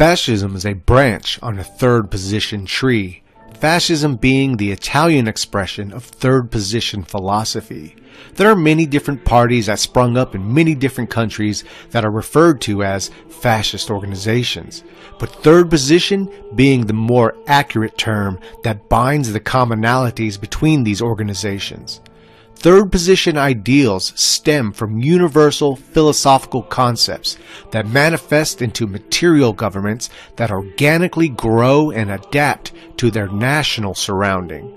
Fascism is a branch on a third position tree, fascism being the Italian expression of third position philosophy. There are many different parties that sprung up in many different countries that are referred to as fascist organizations, but third position being the more accurate term that binds the commonalities between these organizations. Third position ideals stem from universal philosophical concepts that manifest into material governments that organically grow and adapt to their national surrounding.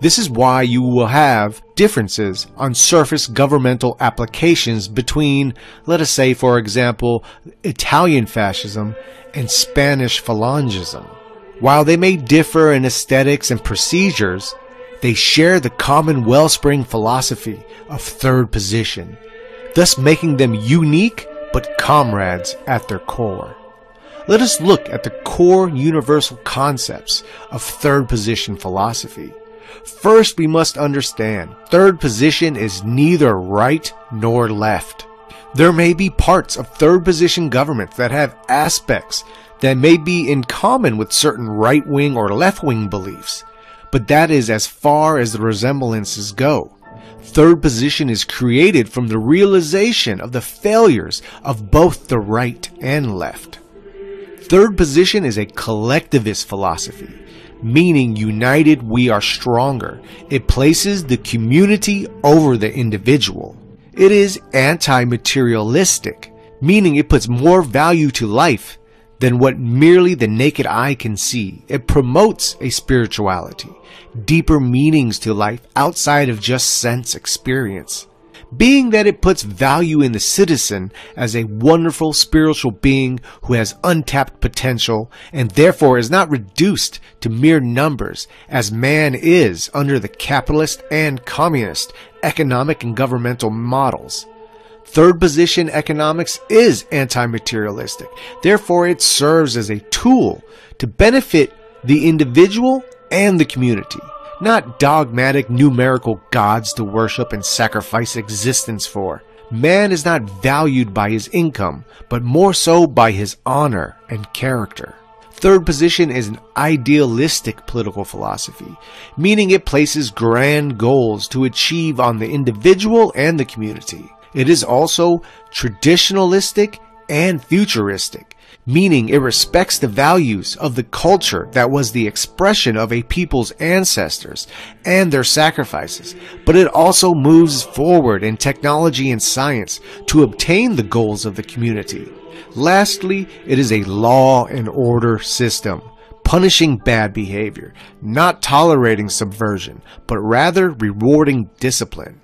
This is why you will have differences on surface governmental applications between, let us say, for example, Italian fascism and Spanish Falangism. While they may differ in aesthetics and procedures, they share the common wellspring philosophy of third position, thus making them unique but comrades at their core. Let us look at the core universal concepts of third position philosophy. First, we must understand third position is neither right nor left. There may be parts of third position governments that have aspects that may be in common with certain right wing or left wing beliefs, but that is as far as the resemblances go. Third position is created from the realization of the failures of both the right and left. Third position is a collectivist philosophy, meaning united we are stronger. It places the community over the individual. It is anti-materialistic, meaning it puts more value to life than what merely the naked eye can see. It promotes a spirituality, deeper meanings to life outside of just sense experience. Being that it puts value in the citizen as a wonderful spiritual being who has untapped potential and therefore is not reduced to mere numbers as man is under the capitalist and communist economic and governmental models. Third position economics is anti-materialistic. Therefore, it serves as a tool to benefit the individual and the community, not dogmatic numerical gods to worship and sacrifice existence for. Man is not valued by his income, but more so by his honor and character. Third position is an idealistic political philosophy, meaning it places grand goals to achieve on the individual and the community. It is also traditionalistic and futuristic, meaning it respects the values of the culture that was the expression of a people's ancestors and their sacrifices, but it also moves forward in technology and science to obtain the goals of the community. Lastly, it is a law and order system punishing bad behavior, not tolerating subversion, but rather rewarding discipline.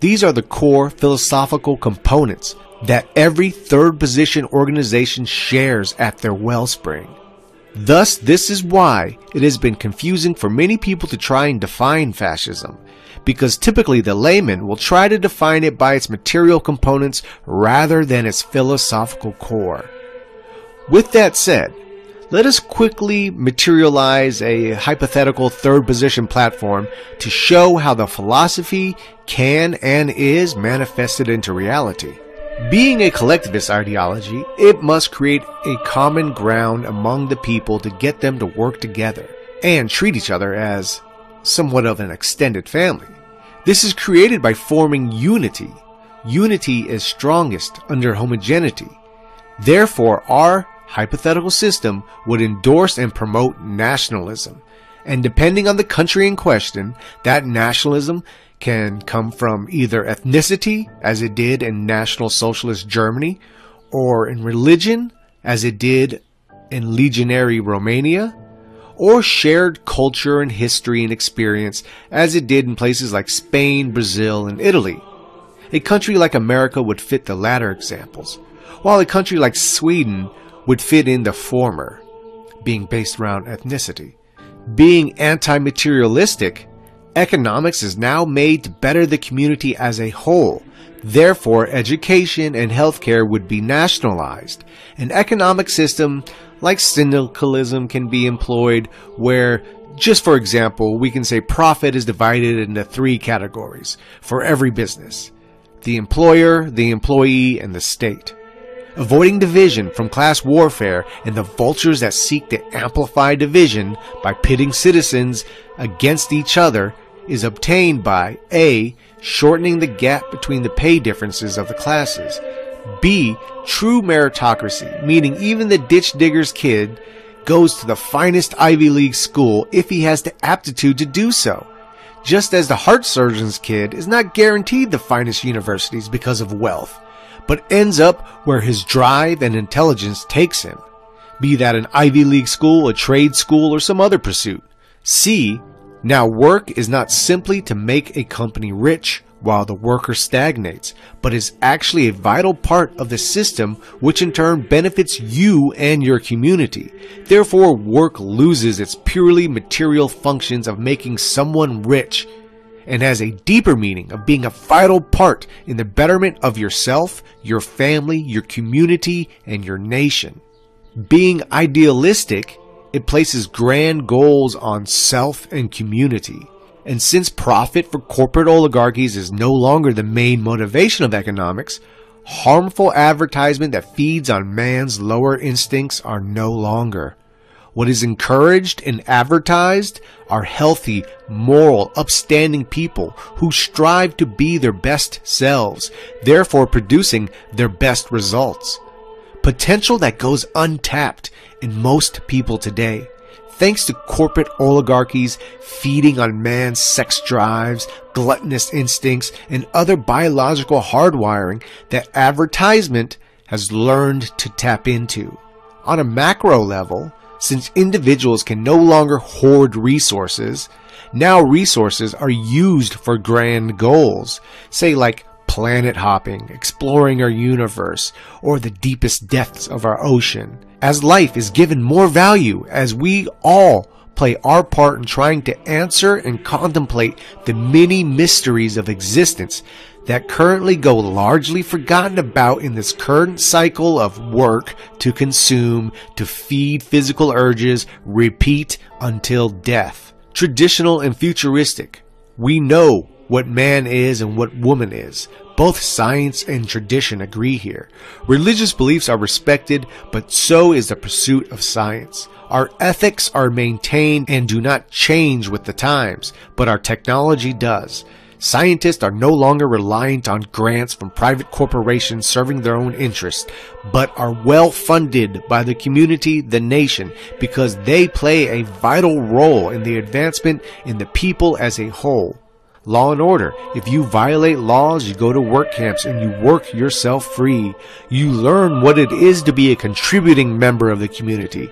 These are the core philosophical components that every third position organization shares at their wellspring. Thus, this is why it has been confusing for many people to try and define fascism, because typically the layman will try to define it by its material components rather than its philosophical core. With that said, let us quickly materialize a hypothetical third position platform to show how the philosophy can and is manifested into reality. Being a collectivist ideology, it must create a common ground among the people to get them to work together and treat each other as somewhat of an extended family. This is created by forming unity. Unity is strongest under homogeneity. Therefore, our hypothetical system would endorse and promote nationalism. And depending on the country in question, that nationalism can come from either ethnicity, as it did in National Socialist Germany, or in religion, as it did in legionary Romania, or shared culture and history and experience, as it did in places like Spain, Brazil, and Italy. A country like America would fit the latter examples, while a country like Sweden would fit in the former, being based around ethnicity. Being anti-materialistic, economics is now made to better the community as a whole. Therefore, education and healthcare would be nationalized. An economic system like syndicalism can be employed where just for example, we can say profit is divided into three categories for every business. The employer, the employee, and the state. Avoiding division from class warfare and the vultures that seek to amplify division by pitting citizens against each other is obtained by A. Shortening the gap between the pay differences of the classes. B. True meritocracy, meaning even the ditch digger's kid goes to the finest Ivy League school if he has the aptitude to do so. Just as the heart surgeon's kid is not guaranteed the finest universities because of wealth, but ends up where his drive and intelligence takes him. Be that an Ivy League school, a trade school, or some other pursuit. C. Now work is not simply to make a company rich while the worker stagnates, but is actually a vital part of the system which in turn benefits you and your community. Therefore, work loses its purely material functions of making someone rich and has a deeper meaning of being a vital part in the betterment of yourself, your family, your community, and your nation. Being idealistic, it places grand goals on self and community. And since profit for corporate oligarchies is no longer the main motivation of economics, harmful advertisement that feeds on man's lower instincts are no longer. What is encouraged and advertised are healthy, moral, upstanding people who strive to be their best selves, therefore producing their best results. Potential that goes untapped in most people today thanks to corporate oligarchies feeding on man's sex drives, gluttonous instincts, and other biological hardwiring that advertisement has learned to tap into. On a macro level, since individuals can no longer hoard resources, now resources are used for grand goals, say like planet hopping, exploring our universe, or the deepest depths of our ocean. As life is given more value as we all play our part in trying to answer and contemplate the many mysteries of existence that currently go largely forgotten about in this current cycle of work to consume, to feed physical urges, repeat until death. Traditional and futuristic. We know what man is and what woman is. Both science and tradition agree here. Religious beliefs are respected, but so is the pursuit of science. Our ethics are maintained and do not change with the times, but our technology does. Scientists are no longer reliant on grants from private corporations serving their own interests, but are well funded by the community, the nation, because they play a vital role in the advancement in the people as a whole. Law and order. If you violate laws, you go to work camps and you work yourself free. You learn what it is to be a contributing member of the community.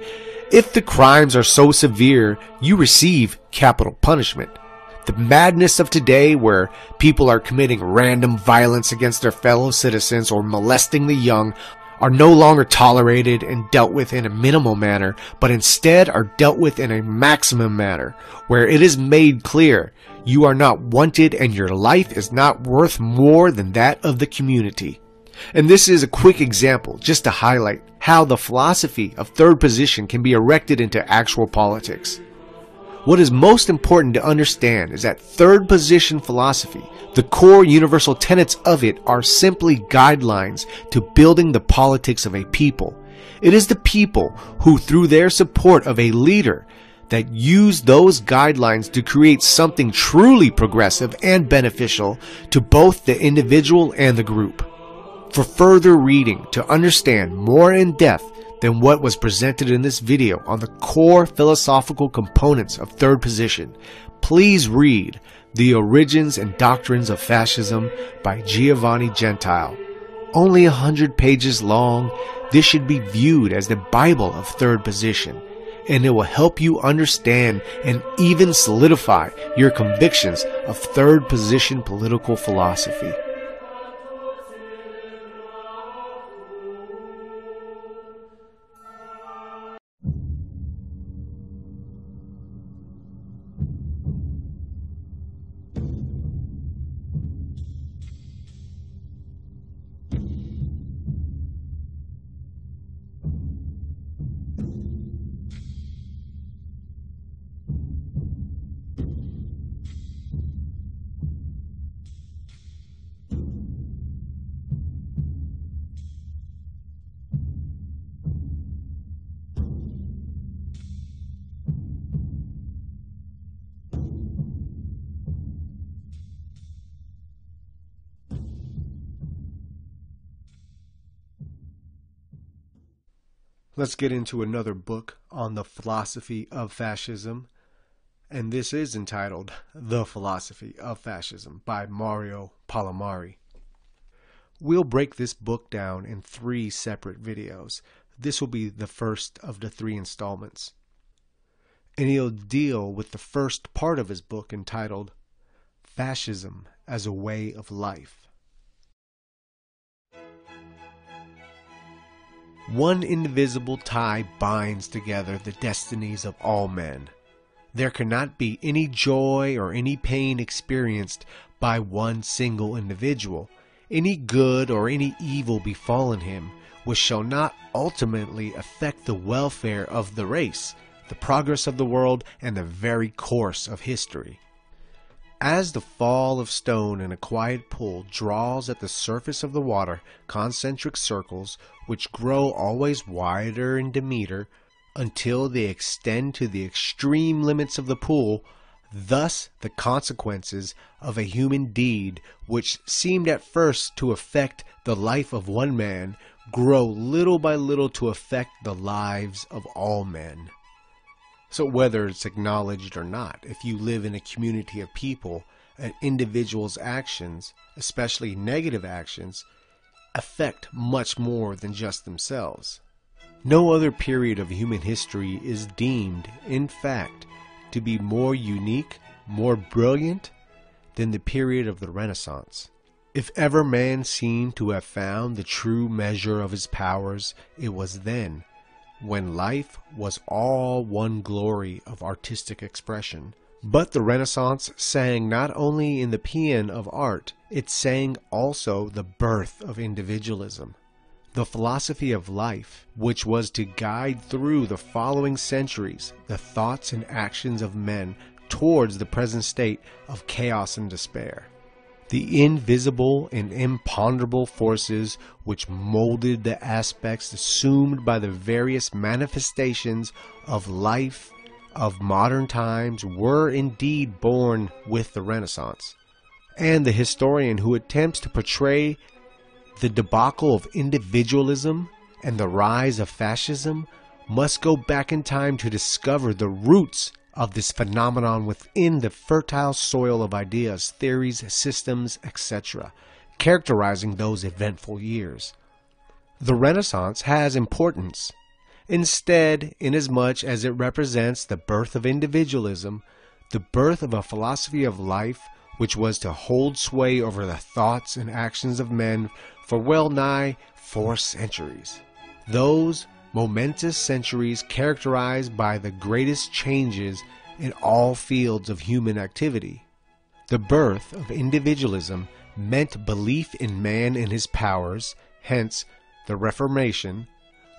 If the crimes are so severe, you receive capital punishment. The madness of today, where people are committing random violence against their fellow citizens or molesting the young, are no longer tolerated and dealt with in a minimal manner, but instead are dealt with in a maximum manner, where it is made clear you are not wanted and your life is not worth more than that of the community. And this is a quick example just to highlight how the philosophy of third position can be erected into actual politics. What is most important to understand is that third position philosophy, the core universal tenets of it are simply guidelines to building the politics of a people. It is the people who, through their support of a leader, that use those guidelines to create something truly progressive and beneficial to both the individual and the group. For further reading to understand more in depth than what was presented in this video on the core philosophical components of third position, please read The Origins and Doctrines of Fascism by Giovanni Gentile. Only a hundred pages long, this should be viewed as the Bible of third position and it will help you understand and even solidify your convictions of third position political philosophy. Let's get into another book on the philosophy of fascism, and this is entitled The Philosophy of Fascism by Mario Palmieri. We'll break this book down in three separate videos. This will be the first of the three installments. And he'll deal with the first part of his book entitled Fascism as a Way of Life. One indivisible tie binds together the destinies of all men. There cannot be any joy or any pain experienced by one single individual, any good or any evil befallen him, which shall not ultimately affect the welfare of the race, the progress of the world, and the very course of history. As the fall of stone in a quiet pool draws at the surface of the water concentric circles which grow always wider in diameter until they extend to the extreme limits of the pool, thus the consequences of a human deed which seemed at first to affect the life of one man grow little by little to affect the lives of all men. So, whether it's acknowledged or not, if you live in a community of people, an individual's actions, especially negative actions, affect much more than just themselves. No other period of human history is deemed, in fact, to be more unique, more brilliant than the period of the Renaissance. If ever man seemed to have found the true measure of his powers, it was then when life was all one glory of artistic expression. But the Renaissance sang not only in the paean of art, it sang also the birth of individualism. The philosophy of life, which was to guide through the following centuries the thoughts and actions of men towards the present state of chaos and despair the invisible and imponderable forces which molded the aspects assumed by the various manifestations of life of modern times were indeed born with the Renaissance. And the historian who attempts to portray the debacle of individualism and the rise of fascism must go back in time to discover the roots of this phenomenon within the fertile soil of ideas, theories, systems, etc., characterizing those eventful years. The Renaissance has importance. Instead, inasmuch as it represents the birth of individualism, the birth of a philosophy of life which was to hold sway over the thoughts and actions of men for well nigh four centuries. Those momentous centuries characterized by the greatest changes in all fields of human activity. The birth of individualism meant belief in man and his powers, hence the Reformation,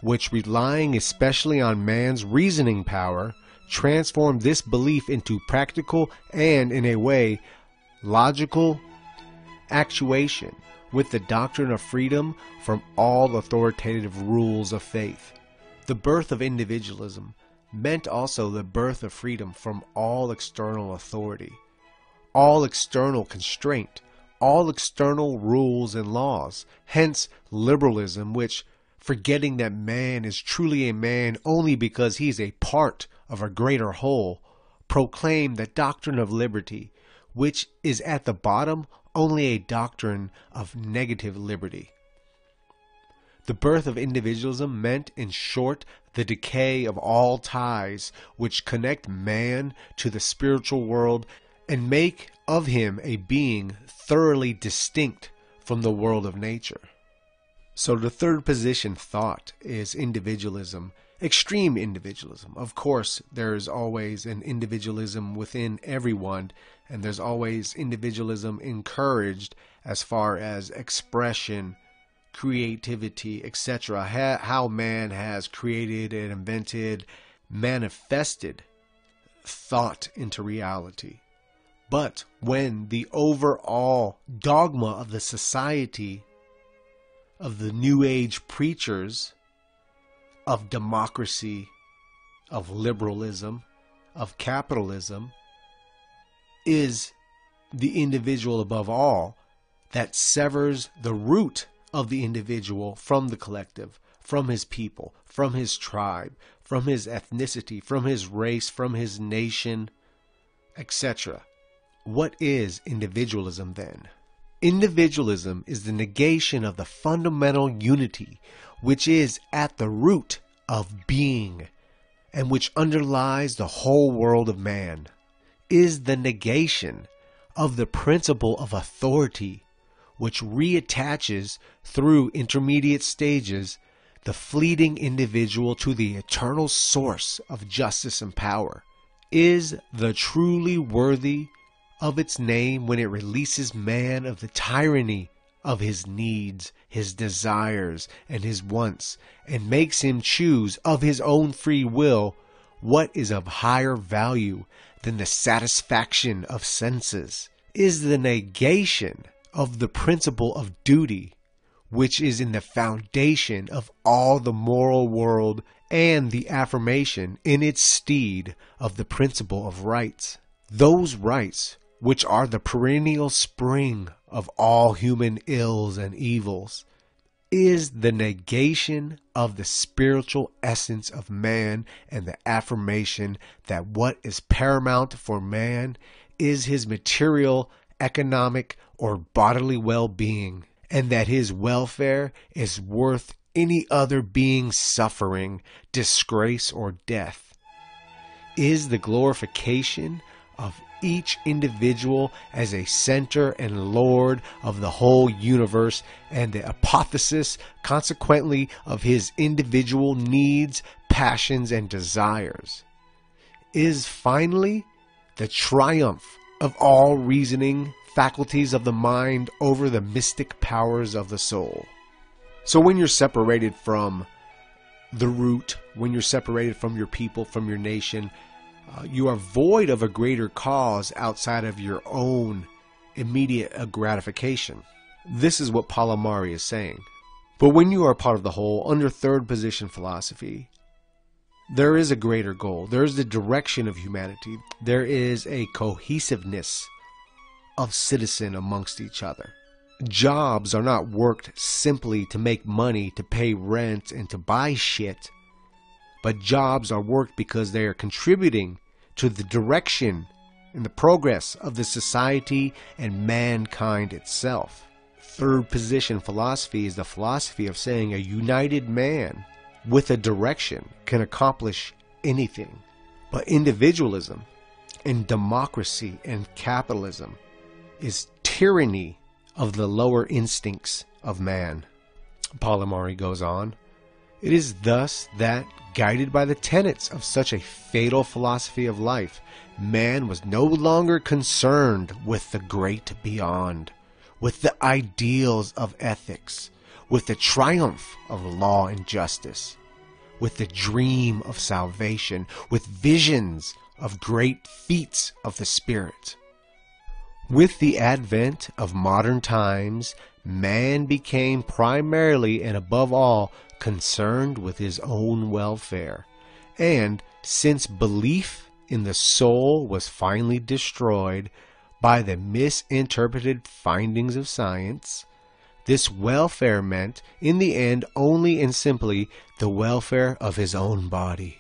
which relying especially on man's reasoning power, transformed this belief into practical and, in a way, logical actuation with the doctrine of freedom from all authoritative rules of faith. The birth of individualism meant also the birth of freedom from all external authority, all external constraint, all external rules and laws. Hence, liberalism, which, forgetting that man is truly a man only because he is a part of a greater whole, proclaimed the doctrine of liberty, which is at the bottom only a doctrine of negative liberty. The birth of individualism meant, in short, the decay of all ties which connect man to the spiritual world and make of him a being thoroughly distinct from the world of nature. So the third position thought is individualism, extreme individualism. Of course, there's always an individualism within everyone, and there's always individualism encouraged as far as expression creativity, etc., how man has created and invented, manifested thought into reality. But when the overall dogma of the society, of the New Age preachers, of democracy, of liberalism, of capitalism, is the individual above all, that severs the root of the individual from the collective, from his people, from his tribe, from his ethnicity, from his race, from his nation, etc. What is individualism then? Individualism is the negation of the fundamental unity which is at the root of being and which underlies the whole world of man, is the negation of the principle of authority which reattaches through intermediate stages the fleeting individual to the eternal source of justice and power, is the truly worthy of its name when it releases man of the tyranny of his needs, his desires, and his wants, and makes him choose of his own free will what is of higher value than the satisfaction of senses, is the negation of the principle of duty, which is in the foundation of all the moral world, and the affirmation in its stead of the principle of rights. Those rights which are the perennial spring of all human ills and evils, is the negation of the spiritual essence of man and the affirmation that what is paramount for man is his material, economic, or bodily well being, and that his welfare is worth any other being's suffering, disgrace, or death. Is the glorification of each individual as a center and lord of the whole universe and the apotheosis, consequently, of his individual needs, passions, and desires, is finally the triumph of all reasoning faculties of the mind over the mystic powers of the soul. So when you're separated from the root, when you're separated from your people, from your nation, uh, you are void of a greater cause outside of your own immediate uh, gratification. This is what Palmieri is saying. But when you are part of the whole, under third position philosophy, there is a greater goal. There is the direction of humanity. There is a cohesiveness of citizen amongst each other. Jobs are not worked simply to make money, to pay rent, and to buy shit but jobs are worked because they are contributing to the direction and the progress of the society and mankind itself. Third position philosophy is the philosophy of saying a united man with a direction can accomplish anything. But individualism and democracy and capitalism is tyranny of the lower instincts of man. Palmieri goes on. It is thus that, guided by the tenets of such a fatal philosophy of life, man was no longer concerned with the great beyond, with the ideals of ethics, with the triumph of law and justice, with the dream of salvation, with visions of great feats of the Spirit. With the advent of modern times, man became primarily and above all concerned with his own welfare. And since belief in the soul was finally destroyed by the misinterpreted findings of science, this welfare meant, in the end, only and simply the welfare of his own body.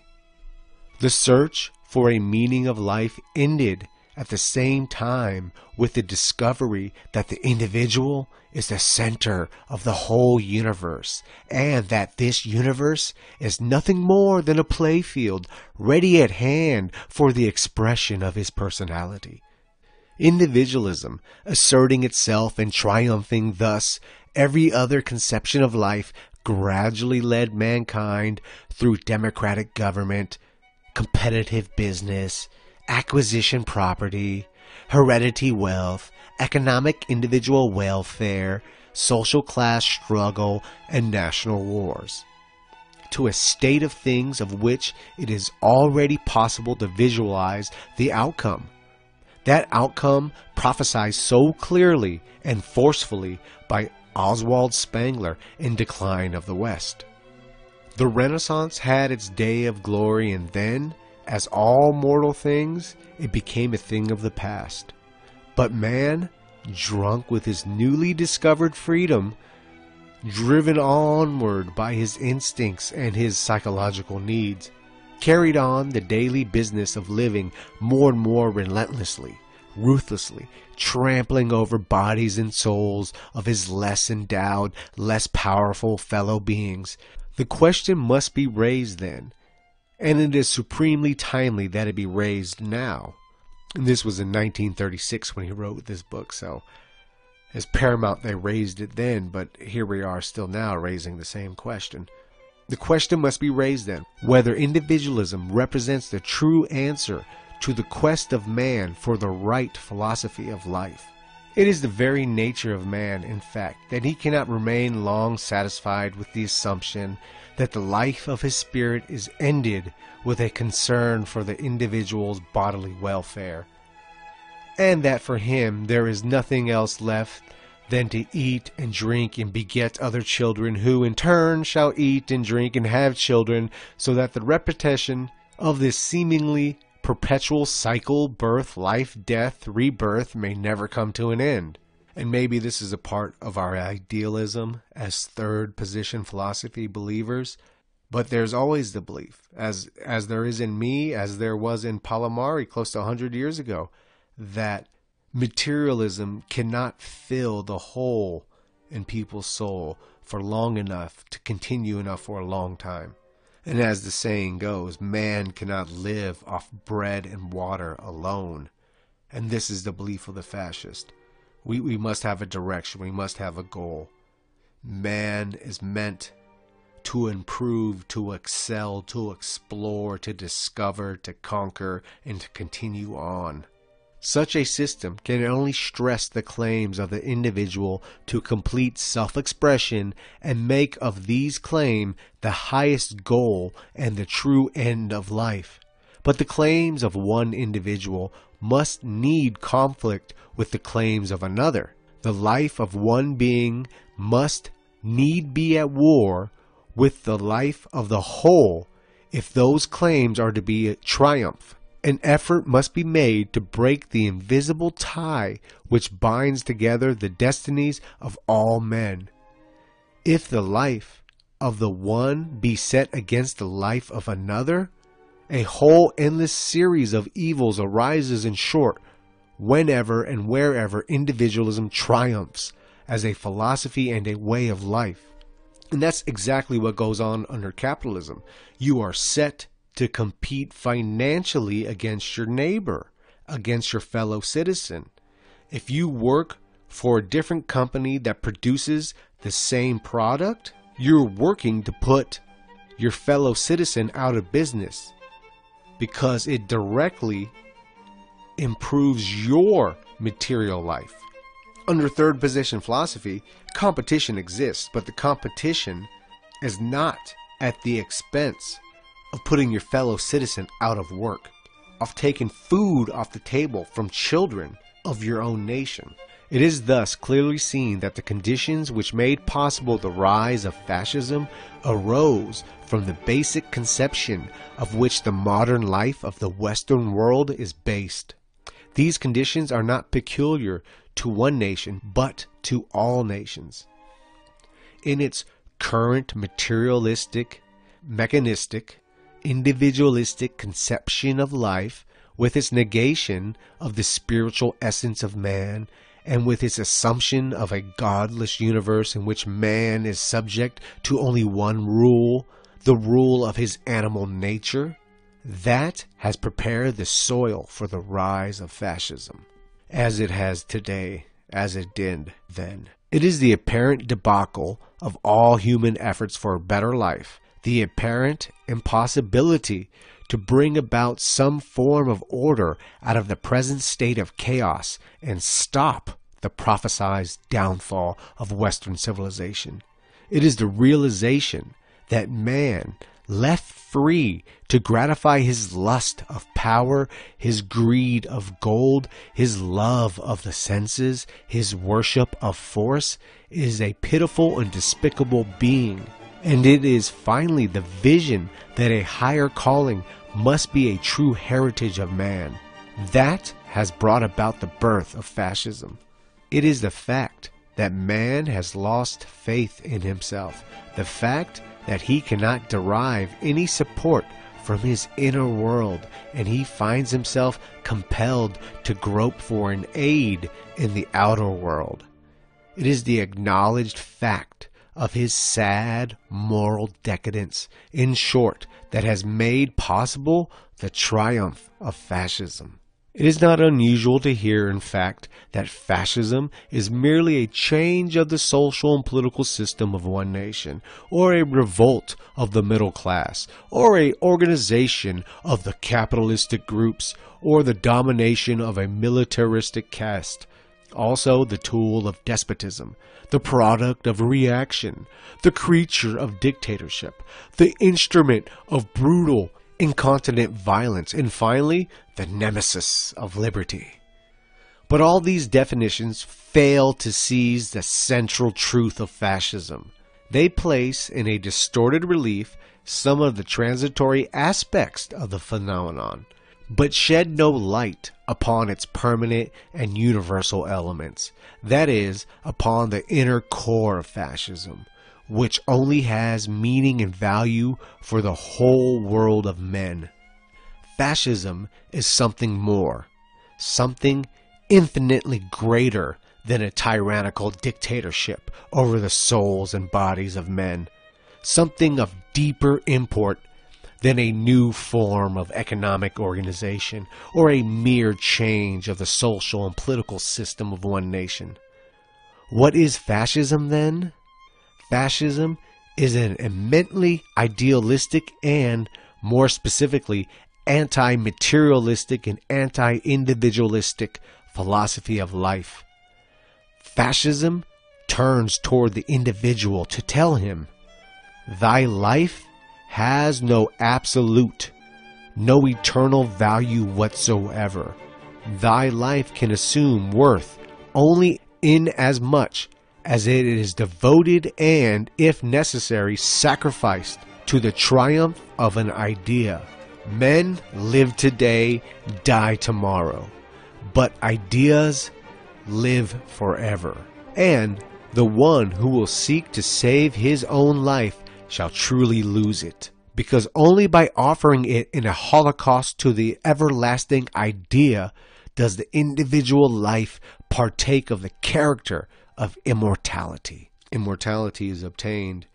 The search for a meaning of life ended at the same time with the discovery that the individual is the center of the whole universe, and that this universe is nothing more than a playfield ready at hand for the expression of his personality. Individualism, asserting itself and triumphing thus every other conception of life, gradually led mankind through democratic government, competitive business, acquisition property, heredity wealth, economic individual welfare, social class struggle, and national wars. To a state of things of which it is already possible to visualize the outcome. That outcome prophesied so clearly and forcefully by Oswald Spengler in Decline of the West. The Renaissance had its day of glory, and then, as all mortal things, it became a thing of the past. But man, drunk with his newly discovered freedom, driven onward by his instincts and his psychological needs, carried on the daily business of living more and more relentlessly, ruthlessly, trampling over bodies and souls of his less endowed, less powerful fellow beings. The question must be raised then, and it is supremely timely that it be raised now. And this was in 1936 when he wrote this book, so as paramount they raised it then, but here we are still now raising the same question. The question must be raised then whether individualism represents the true answer to the quest of man for the right philosophy of life. It is the very nature of man, in fact, that he cannot remain long satisfied with the assumption that the life of his spirit is ended with a concern for the individual's bodily welfare, and that for him there is nothing else left than to eat and drink and beget other children, who in turn shall eat and drink and have children, so that the repetition of this seemingly perpetual cycle, birth, life, death, rebirth, may never come to an end. And maybe this is a part of our idealism as third position philosophy believers. But there's always the belief, as as there is in me, as there was in Palmieri close to hundred years ago, that materialism cannot fill the hole in people's soul for long enough to continue enough for a long time. And as the saying goes, man cannot live off bread and water alone. And this is the belief of the fascist. We, we must have a direction, we must have a goal. Man is meant to improve, to excel, to explore, to discover, to conquer, and to continue on. Such a system can only stress the claims of the individual to complete self expression and make of these claims the highest goal and the true end of life. But the claims of one individual must need conflict with the claims of another. The life of one being must need be at war with the life of the whole if those claims are to be a triumph. An effort must be made to break the invisible tie which binds together the destinies of all men. If the life of the one be set against the life of another, a whole endless series of evils arises in short, whenever and wherever individualism triumphs as a philosophy and a way of life. And that's exactly what goes on under capitalism. You are set to compete financially against your neighbor, against your fellow citizen. If you work for a different company that produces the same product, you're working to put your fellow citizen out of business because it directly improves your material life. Under third position philosophy, competition exists, but the competition is not at the expense of putting your fellow citizen out of work, of taking food off the table from children of your own nation. It is thus clearly seen that the conditions which made possible the rise of fascism arose from the basic conception of which the modern life of the Western world is based. These conditions are not peculiar to one nation, but to all nations. In its current materialistic, mechanistic, individualistic conception of life, with its negation of the spiritual essence of man, and with its assumption of a godless universe in which man is subject to only one rule, the rule of his animal nature, that has prepared the soil for the rise of fascism, as it has today, as it did then. It is the apparent debacle of all human efforts for a better life the apparent impossibility to bring about some form of order out of the present state of chaos and stop the prophesied downfall of Western civilization. It is the realization that man, left free to gratify his lust of power, his greed of gold, his love of the senses, his worship of force, is a pitiful and despicable being and it is finally the vision that a higher calling must be a true heritage of man. That has brought about the birth of fascism. It is the fact that man has lost faith in himself, the fact that he cannot derive any support from his inner world, and he finds himself compelled to grope for an aid in the outer world. It is the acknowledged fact of his sad moral decadence, in short, that has made possible the triumph of fascism. It is not unusual to hear, in fact, that fascism is merely a change of the social and political system of one nation, or a revolt of the middle class, or a organization of the capitalistic groups, or the domination of a militaristic caste. Also the tool of despotism, the product of reaction, the creature of dictatorship, the instrument of brutal incontinent violence, and finally, the nemesis of liberty. But all these definitions fail to seize the central truth of fascism. They place in a distorted relief some of the transitory aspects of the phenomenon, but shed no light upon its permanent and universal elements, that is, upon the inner core of fascism, which only has meaning and value for the whole world of men. Fascism is something more, something infinitely greater than a tyrannical dictatorship over the souls and bodies of men, something of deeper import than a new form of economic organization or a mere change of the social and political system of one nation. What is fascism then? Fascism is an immensely idealistic and, more specifically, anti materialistic and anti individualistic philosophy of life. Fascism turns toward the individual to tell him, Thy life has no absolute, no eternal value whatsoever. Thy life can assume worth only in as much as it is devoted and, if necessary, sacrificed to the triumph of an idea. Men live today, die tomorrow, but ideas live forever. And the one who will seek to save his own life shall truly lose it, because only by offering it in a holocaust to the everlasting idea does the individual life partake of the character of immortality. Immortality is obtained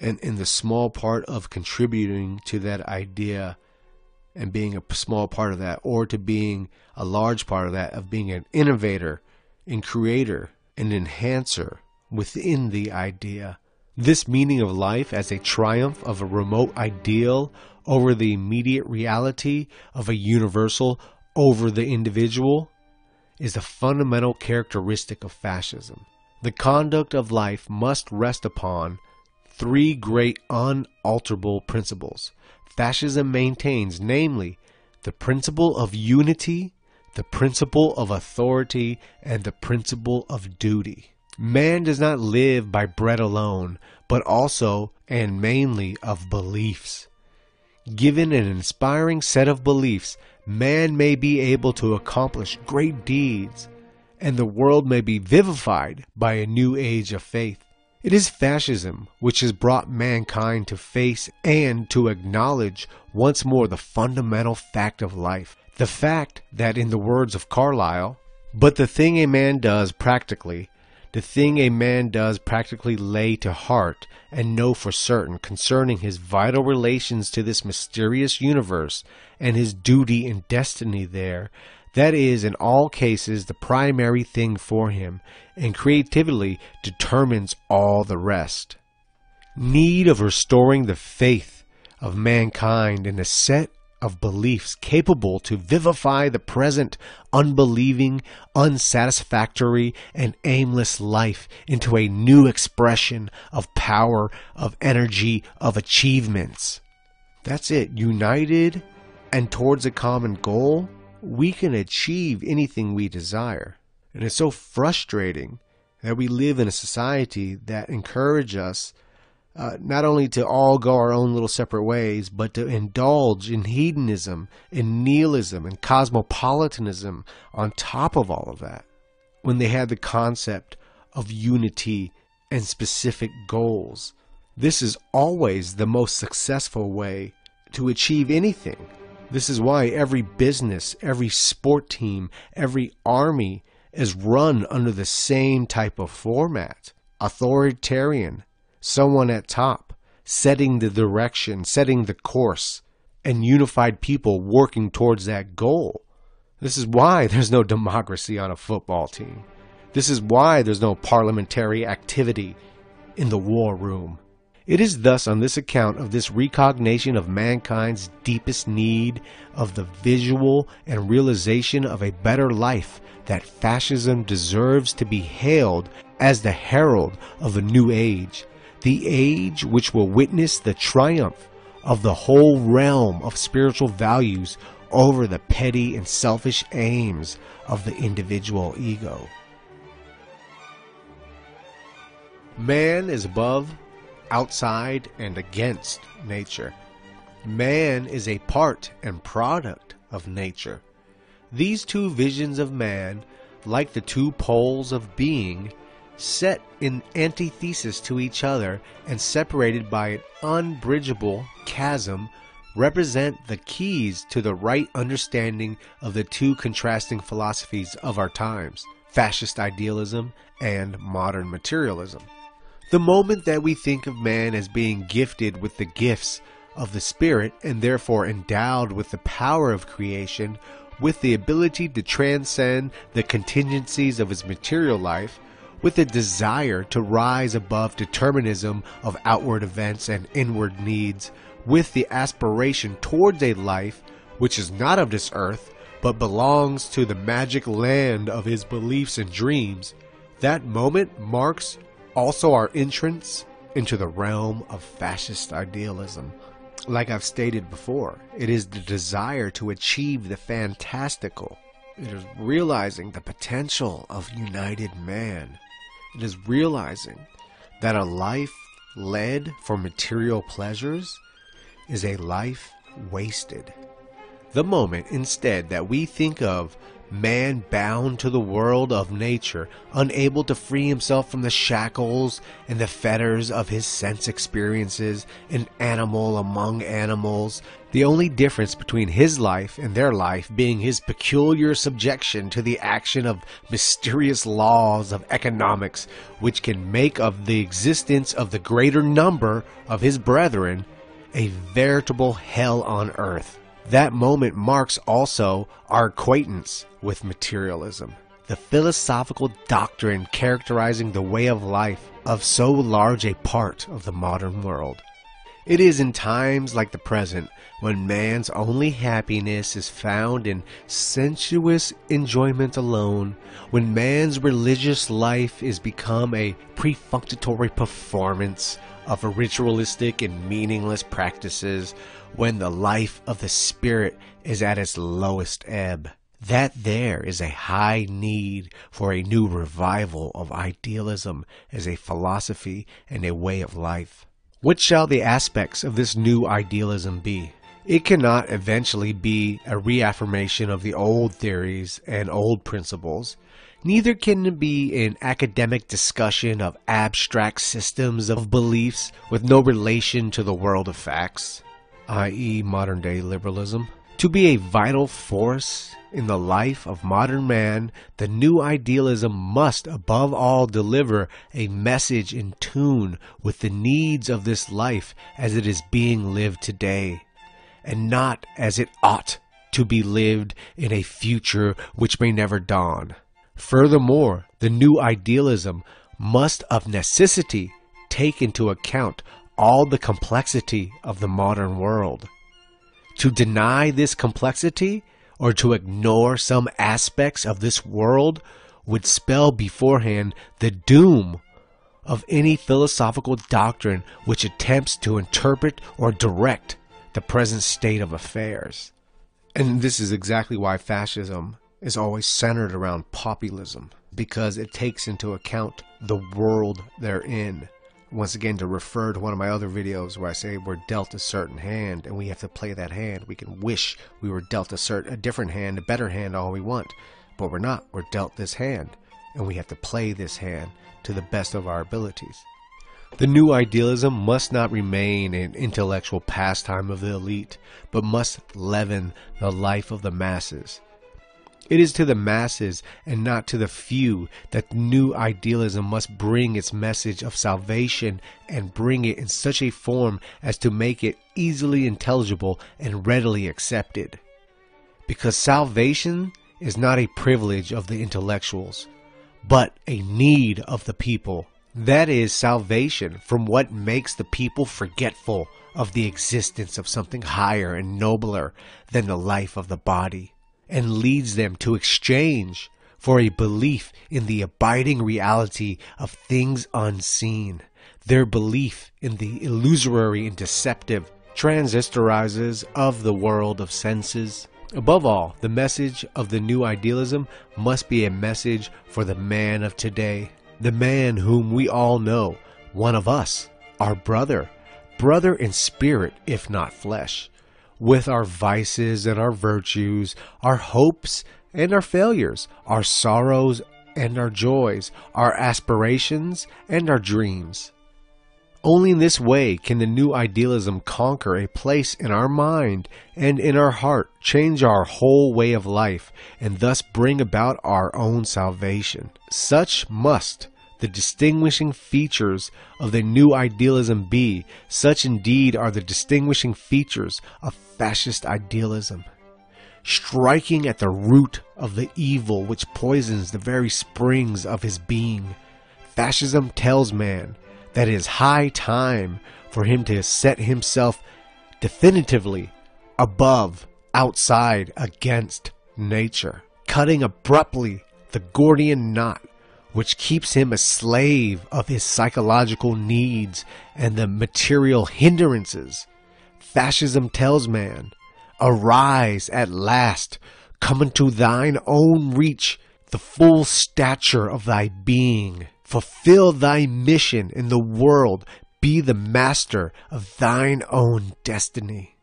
and in the small part of contributing to that idea and being a small part of that, or to being a large part of that, of being an innovator and creator, and enhancer within the idea. This meaning of life as a triumph of a remote ideal over the immediate reality of a universal over the individual is a fundamental characteristic of fascism. The conduct of life must rest upon three great unalterable principles. Fascism maintains, namely, the principle of unity, the principle of authority, and the principle of duty. Man does not live by bread alone, but also and mainly of beliefs. Given an inspiring set of beliefs, man may be able to accomplish great deeds and the world may be vivified by a new age of faith. It is fascism which has brought mankind to face and to acknowledge once more the fundamental fact of life. The fact that, in the words of Carlyle, but the thing a man does practically, the thing a man does practically lay to heart and know for certain concerning his vital relations to this mysterious universe and his duty and destiny there, that is, in all cases, the primary thing for him, and creativity determines all the rest. Need of restoring the faith of mankind in a set of beliefs capable to vivify the present unbelieving, unsatisfactory, and aimless life into a new expression of power, of energy, of achievements. That's it. United and towards a common goal, we can achieve anything we desire. And it's so frustrating that we live in a society that encourages us uh, not only to all go our own little separate ways, but to indulge in hedonism, in nihilism, and cosmopolitanism on top of all of that. When they had the concept of unity and specific goals. This is always the most successful way to achieve anything. This is why every business, every sport team, every army is run under the same type of format authoritarian, someone at top, setting the direction, setting the course, and unified people working towards that goal. This is why there's no democracy on a football team. This is why there's no parliamentary activity in the war room. It is thus on this account of this recognition of mankind's deepest need of the visual and realization of a better life that fascism deserves to be hailed as the herald of a new age, the age which will witness the triumph of the whole realm of spiritual values over the petty and selfish aims of the individual ego. Man is above, outside, and against nature. Man is a part and product of nature. These two visions of man, like the two poles of being, set in antithesis to each other and separated by an unbridgeable chasm, represent the keys to the right understanding of the two contrasting philosophies of our times fascist idealism and modern materialism. The moment that we think of man as being gifted with the gifts of the Spirit and therefore endowed with the power of creation, with the ability to transcend the contingencies of his material life, with a desire to rise above determinism of outward events and inward needs, with the aspiration towards a life which is not of this earth, but belongs to the magic land of his beliefs and dreams, that moment marks also our entrance into the realm of fascist idealism. Like I've stated before, it is the desire to achieve the fantastical. It is realizing the potential of united man it is realizing that a life led for material pleasures is a life wasted. The moment, instead, that we think of man bound to the world of nature, unable to free himself from the shackles and the fetters of his sense experiences, an animal among animals, the only difference between his life and their life being his peculiar subjection to the action of mysterious laws of economics, which can make of the existence of the greater number of his brethren a veritable hell on earth. That moment marks also our acquaintance with materialism, the philosophical doctrine characterizing the way of life of so large a part of the modern world. It is in times like the present when man's only happiness is found in sensuous enjoyment alone, when man's religious life is become a perfunctory performance of ritualistic and meaningless practices, when the life of the Spirit is at its lowest ebb. That there is a high need for a new revival of idealism as a philosophy and a way of life. What shall the aspects of this new idealism be? It cannot eventually be a reaffirmation of the old theories and old principles. Neither can it be an academic discussion of abstract systems of beliefs with no relation to the world of facts i.e., modern day liberalism. To be a vital force in the life of modern man, the new idealism must above all deliver a message in tune with the needs of this life as it is being lived today, and not as it ought to be lived in a future which may never dawn. Furthermore, the new idealism must of necessity take into account all the complexity of the modern world. To deny this complexity or to ignore some aspects of this world would spell beforehand the doom of any philosophical doctrine which attempts to interpret or direct the present state of affairs. And this is exactly why fascism is always centered around populism, because it takes into account the world they're in once again to refer to one of my other videos where I say we're dealt a certain hand and we have to play that hand. We can wish we were dealt a certain a different hand, a better hand all we want, but we're not. We're dealt this hand. and we have to play this hand to the best of our abilities. The new idealism must not remain an intellectual pastime of the elite, but must leaven the life of the masses. It is to the masses and not to the few that new idealism must bring its message of salvation and bring it in such a form as to make it easily intelligible and readily accepted. Because salvation is not a privilege of the intellectuals, but a need of the people that is salvation from what makes the people forgetful of the existence of something higher and nobler than the life of the body, and leads them to exchange for a belief in the abiding reality of things unseen. Their belief in the illusory and deceptive transistorizes of the world of senses. Above all, the message of the new idealism must be a message for the man of today the man whom we all know, one of us, our brother, brother in spirit, if not flesh, with our vices and our virtues, our hopes and our failures, our sorrows and our joys, our aspirations and our dreams. Only in this way can the new idealism conquer a place in our mind and in our heart, change our whole way of life, and thus bring about our own salvation. Such must the distinguishing features of the new idealism be. Such indeed are the distinguishing features of fascist idealism. Striking at the root of the evil which poisons the very springs of his being, fascism tells man that it is high time for him to set himself definitively above, outside, against nature, cutting abruptly the Gordian knot which keeps him a slave of his psychological needs and the material hindrances. Fascism tells man, Arise at last, come into thine own reach, the full stature of thy being. Fulfill thy mission in the world. Be the master of thine own destiny.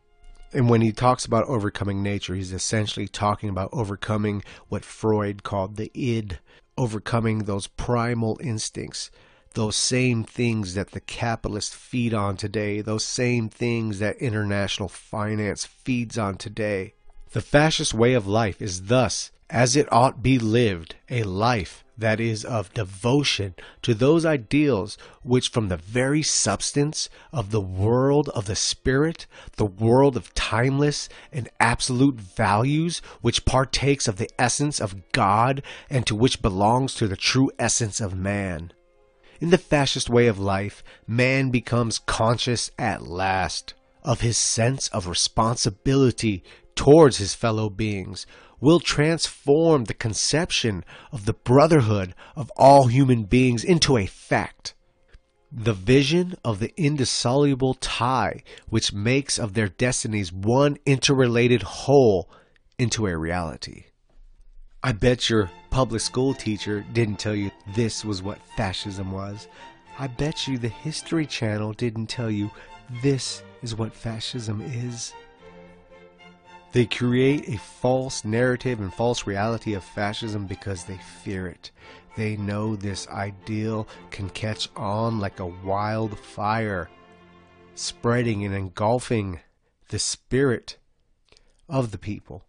And when he talks about overcoming nature, he's essentially talking about overcoming what Freud called the id, overcoming those primal instincts, those same things that the capitalists feed on today, those same things that international finance feeds on today. The fascist way of life is thus, as it ought be lived, a life that is of devotion to those ideals which, from the very substance of the world of the spirit, the world of timeless and absolute values, which partakes of the essence of God and to which belongs to the true essence of man. In the fascist way of life, man becomes conscious at last of his sense of responsibility towards his fellow beings, will transform the conception of the brotherhood of all human beings into a fact. The vision of the indissoluble tie which makes of their destinies one interrelated whole into a reality. I bet your public school teacher didn't tell you this was what fascism was. I bet you the History Channel didn't tell you this is what fascism is. They create a false narrative and false reality of fascism because they fear it. They know this ideal can catch on like a wildfire, spreading and engulfing the spirit of the people.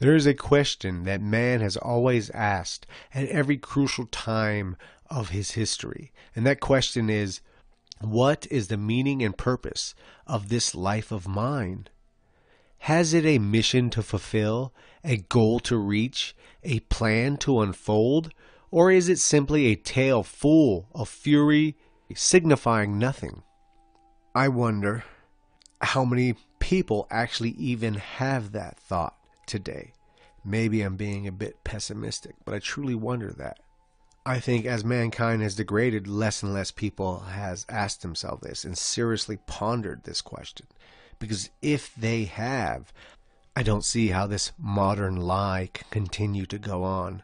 There is a question that man has always asked at every crucial time of his history, and that question is what is the meaning and purpose of this life of mine? Has it a mission to fulfill, a goal to reach, a plan to unfold, or is it simply a tale full of fury, signifying nothing? I wonder how many people actually even have that thought today. Maybe I'm being a bit pessimistic, but I truly wonder that. I think as mankind has degraded, less and less people has asked themselves this and seriously pondered this question. Because if they have, I don't see how this modern lie can continue to go on.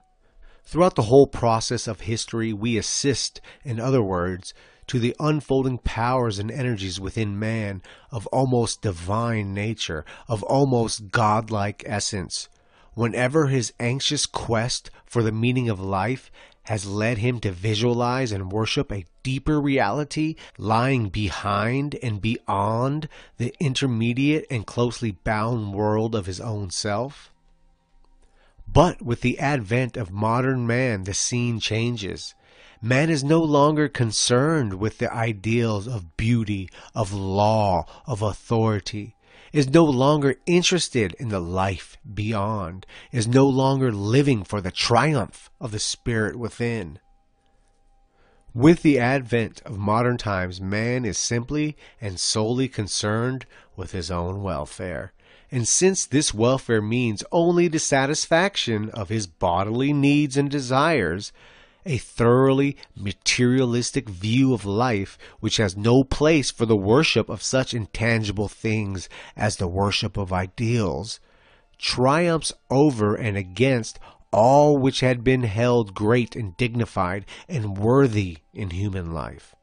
Throughout the whole process of history, we assist, in other words, to the unfolding powers and energies within man of almost divine nature, of almost godlike essence, whenever his anxious quest for the meaning of life has led him to visualize and worship a deeper reality lying behind and beyond the intermediate and closely bound world of his own self. But with the advent of modern man, the scene changes. Man is no longer concerned with the ideals of beauty, of law, of authority is no longer interested in the life beyond, is no longer living for the triumph of the spirit within. With the advent of modern times, man is simply and solely concerned with his own welfare. And since this welfare means only the satisfaction of his bodily needs and desires, a thoroughly materialistic view of life which has no place for the worship of such intangible things as the worship of ideals, triumphs over and against all which had been held great and dignified and worthy in human life.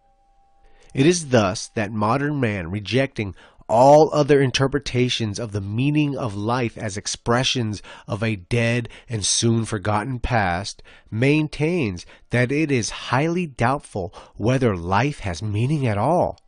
It is thus that modern man, rejecting all other interpretations of the meaning of life as expressions of a dead and soon forgotten past maintains that it is highly doubtful whether life has meaning at all,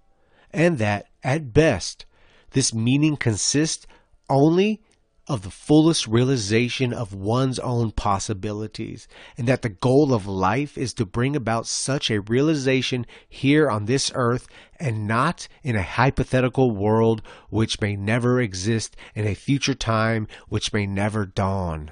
and that, at best, this meaning consists only of the fullest realization of one's own possibilities, and that the goal of life is to bring about such a realization here on this earth and not in a hypothetical world which may never exist in a future time which may never dawn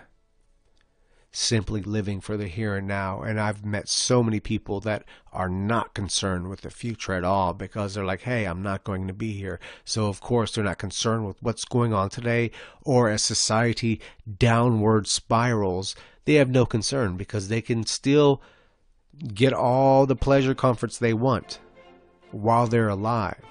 simply living for the here and now. And I've met so many people that are not concerned with the future at all because they're like, hey, I'm not going to be here. So, of course, they're not concerned with what's going on today or as society downward spirals. They have no concern because they can still get all the pleasure comforts they want while they're alive.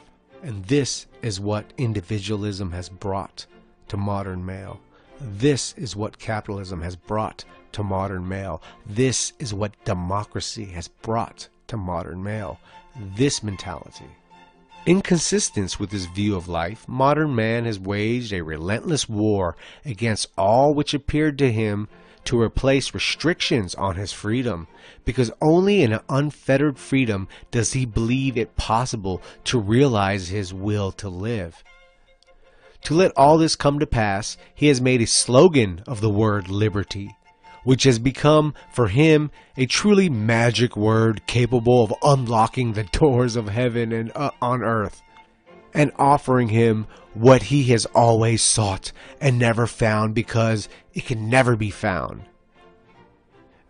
And this is what individualism has brought to modern male. This is what capitalism has brought to modern male. This is what democracy has brought to modern male. This mentality. In consistence with this view of life, modern man has waged a relentless war against all which appeared to him to replace restrictions on his freedom, because only in an unfettered freedom does he believe it possible to realize his will to live. To let all this come to pass, he has made a slogan of the word liberty, which has become for him a truly magic word capable of unlocking the doors of heaven and uh, on earth and offering him what he has always sought and never found because it can never be found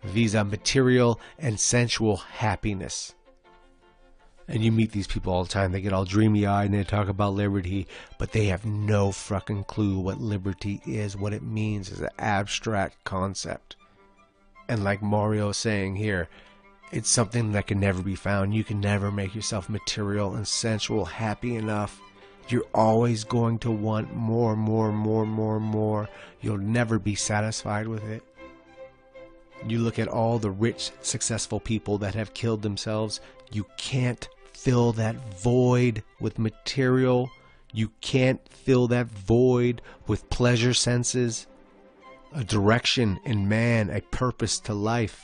visa material and sensual happiness. And you meet these people all the time. They get all dreamy eyed and they talk about liberty, but they have no fucking clue what liberty is, what it means as an abstract concept. And like Mario saying here, it's something that can never be found. You can never make yourself material and sensual happy enough. You're always going to want more, more, more, more, more. You'll never be satisfied with it. You look at all the rich, successful people that have killed themselves, you can't fill that void with material. You can't fill that void with pleasure senses. A direction in man, a purpose to life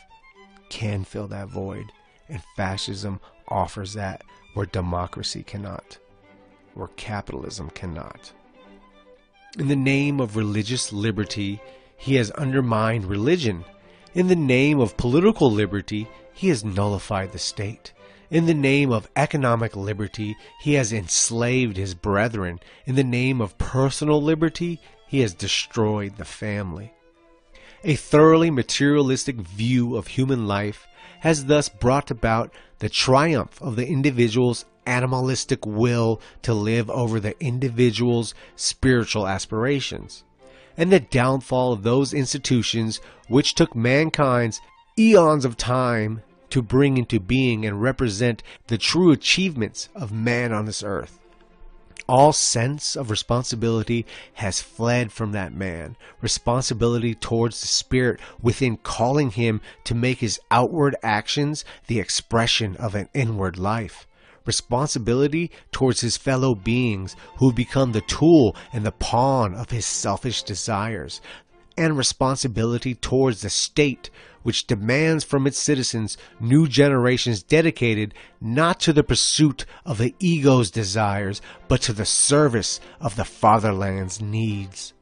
can fill that void. And fascism offers that where democracy cannot, where capitalism cannot. In the name of religious liberty, he has undermined religion. In the name of political liberty, he has nullified the state. In the name of economic liberty, he has enslaved his brethren. In the name of personal liberty, he has destroyed the family. A thoroughly materialistic view of human life has thus brought about the triumph of the individual's animalistic will to live over the individual's spiritual aspirations, and the downfall of those institutions which took mankind's eons of time to bring into being and represent the true achievements of man on this earth. All sense of responsibility has fled from that man. Responsibility towards the spirit within calling him to make his outward actions the expression of an inward life responsibility towards his fellow beings who become the tool and the pawn of his selfish desires, and responsibility towards the state, which demands from its citizens new generations dedicated not to the pursuit of the ego's desires, but to the service of the fatherland's needs.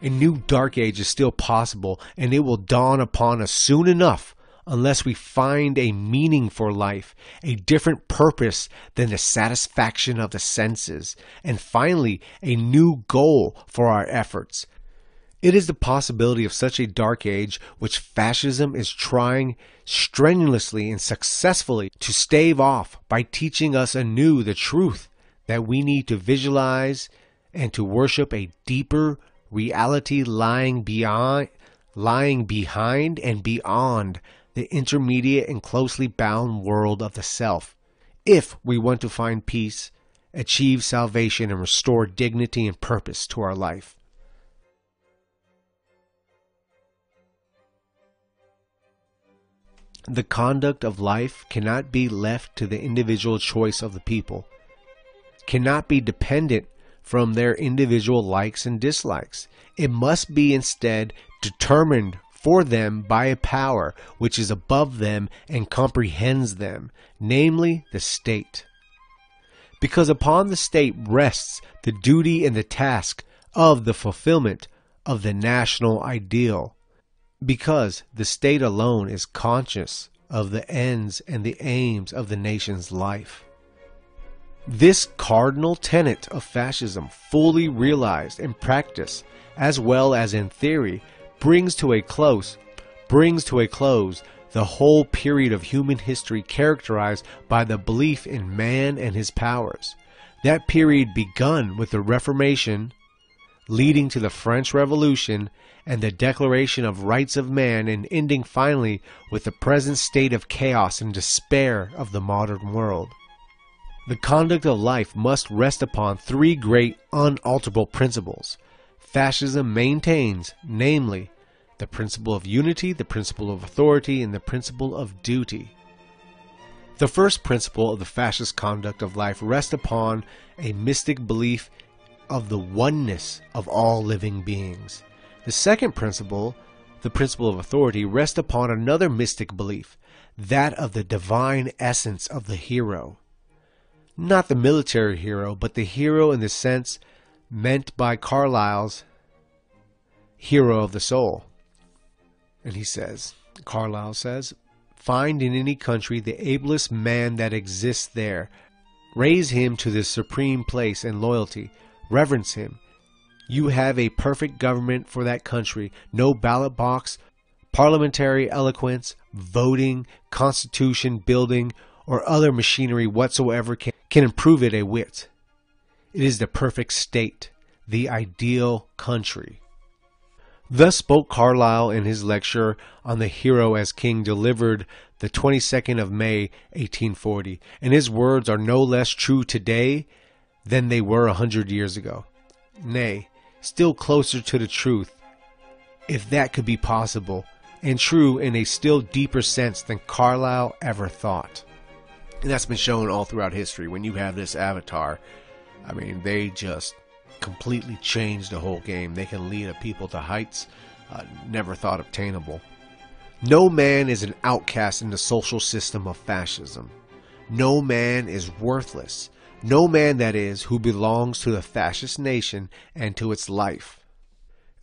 A new dark age is still possible, and it will dawn upon us soon enough unless we find a meaning for life, a different purpose than the satisfaction of the senses, and finally, a new goal for our efforts. It is the possibility of such a dark age which fascism is trying strenuously and successfully to stave off by teaching us anew the truth that we need to visualize and to worship a deeper reality lying beyond lying behind and beyond the intermediate and closely bound world of the self. If we want to find peace, achieve salvation, and restore dignity and purpose to our life. The conduct of life cannot be left to the individual choice of the people, cannot be dependent from their individual likes and dislikes. It must be instead determined for them by a power which is above them and comprehends them, namely the state. Because upon the state rests the duty and the task of the fulfillment of the national ideal. Because the state alone is conscious of the ends and the aims of the nation's life. This cardinal tenet of fascism, fully realized in practice as well as in theory, brings to a close brings to a close the whole period of human history characterized by the belief in man and his powers. That period begun with the Reformation, leading to the French Revolution and the Declaration of Rights of Man, and ending finally with the present state of chaos and despair of the modern world. The conduct of life must rest upon three great unalterable principles. Fascism maintains, namely, the principle of unity, the principle of authority, and the principle of duty. The first principle of the fascist conduct of life rests upon a mystic belief of the oneness of all living beings. The second principle, the principle of authority, rests upon another mystic belief, that of the divine essence of the hero. Not the military hero, but the hero in the sense meant by Carlyle's hero of the soul. And he says, Carlyle says, find in any country the ablest man that exists there. Raise him to the supreme place and loyalty. Reverence him. You have a perfect government for that country. No ballot box, parliamentary eloquence, voting, constitution building, or other machinery whatsoever can, can improve it a whit. It is the perfect state, the ideal country. Thus spoke Carlyle in his lecture on the hero as king delivered the 22nd of May, 1840, and his words are no less true today than they were a hundred years ago. Nay, still closer to the truth, if that could be possible, and true in a still deeper sense than Carlyle ever thought. And that's been shown all throughout history. When you have this avatar, I mean, they just completely change the whole game. They can lead a people to heights uh, never thought obtainable. No man is an outcast in the social system of fascism. No man is worthless. No man, that is, who belongs to the fascist nation and to its life.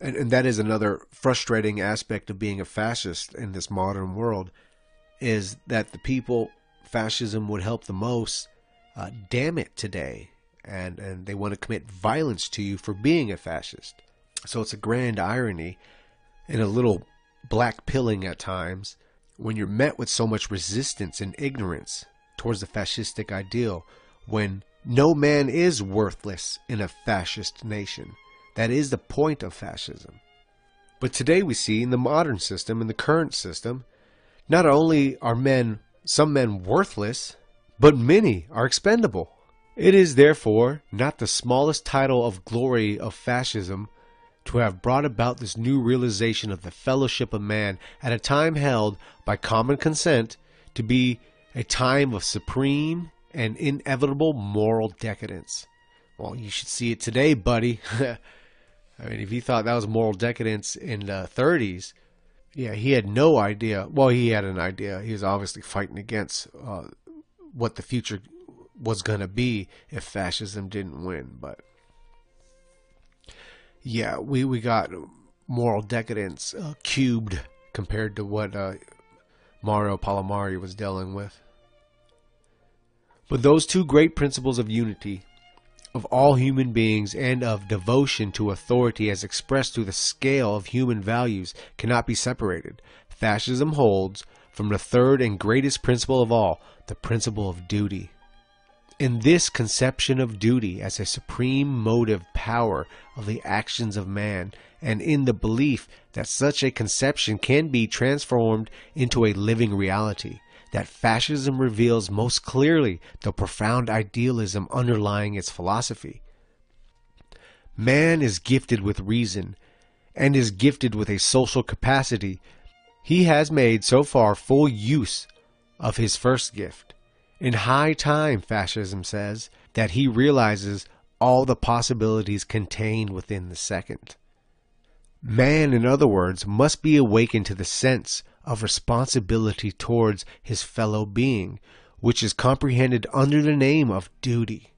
And, and that is another frustrating aspect of being a fascist in this modern world is that the people fascism would help the most uh, damn it today and, and they want to commit violence to you for being a fascist. So it's a grand irony and a little black pilling at times when you're met with so much resistance and ignorance towards the fascistic ideal when no man is worthless in a fascist nation. That is the point of fascism. But today we see in the modern system, in the current system, not only are men, some men worthless, but many are expendable. It is therefore not the smallest title of glory of fascism to have brought about this new realization of the fellowship of man at a time held by common consent to be a time of supreme and inevitable moral decadence. Well, you should see it today, buddy. I mean, if he thought that was moral decadence in the 30s, yeah, he had no idea. Well, he had an idea. He was obviously fighting against uh, what the future was going to be if fascism didn't win. But yeah, we, we got moral decadence uh, cubed compared to what uh, Mario Palmieri was dealing with. But those two great principles of unity, of all human beings, and of devotion to authority as expressed through the scale of human values cannot be separated. Fascism holds from the third and greatest principle of all, the principle of duty. In this conception of duty as a supreme motive power of the actions of man, and in the belief that such a conception can be transformed into a living reality, that fascism reveals most clearly the profound idealism underlying its philosophy. Man is gifted with reason and is gifted with a social capacity. He has made so far full use of his first gift. In high time, fascism says, that he realizes all the possibilities contained within the second. Man, in other words, must be awakened to the sense of responsibility towards his fellow being, which is comprehended under the name of duty.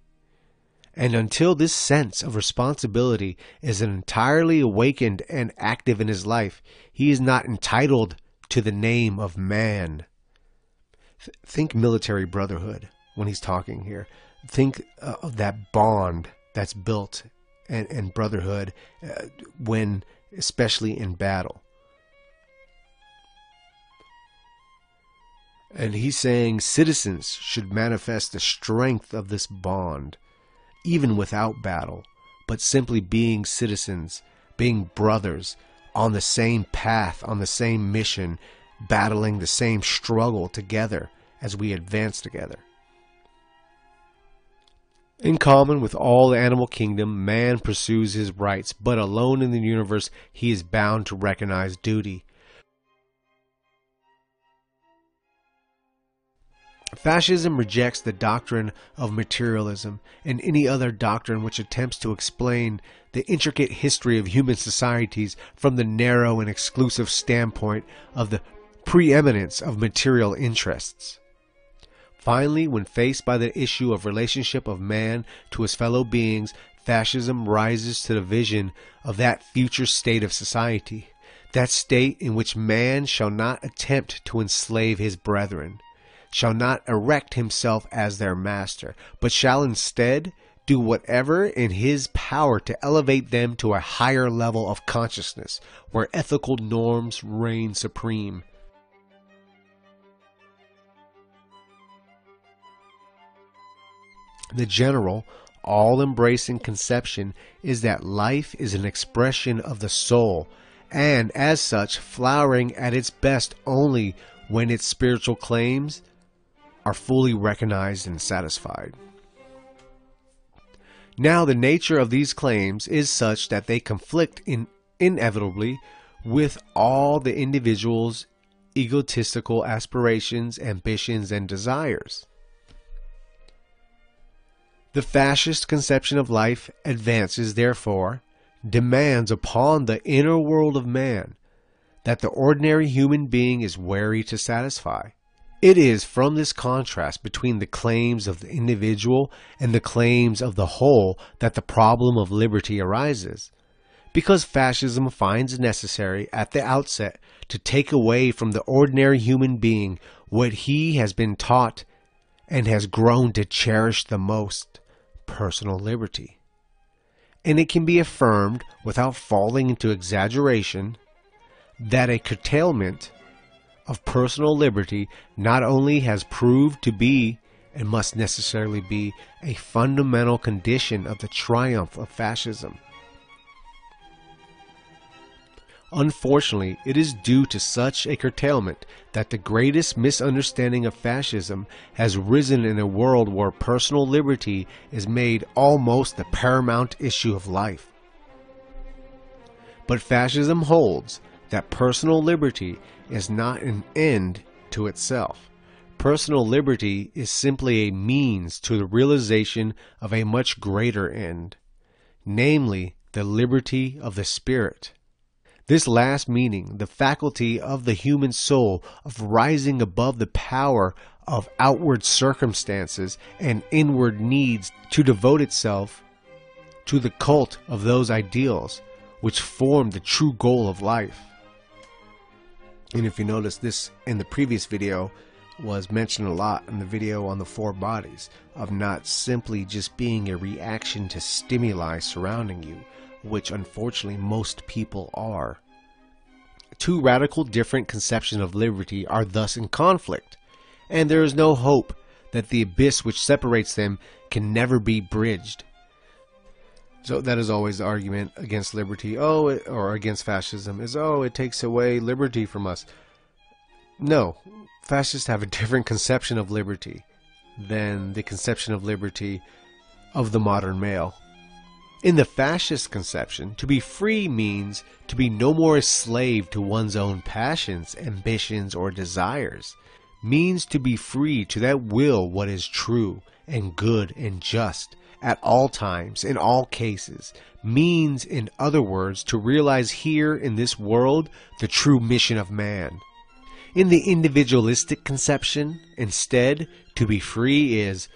And until this sense of responsibility is entirely awakened and active in his life, he is not entitled to the name of man think military brotherhood when he's talking here. Think uh, of that bond that's built and, and brotherhood uh, when, especially in battle. And he's saying citizens should manifest the strength of this bond, even without battle, but simply being citizens, being brothers on the same path, on the same mission, battling the same struggle together as we advance together. In common with all the animal kingdom, man pursues his rights, but alone in the universe he is bound to recognize duty. Fascism rejects the doctrine of materialism and any other doctrine which attempts to explain the intricate history of human societies from the narrow and exclusive standpoint of the preeminence of material interests. Finally, when faced by the issue of relationship of man to his fellow beings, fascism rises to the vision of that future state of society, that state in which man shall not attempt to enslave his brethren, shall not erect himself as their master, but shall instead do whatever in his power to elevate them to a higher level of consciousness, where ethical norms reign supreme. The general, all embracing conception is that life is an expression of the soul, and as such, flowering at its best only when its spiritual claims are fully recognized and satisfied. Now, the nature of these claims is such that they conflict in, inevitably with all the individual's egotistical aspirations, ambitions, and desires. The fascist conception of life advances, therefore, demands upon the inner world of man that the ordinary human being is wary to satisfy. It is from this contrast between the claims of the individual and the claims of the whole that the problem of liberty arises. Because fascism finds it necessary at the outset to take away from the ordinary human being what he has been taught and has grown to cherish the most personal liberty. And it can be affirmed without falling into exaggeration that a curtailment of personal liberty not only has proved to be and must necessarily be a fundamental condition of the triumph of fascism Unfortunately, it is due to such a curtailment that the greatest misunderstanding of fascism has risen in a world where personal liberty is made almost the paramount issue of life. But fascism holds that personal liberty is not an end to itself. Personal liberty is simply a means to the realization of a much greater end, namely the liberty of the spirit. This last meaning, the faculty of the human soul of rising above the power of outward circumstances and inward needs to devote itself to the cult of those ideals which form the true goal of life. And if you notice, this in the previous video was mentioned a lot in the video on the four bodies of not simply just being a reaction to stimuli surrounding you, which unfortunately most people are. Two radical different conceptions of liberty are thus in conflict, and there is no hope that the abyss which separates them can never be bridged. So that is always the argument against liberty, oh, it, or against fascism, is oh, it takes away liberty from us. No, fascists have a different conception of liberty than the conception of liberty of the modern male. In the fascist conception, to be free means to be no more a slave to one's own passions, ambitions, or desires, means to be free to that will what is true and good and just at all times, in all cases, means, in other words, to realize here in this world the true mission of man. In the individualistic conception, instead, to be free is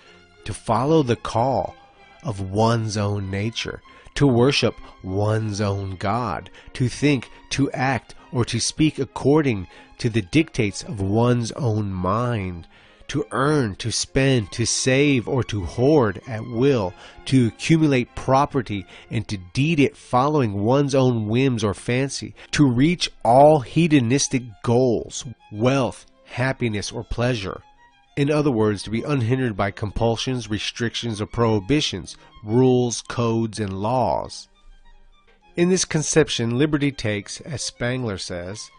to follow the call of one's own nature, to worship one's own God, to think, to act, or to speak according to the dictates of one's own mind, to earn, to spend, to save, or to hoard at will, to accumulate property, and to deed it following one's own whims or fancy, to reach all hedonistic goals, wealth, happiness, or pleasure. In other words, to be unhindered by compulsions, restrictions, or prohibitions, rules, codes, and laws. In this conception, liberty takes, as Spengler says,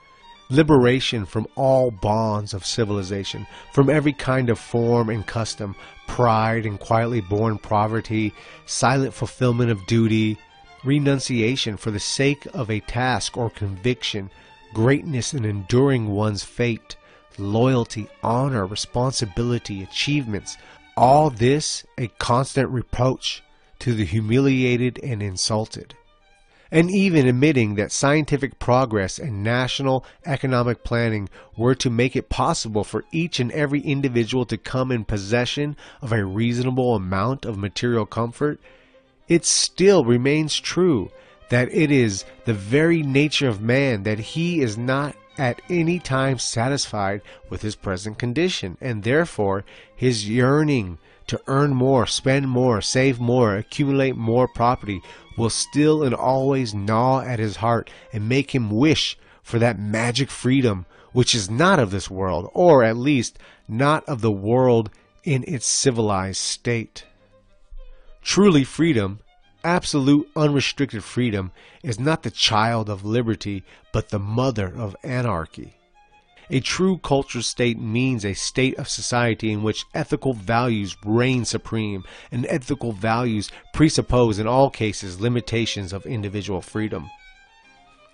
liberation from all bonds of civilization, from every kind of form and custom, pride and quietly born poverty, silent fulfillment of duty, renunciation for the sake of a task or conviction, greatness in enduring one's fate, loyalty, honor, responsibility, achievements, all this a constant reproach to the humiliated and insulted and even admitting that scientific progress and national economic planning were to make it possible for each and every individual to come in possession of a reasonable amount of material comfort, it still remains true that it is the very nature of man that he is not at any time satisfied with his present condition, and therefore his yearning to earn more, spend more, save more, accumulate more property will still and always gnaw at his heart and make him wish for that magic freedom which is not of this world, or at least not of the world in its civilized state. Truly, freedom, absolute unrestricted freedom, is not the child of liberty, but the mother of anarchy. A true culture state means a state of society in which ethical values reign supreme, and ethical values presuppose in all cases limitations of individual freedom.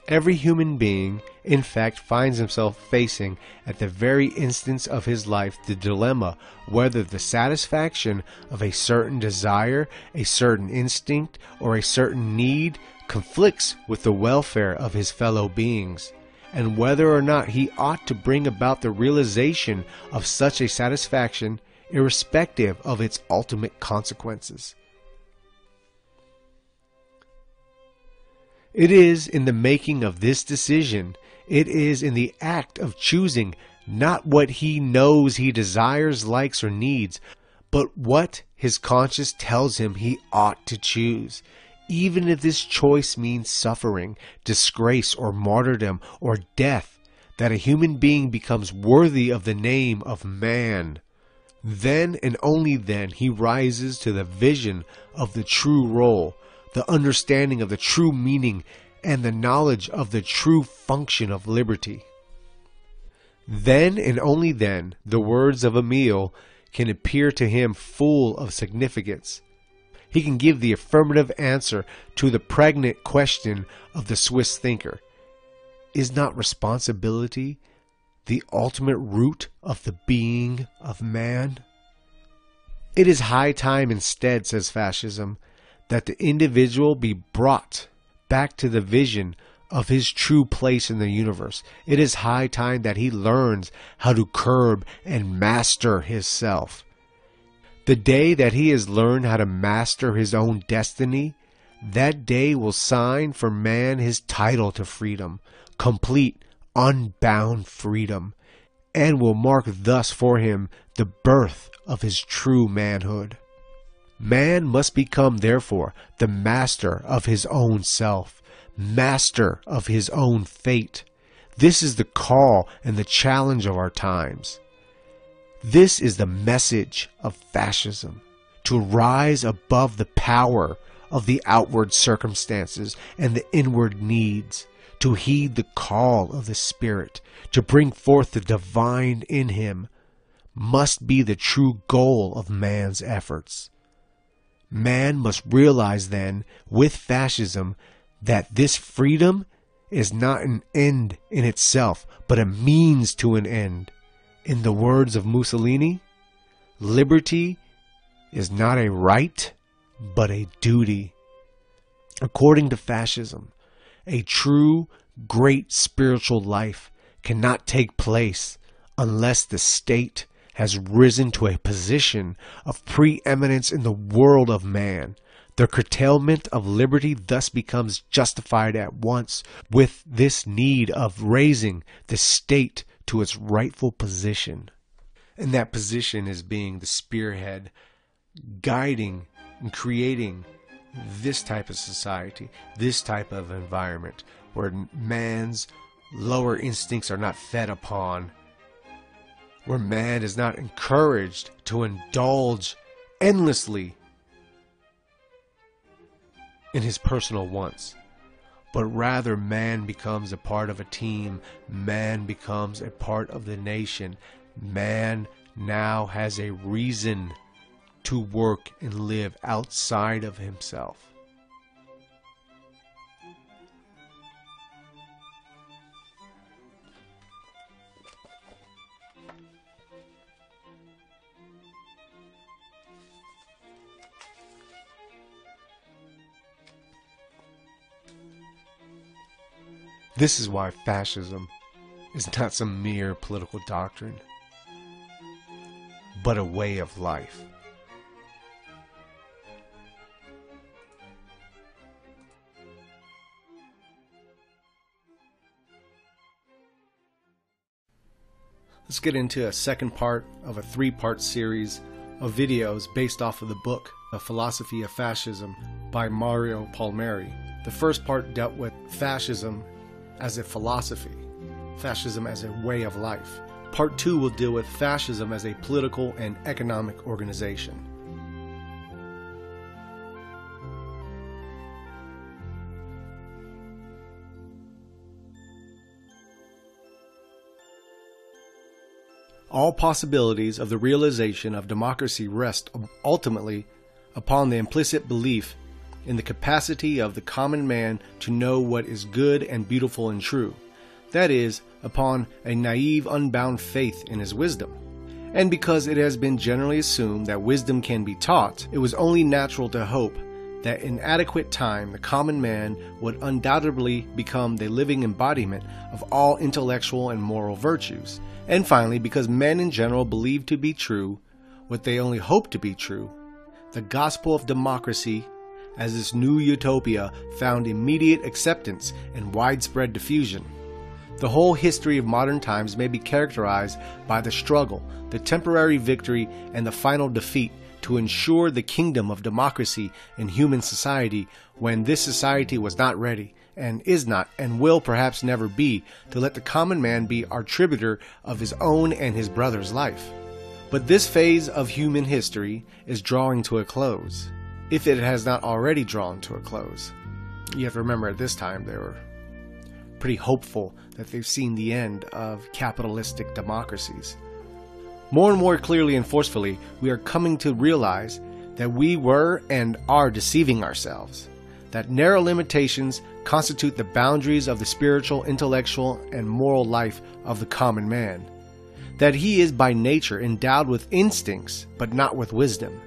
Every human being, in fact, finds himself facing at the very instance of his life the dilemma whether the satisfaction of a certain desire, a certain instinct, or a certain need conflicts with the welfare of his fellow beings and whether or not he ought to bring about the realization of such a satisfaction, irrespective of its ultimate consequences. It is in the making of this decision, it is in the act of choosing not what he knows he desires, likes, or needs, but what his conscience tells him he ought to choose even if this choice means suffering, disgrace, or martyrdom, or death, that a human being becomes worthy of the name of man. Then and only then he rises to the vision of the true role, the understanding of the true meaning, and the knowledge of the true function of liberty. Then and only then the words of Amiel can appear to him full of significance he can give the affirmative answer to the pregnant question of the Swiss thinker. Is not responsibility the ultimate root of the being of man? It is high time instead, says fascism, that the individual be brought back to the vision of his true place in the universe. It is high time that he learns how to curb and master his self. The day that he has learned how to master his own destiny, that day will sign for man his title to freedom, complete, unbound freedom, and will mark thus for him the birth of his true manhood. Man must become, therefore, the master of his own self, master of his own fate. This is the call and the challenge of our times. This is the message of fascism to rise above the power of the outward circumstances and the inward needs, to heed the call of the Spirit, to bring forth the divine in him, must be the true goal of man's efforts. Man must realize then, with fascism, that this freedom is not an end in itself, but a means to an end. In the words of Mussolini, liberty is not a right, but a duty. According to fascism, a true great spiritual life cannot take place unless the state has risen to a position of preeminence in the world of man. The curtailment of liberty thus becomes justified at once with this need of raising the state to its rightful position. And that position is being the spearhead, guiding and creating this type of society, this type of environment where man's lower instincts are not fed upon where man is not encouraged to indulge endlessly in his personal wants, but rather man becomes a part of a team, man becomes a part of the nation, man now has a reason to work and live outside of himself. This is why fascism is not some mere political doctrine, but a way of life. Let's get into a second part of a three part series of videos based off of the book The Philosophy of Fascism by Mario Palmieri. The first part dealt with fascism as a philosophy, fascism as a way of life. Part 2 will deal with fascism as a political and economic organization. All possibilities of the realization of democracy rest ultimately upon the implicit belief in the capacity of the common man to know what is good and beautiful and true, that is, upon a naive, unbound faith in his wisdom. And because it has been generally assumed that wisdom can be taught, it was only natural to hope that in adequate time the common man would undoubtedly become the living embodiment of all intellectual and moral virtues. And finally, because men in general believe to be true what they only hope to be true, the gospel of democracy as this new utopia found immediate acceptance and widespread diffusion. The whole history of modern times may be characterized by the struggle, the temporary victory, and the final defeat to ensure the kingdom of democracy in human society when this society was not ready, and is not, and will perhaps never be, to let the common man be arbitrator of his own and his brother's life. But this phase of human history is drawing to a close if it has not already drawn to a close. You have to remember at this time they were pretty hopeful that they've seen the end of capitalistic democracies. More and more clearly and forcefully, we are coming to realize that we were and are deceiving ourselves, that narrow limitations constitute the boundaries of the spiritual, intellectual, and moral life of the common man, that he is by nature endowed with instincts but not with wisdom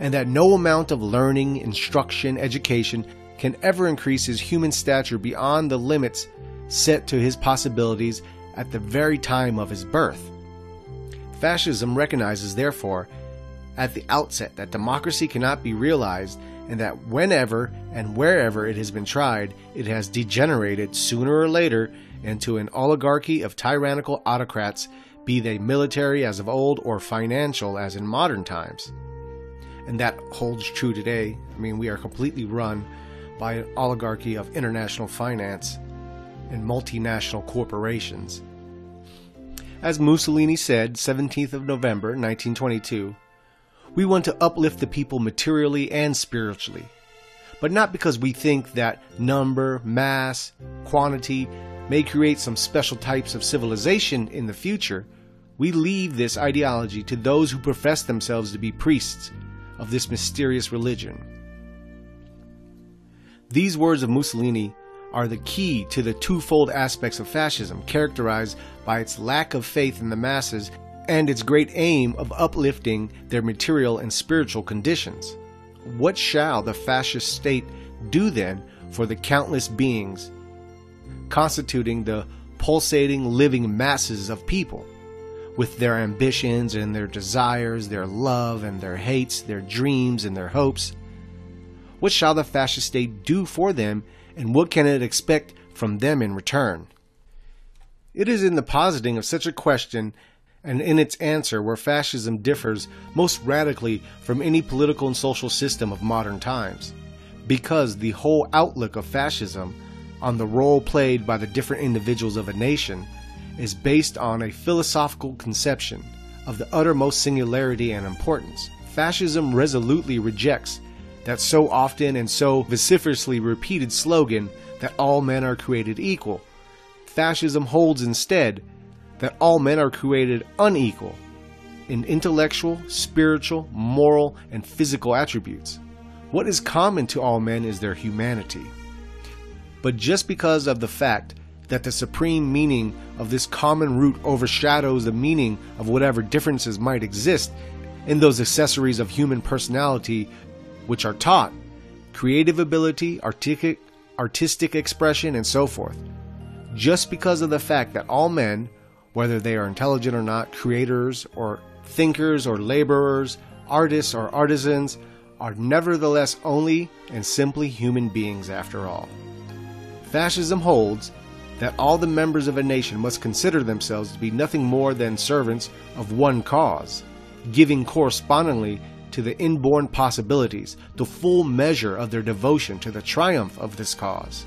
and that no amount of learning, instruction, education can ever increase his human stature beyond the limits set to his possibilities at the very time of his birth. Fascism recognizes, therefore, at the outset that democracy cannot be realized and that whenever and wherever it has been tried, it has degenerated sooner or later into an oligarchy of tyrannical autocrats, be they military as of old or financial as in modern times. And that holds true today. I mean, we are completely run by an oligarchy of international finance and multinational corporations. As Mussolini said, 17th of November 1922, we want to uplift the people materially and spiritually, but not because we think that number, mass, quantity may create some special types of civilization in the future. We leave this ideology to those who profess themselves to be priests of this mysterious religion. These words of Mussolini are the key to the twofold aspects of fascism, characterized by its lack of faith in the masses and its great aim of uplifting their material and spiritual conditions. What shall the fascist state do then for the countless beings constituting the pulsating living masses of people? With their ambitions and their desires, their love and their hates, their dreams and their hopes, what shall the fascist state do for them, and what can it expect from them in return? It is in the positing of such a question and in its answer where fascism differs most radically from any political and social system of modern times. Because the whole outlook of fascism on the role played by the different individuals of a nation is based on a philosophical conception of the uttermost singularity and importance. Fascism resolutely rejects that so often and so vociferously repeated slogan that all men are created equal. Fascism holds instead that all men are created unequal in intellectual, spiritual, moral, and physical attributes. What is common to all men is their humanity. But just because of the fact that the supreme meaning of this common root overshadows the meaning of whatever differences might exist in those accessories of human personality which are taught creative ability, artistic, artistic expression, and so forth. Just because of the fact that all men whether they are intelligent or not, creators or thinkers or laborers, artists or artisans, are nevertheless only and simply human beings after all. Fascism holds that all the members of a nation must consider themselves to be nothing more than servants of one cause, giving correspondingly to the inborn possibilities the full measure of their devotion to the triumph of this cause.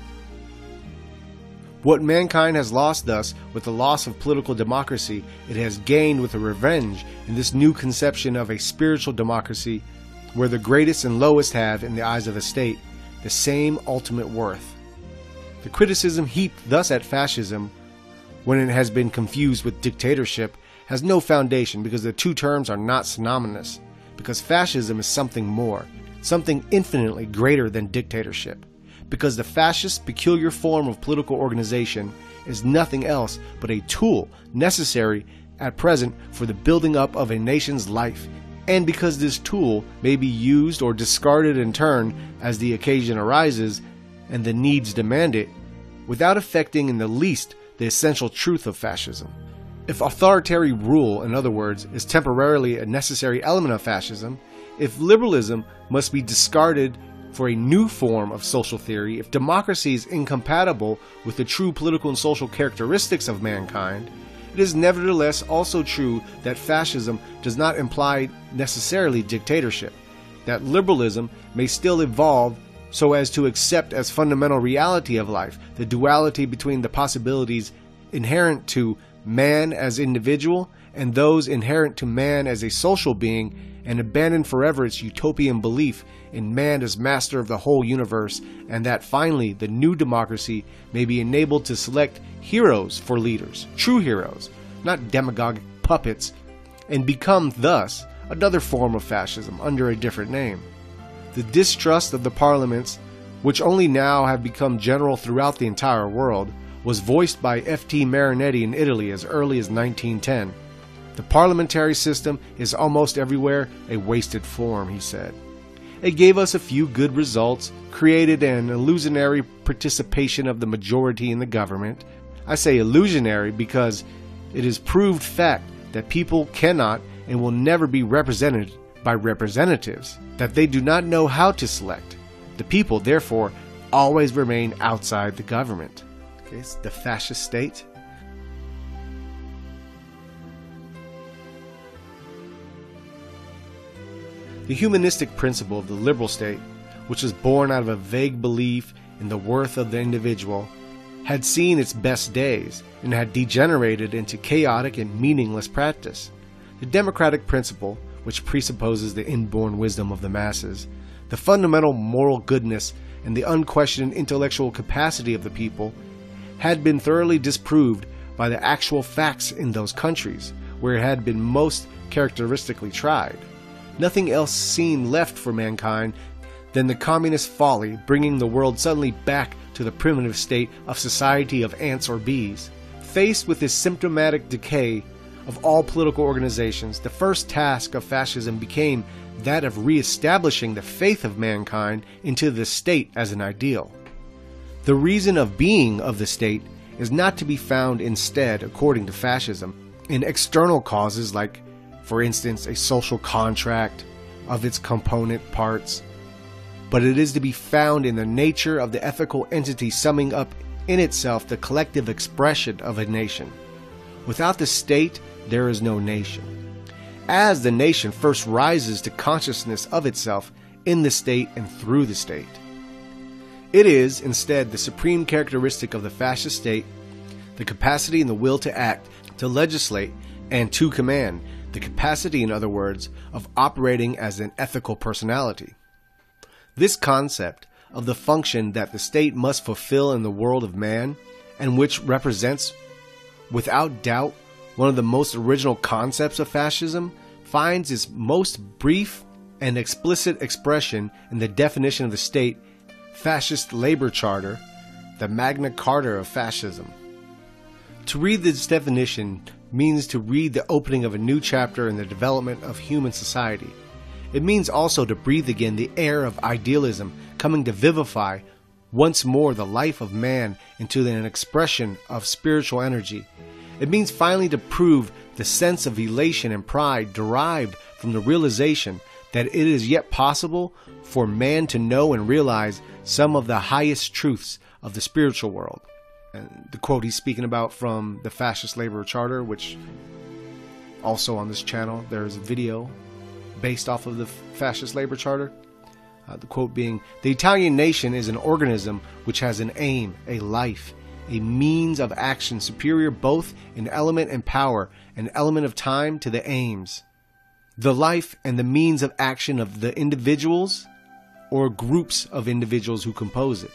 What mankind has lost thus with the loss of political democracy, it has gained with a revenge in this new conception of a spiritual democracy where the greatest and lowest have, in the eyes of the state, the same ultimate worth. The criticism heaped thus at fascism, when it has been confused with dictatorship, has no foundation because the two terms are not synonymous, because fascism is something more, something infinitely greater than dictatorship. Because the fascist peculiar form of political organization is nothing else but a tool necessary at present for the building up of a nation's life, and because this tool may be used or discarded in turn as the occasion arises and the needs demand it, without affecting in the least the essential truth of fascism. If authoritarian rule, in other words, is temporarily a necessary element of fascism, if liberalism must be discarded for a new form of social theory if democracy is incompatible with the true political and social characteristics of mankind, it is nevertheless also true that fascism does not imply necessarily dictatorship, that liberalism may still evolve so as to accept as fundamental reality of life the duality between the possibilities inherent to man as individual and those inherent to man as a social being and abandon forever its utopian belief in man as master of the whole universe, and that finally the new democracy may be enabled to select heroes for leaders, true heroes, not demagogic puppets, and become thus another form of fascism under a different name. The distrust of the parliaments, which only now have become general throughout the entire world, was voiced by F.T. Marinetti in Italy as early as 1910. The parliamentary system is almost everywhere a wasted form, he said It gave us a few good results, created an illusionary participation of the majority in the government. I say illusionary because it is proved fact that people cannot and will never be represented by representatives, that they do not know how to select. The people, therefore, always remain outside the government. Okay, the fascist state. The humanistic principle of the liberal state, which was born out of a vague belief in the worth of the individual, had seen its best days and had degenerated into chaotic and meaningless practice. The democratic principle, which presupposes the inborn wisdom of the masses, the fundamental moral goodness and the unquestioned intellectual capacity of the people, had been thoroughly disproved by the actual facts in those countries where it had been most characteristically tried. Nothing else seemed left for mankind than the communist folly bringing the world suddenly back to the primitive state of society of ants or bees. Faced with this symptomatic decay of all political organizations, the first task of fascism became that of re-establishing the faith of mankind into the state as an ideal. The reason of being of the state is not to be found instead, according to fascism, in external causes like, for instance, a social contract of its component parts, but it is to be found in the nature of the ethical entity summing up in itself the collective expression of a nation. Without the state, there is no nation. As the nation first rises to consciousness of itself in the state and through the state. It is, instead, the supreme characteristic of the fascist state the capacity and the will to act, to legislate, and to command, the capacity, in other words, of operating as an ethical personality. This concept of the function that the state must fulfill in the world of man, and which represents, without doubt, one of the most original concepts of fascism, finds its most brief and explicit expression in the definition of the state fascist labor charter, the Magna Carta of fascism. To read this definition means to read the opening of a new chapter in the development of human society. It means also to breathe again the air of idealism, coming to vivify once more the life of man into an expression of spiritual energy. It means finally to prove the sense of elation and pride derived from the realization that it is yet possible for man to know and realize some of the highest truths of the spiritual world. And the quote he's speaking about from the Fascist Labor Charter, which also on this channel there's a video based off of the Fascist Labor Charter. Uh, the quote being The Italian nation is an organism which has an aim, a life, a means of action superior both in element and power, an element of time to the aims. The life and the means of action of the individuals or groups of individuals who compose it.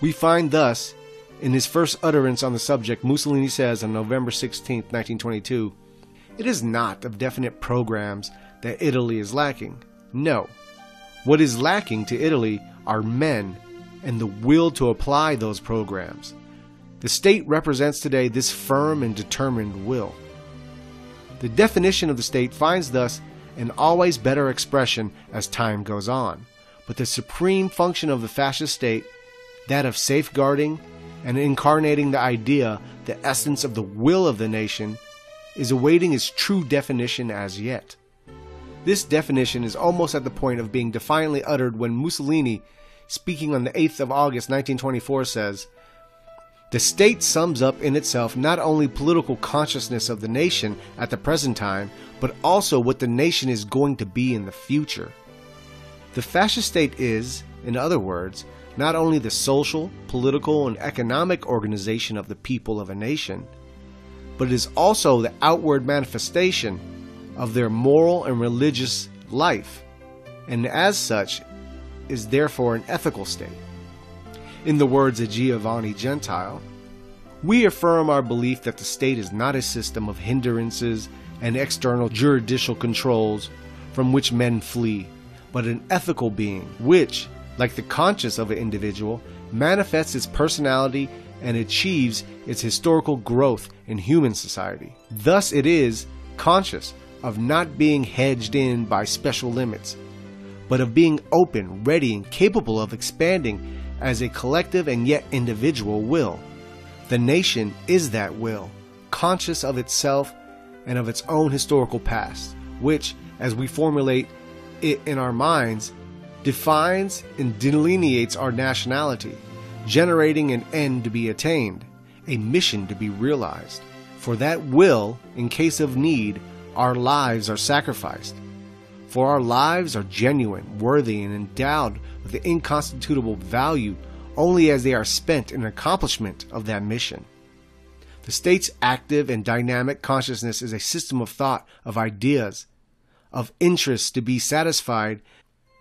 We find thus, in his first utterance on the subject, Mussolini says on November 16, 1922, It is not of definite programs that Italy is lacking. No. What is lacking to Italy are men and the will to apply those programs. The state represents today this firm and determined will. The definition of the state finds thus an always better expression as time goes on, but the supreme function of the fascist state, that of safeguarding and incarnating the idea, the essence of the will of the nation, is awaiting its true definition as yet. This definition is almost at the point of being defiantly uttered when Mussolini, speaking on the 8th of August 1924, says, The state sums up in itself not only political consciousness of the nation at the present time, but also what the nation is going to be in the future. The fascist state is, in other words, not only the social, political, and economic organization of the people of a nation, but it is also the outward manifestation of their moral and religious life, and as such is therefore an ethical state. In the words of Giovanni Gentile, we affirm our belief that the state is not a system of hindrances and external juridical controls from which men flee, but an ethical being which, like the conscience of an individual, manifests its personality and achieves its historical growth in human society. Thus, it is conscious of not being hedged in by special limits, but of being open, ready, and capable of expanding as a collective and yet individual will. The nation is that will, conscious of itself and of its own historical past, which, as we formulate it in our minds, defines and delineates our nationality, generating an end to be attained, a mission to be realized. For that will, in case of need, our lives are sacrificed. For our lives are genuine, worthy, and endowed with the inconstitutable value only as they are spent in accomplishment of that mission. The state's active and dynamic consciousness is a system of thought, of ideas, of interests to be satisfied,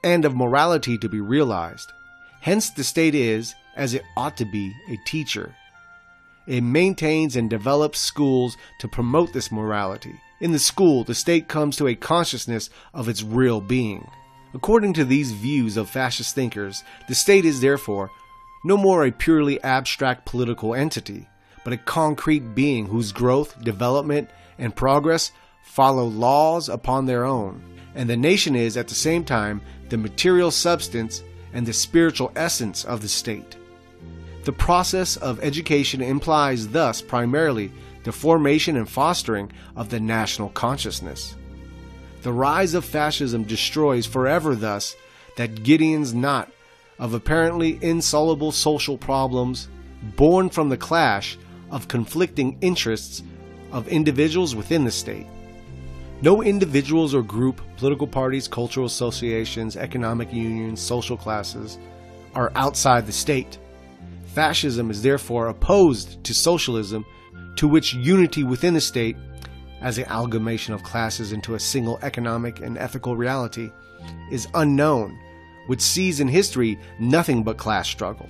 and of morality to be realized. Hence, the state is, as it ought to be, a teacher. It maintains and develops schools to promote this morality. In the school, the state comes to a consciousness of its real being. According to these views of fascist thinkers, the state is therefore no more a purely abstract political entity, but a concrete being whose growth, development, and progress follow laws upon their own. And the nation is, at the same time, the material substance and the spiritual essence of the state. The process of education implies thus primarily the formation and fostering of the national consciousness. The rise of fascism destroys forever, thus, that Gideon's knot of apparently insoluble social problems born from the clash of conflicting interests of individuals within the state. No individuals or group, political parties, cultural associations, economic unions, social classes are outside the state. Fascism is therefore opposed to socialism to which unity within the state, as the amalgamation of classes into a single economic and ethical reality, is unknown, which sees in history nothing but class struggle.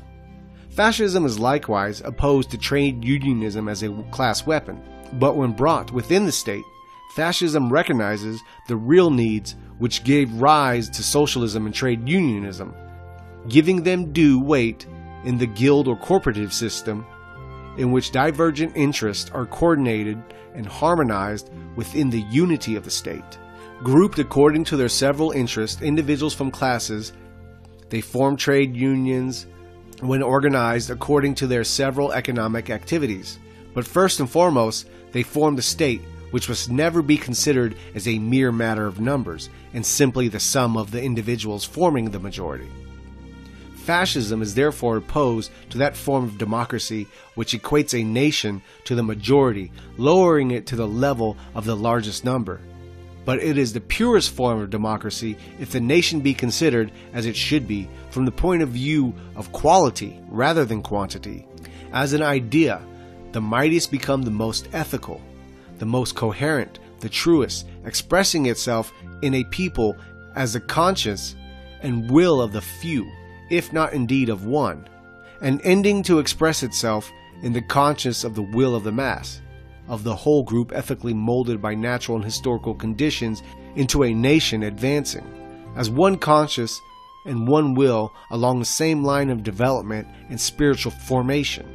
Fascism is likewise opposed to trade unionism as a class weapon, but when brought within the state, fascism recognizes the real needs which gave rise to socialism and trade unionism, giving them due weight in the guild or corporative system in which divergent interests are coordinated and harmonized within the unity of the state. Grouped according to their several interests, individuals from classes, they form trade unions when organized according to their several economic activities. But first and foremost, they form the state, which must never be considered as a mere matter of numbers and simply the sum of the individuals forming the majority. Fascism is therefore opposed to that form of democracy which equates a nation to the majority, lowering it to the level of the largest number. But it is the purest form of democracy if the nation be considered as it should be from the point of view of quality rather than quantity. As an idea, the mightiest become the most ethical, the most coherent, the truest, expressing itself in a people as the conscience and will of the few if not indeed of one, and ending to express itself in the conscience of the will of the mass, of the whole group ethically molded by natural and historical conditions into a nation advancing, as one conscious and one will along the same line of development and spiritual formation.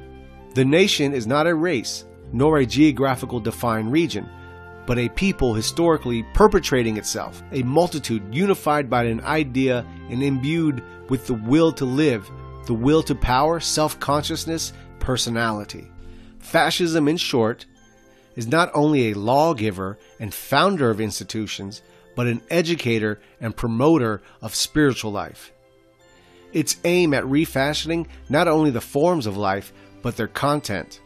The nation is not a race, nor a geographical defined region, but a people historically perpetrating itself, a multitude unified by an idea and imbued with the will to live, the will to power, self consciousness, personality. Fascism, in short, is not only a lawgiver and founder of institutions, but an educator and promoter of spiritual life. Its aim at refashioning not only the forms of life, but their content.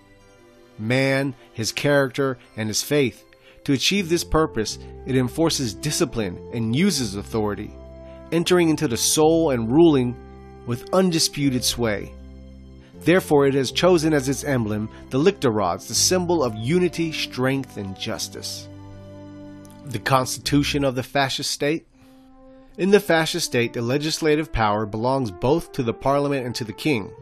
Man, his character, and his faith to achieve this purpose, it enforces discipline and uses authority, entering into the soul and ruling with undisputed sway. Therefore, it has chosen as its emblem the lictor rods, the symbol of unity, strength, and justice. The constitution of the fascist state? In the fascist state, the legislative power belongs both to the parliament and to the king,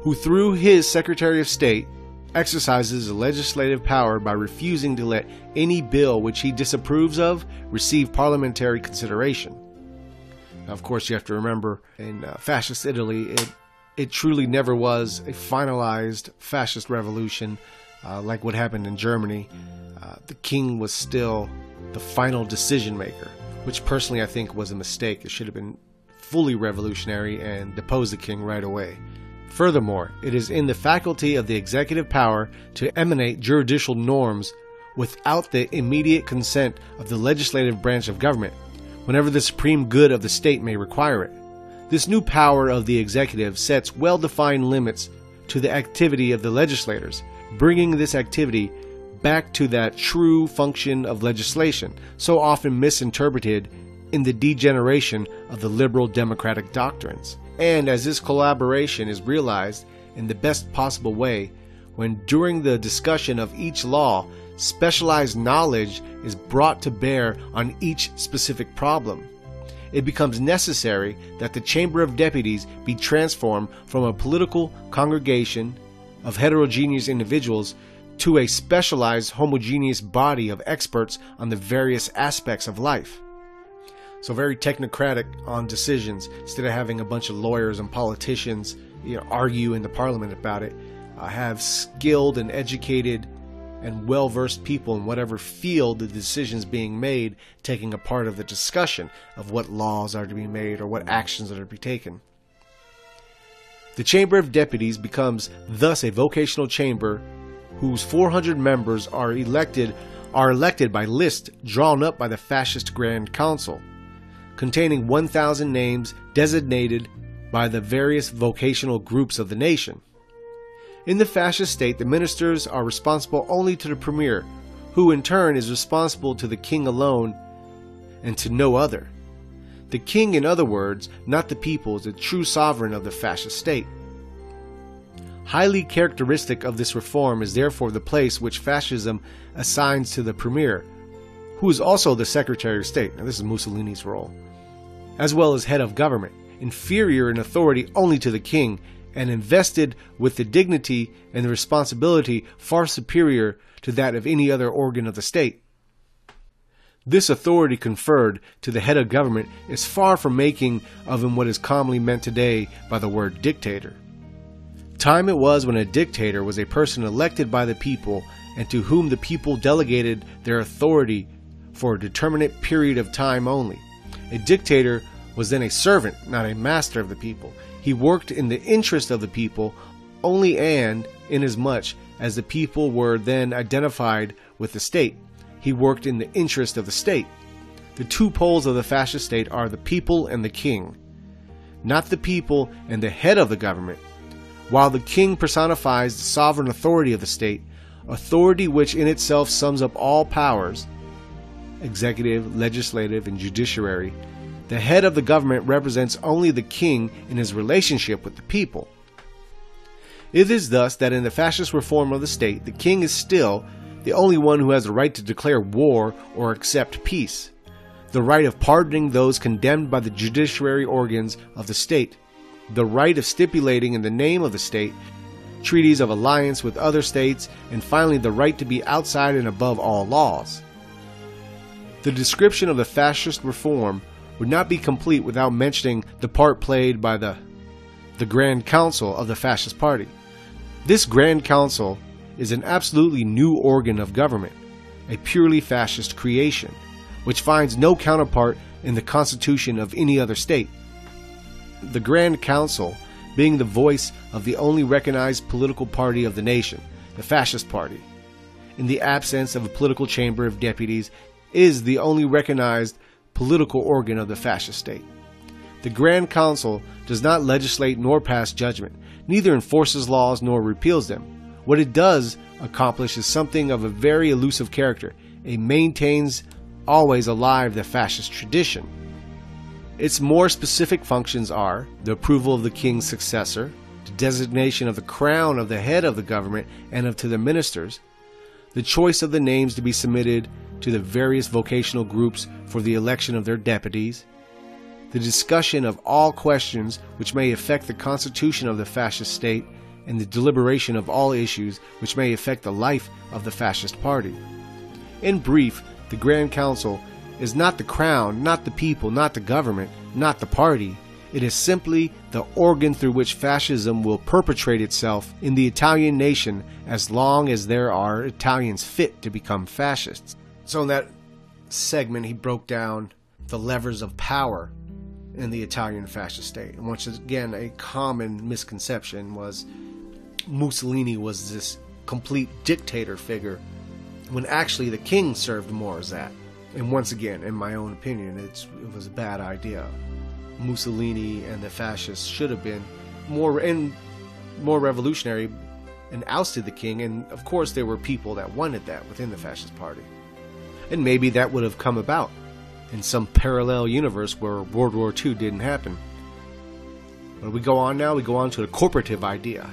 who through his Secretary of State exercises the legislative power by refusing to let any bill which he disapproves of receive parliamentary consideration. Of course, you have to remember in uh, fascist Italy, it, it truly never was a finalized fascist revolution uh, like what happened in Germany. Uh, the king was still the final decision maker. which personally I think was a mistake. It should have been fully revolutionary and depose the king right away. Furthermore, it is in the faculty of the executive power to emanate juridical norms without the immediate consent of the legislative branch of government, whenever the supreme good of the state may require it. This new power of the executive sets well defined limits to the activity of the legislators, bringing this activity back to that true function of legislation, so often misinterpreted in the degeneration of the liberal democratic doctrines. And as this collaboration is realized in the best possible way, when during the discussion of each law, specialized knowledge is brought to bear on each specific problem, it becomes necessary that the Chamber of Deputies be transformed from a political congregation of heterogeneous individuals to a specialized homogeneous body of experts on the various aspects of life. So very technocratic on decisions instead of having a bunch of lawyers and politicians you know, argue in the parliament about it. Uh, have skilled and educated and well versed people in whatever field the decisions being made taking a part of the discussion of what laws are to be made or what actions are to be taken. The Chamber of Deputies becomes thus a vocational chamber whose 400 members are elected are elected by list drawn up by the fascist Grand Council, containing 1,000 names designated by the various vocational groups of the nation. In the fascist state, the ministers are responsible only to the premier, who in turn is responsible to the king alone and to no other. The king, in other words, not the people, is the true sovereign of the fascist state. Highly characteristic of this reform is therefore the place which fascism assigns to the premier, who is also the Secretary of State. Now, this is Mussolini's role, as well as head of government, inferior in authority only to the king and invested with the dignity and the responsibility far superior to that of any other organ of the state. This authority conferred to the head of government is far from making of him what is commonly meant today by the word dictator. Time it was when a dictator was a person elected by the people and to whom the people delegated their authority for a determinate period of time only. A dictator was then a servant, not a master of the people, he worked in the interest of the people only and inasmuch as the people were then identified with the state. He worked in the interest of the state. The two poles of the fascist state are the people and the king, not the people and the head of the government. While the king personifies the sovereign authority of the state, authority which in itself sums up all powers executive, legislative, and judiciary the head of the government represents only the king in his relationship with the people. It is thus that in the fascist reform of the state, the king is still the only one who has the right to declare war or accept peace, the right of pardoning those condemned by the judiciary organs of the state, the right of stipulating in the name of the state treaties of alliance with other states, and finally the right to be outside and above all laws. The description of the fascist reform would not be complete without mentioning the part played by the the Grand Council of the Fascist Party. This Grand Council is an absolutely new organ of government, a purely fascist creation, which finds no counterpart in the constitution of any other state. The Grand Council being the voice of the only recognized political party of the nation, the Fascist Party. In the absence of a political chamber of deputies, is the only recognized political organ of the fascist state. The Grand Council does not legislate nor pass judgment, neither enforces laws nor repeals them. What it does accomplish is something of a very elusive character. It maintains always alive the fascist tradition. Its more specific functions are the approval of the king's successor, the designation of the crown of the head of the government and of to the ministers, the choice of the names to be submitted to the various vocational groups for the election of their deputies, the discussion of all questions which may affect the constitution of the fascist state, and the deliberation of all issues which may affect the life of the fascist party. In brief, the Grand Council is not the crown, not the people, not the government, not the party. It is simply the organ through which fascism will perpetrate itself in the Italian nation as long as there are Italians fit to become fascists. So in that segment, he broke down the levers of power in the Italian fascist state. And once again, a common misconception was Mussolini was this complete dictator figure when actually the king served more as that. And once again, in my own opinion, it was a bad idea. Mussolini and the fascists should have been more and more revolutionary and ousted the king. And of course, there were people that wanted that within the fascist party. And maybe that would have come about in some parallel universe where World War II didn't happen. When we go on now, we go on to the corporative idea.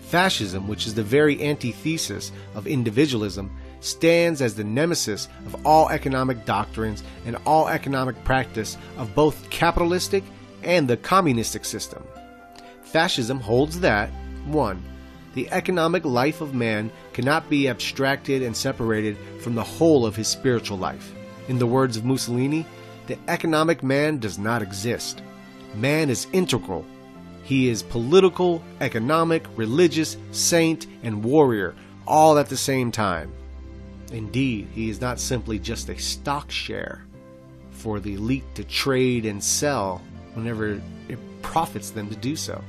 Fascism, which is the very antithesis of individualism, stands as the nemesis of all economic doctrines and all economic practice of both capitalistic and the communistic system. Fascism holds that 1. The economic life of man cannot be abstracted and separated from the whole of his spiritual life. In the words of Mussolini, the economic man does not exist. Man is integral he is political, economic, religious, saint, and warrior, all at the same time. Indeed, he is not simply just a stock share for the elite to trade and sell whenever it profits them to do so.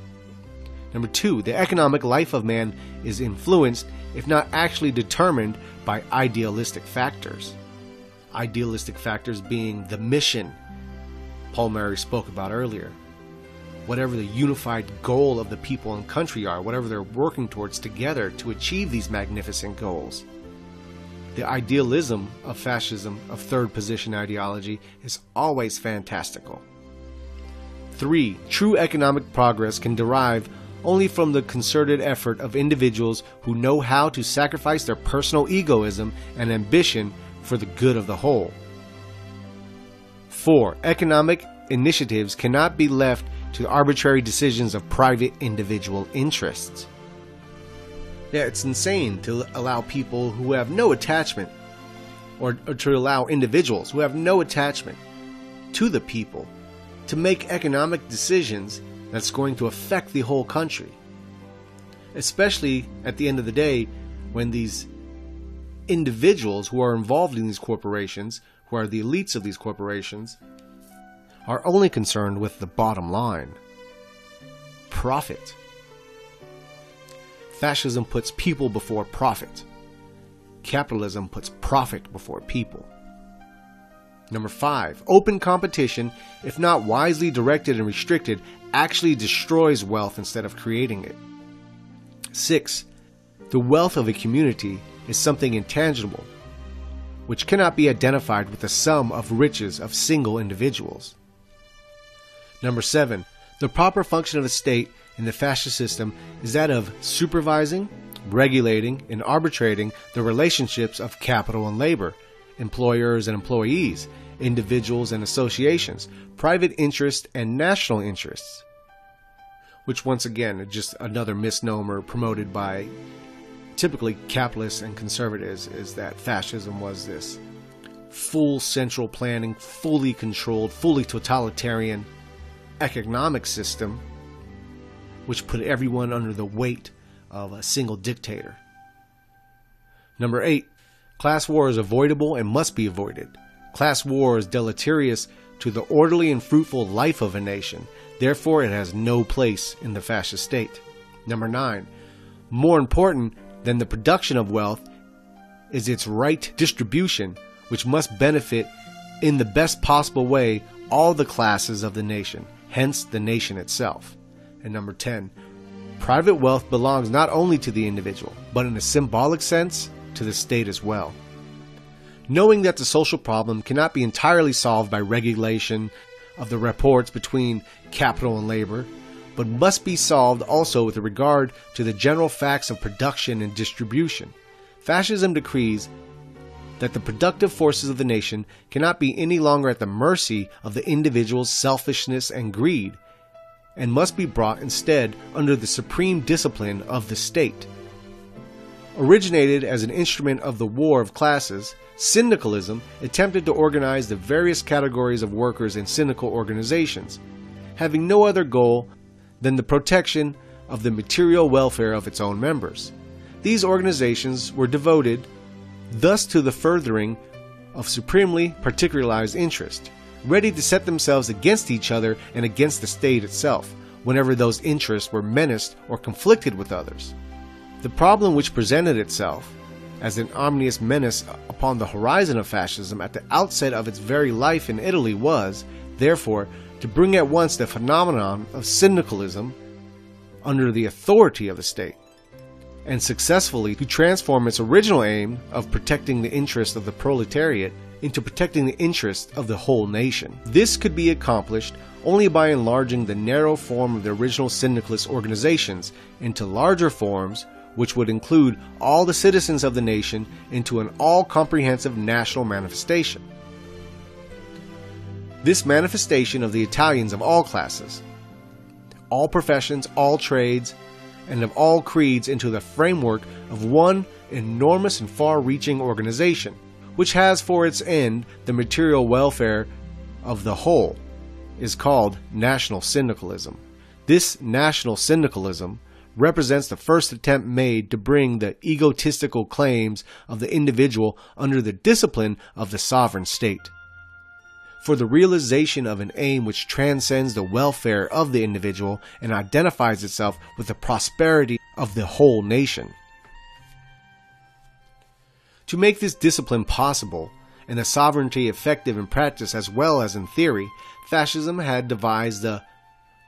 Number two, the economic life of man is influenced, if not actually determined, by idealistic factors. Idealistic factors being the mission Palmieri spoke about earlier, whatever the unified goal of the people and country are, whatever they're working towards together to achieve these magnificent goals. The idealism of fascism, of third position ideology, is always fantastical. 3. True economic progress can derive only from the concerted effort of individuals who know how to sacrifice their personal egoism and ambition for the good of the whole. 4. Economic initiatives cannot be left to arbitrary decisions of private individual interests. Yeah, it's insane to allow people who have no attachment, or, or, to allow individuals who have no attachment to the people to make economic decisions that's going to affect the whole country. Especially at the end of the day, when these individuals who are involved in these corporations, who are the elites of these corporations, are only concerned with the bottom line profit. Fascism puts people before profit. Capitalism puts profit before people. Number five, open competition, if not wisely directed and restricted, actually destroys wealth instead of creating it. Six, the wealth of a community is something intangible, which cannot be identified with the sum of riches of single individuals. Number seven, the proper function of a state in the fascist system is that of supervising, regulating, and arbitrating the relationships of capital and labor, employers and employees, individuals and associations, private interests and national interests. Which, once again, is just another misnomer promoted by typically capitalists and conservatives is that fascism was this full central planning, fully controlled, fully totalitarian economic system which put everyone under the weight of a single dictator. Number 8. Class war is avoidable and must be avoided. Class war is deleterious to the orderly and fruitful life of a nation. Therefore, it has no place in the fascist state. Number 9. More important than the production of wealth is its right distribution, which must benefit in the best possible way all the classes of the nation hence the nation itself. And number 10, private wealth belongs not only to the individual, but in a symbolic sense, to the state as well. Knowing that the social problem cannot be entirely solved by regulation of the rapports between capital and labor, but must be solved also with regard to the general facts of production and distribution. Fascism decrees that the productive forces of the nation cannot be any longer at the mercy of the individual's selfishness and greed, and must be brought instead under the supreme discipline of the state. Originated as an instrument of the war of classes, syndicalism attempted to organize the various categories of workers in syndical organizations, having no other goal than the protection of the material welfare of its own members. These organizations were devoted thus to the furthering of supremely particularized interest, ready to set themselves against each other and against the state itself, whenever those interests were menaced or conflicted with others. The problem which presented itself as an ominous menace upon the horizon of fascism at the outset of its very life in Italy was, therefore, to bring at once the phenomenon of syndicalism under the authority of the state, and successfully to transform its original aim of protecting the interests of the proletariat into protecting the interests of the whole nation. This could be accomplished only by enlarging the narrow form of the original syndicalist organizations into larger forms which would include all the citizens of the nation into an all comprehensive national manifestation. This manifestation of the Italians of all classes, all professions, all trades, and of all creeds into the framework of one enormous and far reaching organization, which has for its end the material welfare of the whole, is called national syndicalism. This national syndicalism represents the first attempt made to bring the egotistical claims of the individual under the discipline of the sovereign state. For the realization of an aim which transcends the welfare of the individual and identifies itself with the prosperity of the whole nation. To make this discipline possible, and the sovereignty effective in practice as well as in theory, fascism had devised the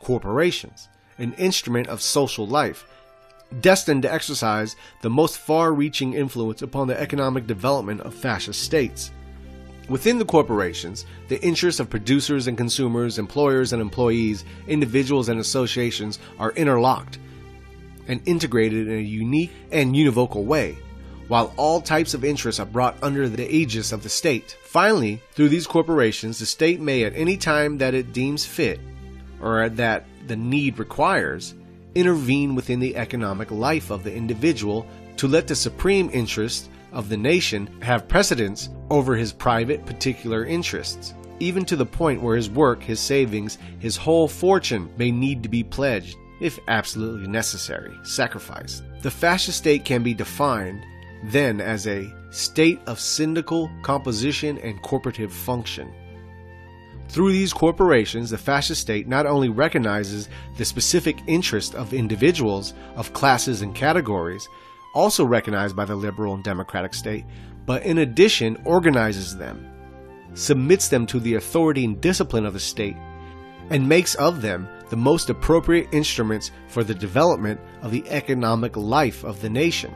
corporations, an instrument of social life, destined to exercise the most far reaching influence upon the economic development of fascist states. Within the corporations, the interests of producers and consumers, employers and employees, individuals and associations are interlocked and integrated in a unique and univocal way, while all types of interests are brought under the aegis of the state. Finally, through these corporations, the state may at any time that it deems fit, or at that the need requires, intervene within the economic life of the individual to let the supreme interest of the nation have precedence over his private particular interests, even to the point where his work, his savings, his whole fortune may need to be pledged, if absolutely necessary, sacrificed. The fascist state can be defined then as a state of syndical composition and corporative function. Through these corporations, the fascist state not only recognizes the specific interest of individuals, of classes and categories, also recognized by the liberal and democratic state, but in addition organizes them, submits them to the authority and discipline of the state, and makes of them the most appropriate instruments for the development of the economic life of the nation.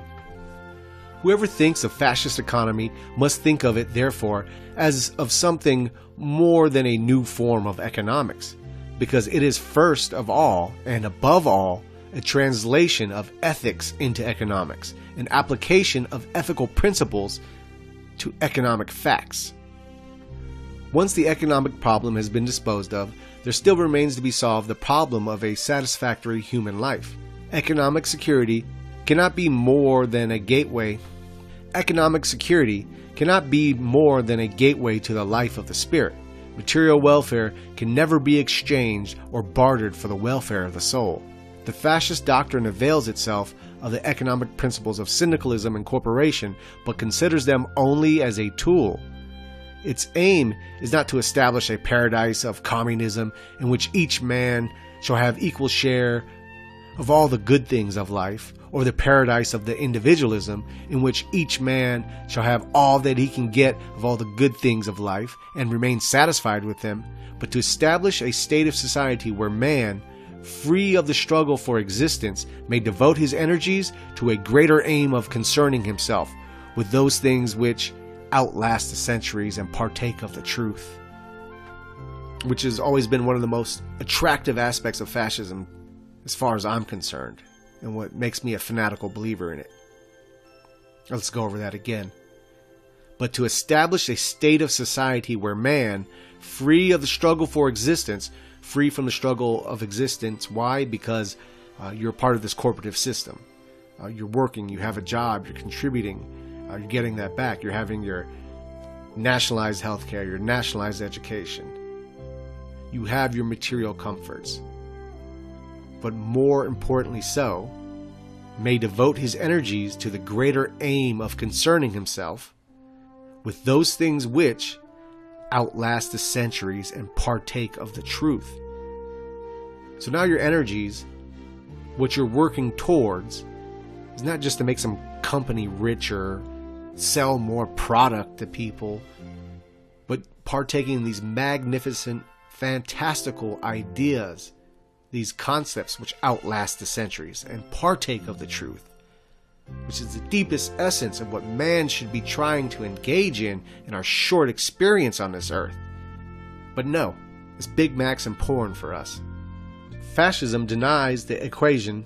Whoever thinks of fascist economy must think of it, therefore, as of something more than a new form of economics, because it is first of all and above all a translation of ethics into economics, an application of ethical principles to economic facts. Once the economic problem has been disposed of, there still remains to be solved the problem of a satisfactory human life. Economic security cannot be more than a gateway. Economic security cannot be more than a gateway to the life of the spirit. Material welfare can never be exchanged or bartered for the welfare of the soul. The fascist doctrine avails itself of the economic principles of syndicalism and corporation, but considers them only as a tool. Its aim is not to establish a paradise of communism in which each man shall have equal share of all the good things of life, or the paradise of the individualism in which each man shall have all that he can get of all the good things of life and remain satisfied with them, but to establish a state of society where man, free of the struggle for existence, may devote his energies to a greater aim of concerning himself with those things which outlast the centuries and partake of the truth. Which has always been one of the most attractive aspects of fascism as far as I'm concerned, and what makes me a fanatical believer in it. Let's go over that again. But to establish a state of society where man, free of the struggle for existence, free from the struggle of existence, why? Because uh, you're part of this corporative system. Uh, you're working, you have a job, you're contributing, uh, you're getting that back, you're having your nationalized healthcare, your nationalized education. You have your material comforts but more importantly so, may devote his energies to the greater aim of concerning himself with those things which outlast the centuries and partake of the truth. So now your energies, what you're working towards, is not just to make some company richer, sell more product to people, but partaking in these magnificent, fantastical ideas, these concepts which outlast the centuries and partake of the truth which is the deepest essence of what man should be trying to engage in in our short experience on this earth. But no, it's Big Macs and porn for us. Fascism denies the equation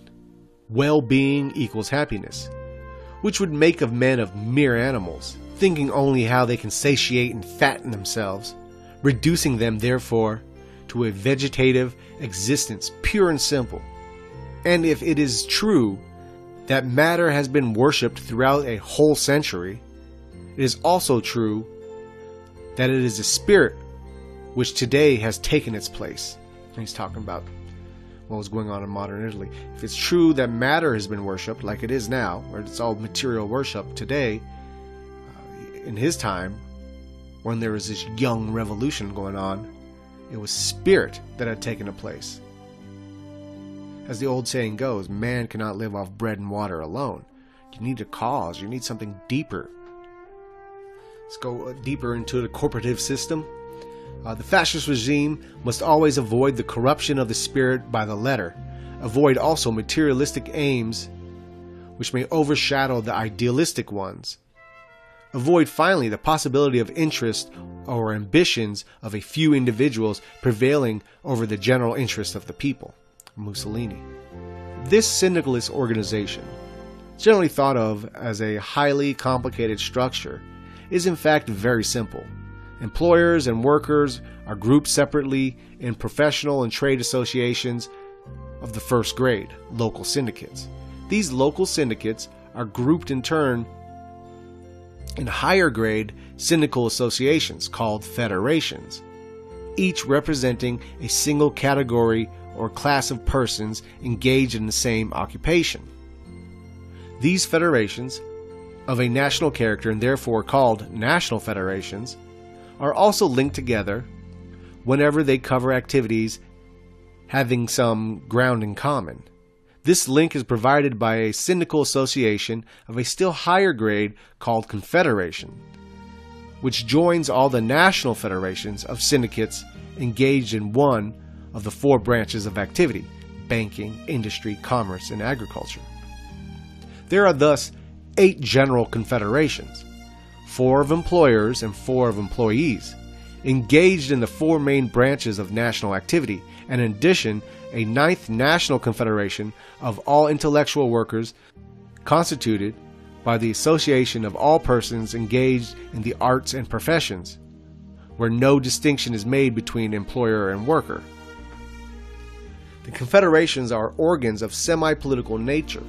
well being equals happiness, which would make of men of mere animals, thinking only how they can satiate and fatten themselves, reducing them, therefore, to a vegetative existence, pure and simple. And if it is true that matter has been worshipped throughout a whole century, it is also true that it is a spirit which today has taken its place. And he's talking about what was going on in modern Italy. If it's true that matter has been worshipped, like it is now, where it's all material worship today, uh, in his time, when there was this young revolution going on, it was spirit that had taken a place. As the old saying goes, man cannot live off bread and water alone. You need a cause, you need something deeper. Let's go uh, deeper into the corporative system. Uh, the fascist regime must always avoid the corruption of the spirit by the letter, avoid also materialistic aims which may overshadow the idealistic ones. Avoid finally the possibility of interest or ambitions of a few individuals prevailing over the general interest of the people. Mussolini. This syndicalist organization, generally thought of as a highly complicated structure, is in fact very simple. Employers and workers are grouped separately in professional and trade associations of the first grade, local syndicates. These local syndicates are grouped in turn in higher grade syndical associations called federations, each representing a single category or class of persons engaged in the same occupation. These federations, of a national character and therefore called national federations, are also linked together whenever they cover activities having some ground in common. This link is provided by a syndical association of a still higher grade called confederation, which joins all the national federations of syndicates engaged in one of the four branches of activity banking, industry, commerce, and agriculture. There are thus eight general confederations four of employers and four of employees, engaged in the four main branches of national activity, and in addition, a ninth national confederation of all intellectual workers constituted by the association of all persons engaged in the arts and professions, where no distinction is made between employer and worker. The confederations are organs of semi political nature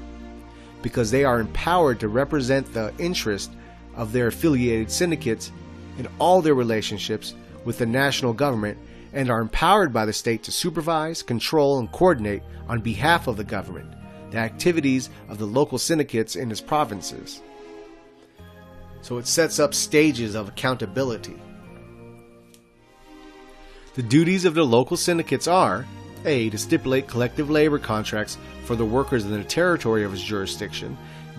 because they are empowered to represent the interest of their affiliated syndicates in all their relationships with the national government and are empowered by the state to supervise, control, and coordinate on behalf of the government the activities of the local syndicates in its provinces. So it sets up stages of accountability. The duties of the local syndicates are a. To stipulate collective labor contracts for the workers in the territory of its jurisdiction.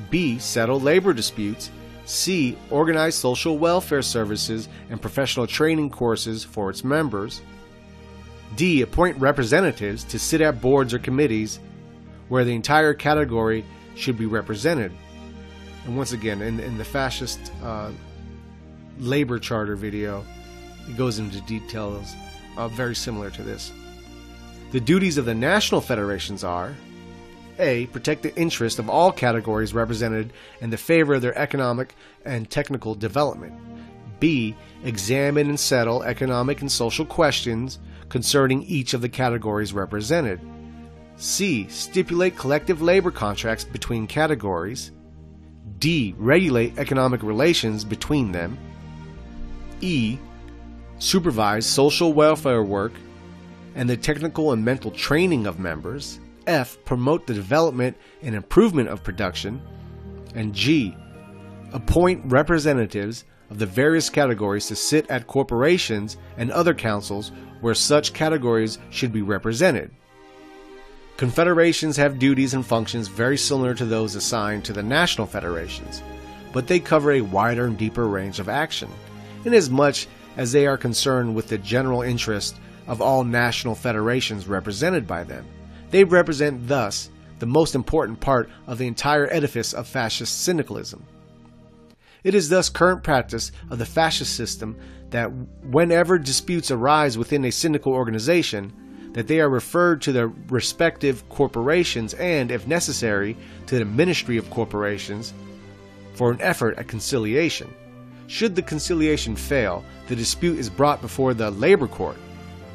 B. Settle labor disputes. C. Organize social welfare services and professional training courses for its members. D. Appoint representatives to sit at boards or committees where the entire category should be represented. And once again, in, in the fascist uh, labor charter video, it goes into details uh, very similar to this. The duties of the national federations are A. Protect the interest of all categories represented in the favor of their economic and technical development. B. Examine and settle economic and social questions concerning each of the categories represented. C. Stipulate collective labor contracts between categories. D. Regulate economic relations between them. E. Supervise social welfare work and the technical and mental training of members. F. Promote the development and improvement of production. And G. Appoint representatives of the various categories to sit at corporations and other councils where such categories should be represented. Confederations have duties and functions very similar to those assigned to the national federations, but they cover a wider and deeper range of action, inasmuch as they are concerned with the general interest of all national federations represented by them. They represent, thus, the most important part of the entire edifice of fascist syndicalism. It is thus current practice of the fascist system that whenever disputes arise within a syndical organization, that they are referred to their respective corporations and, if necessary, to the Ministry of Corporations for an effort at conciliation. Should the conciliation fail, the dispute is brought before the Labor Court,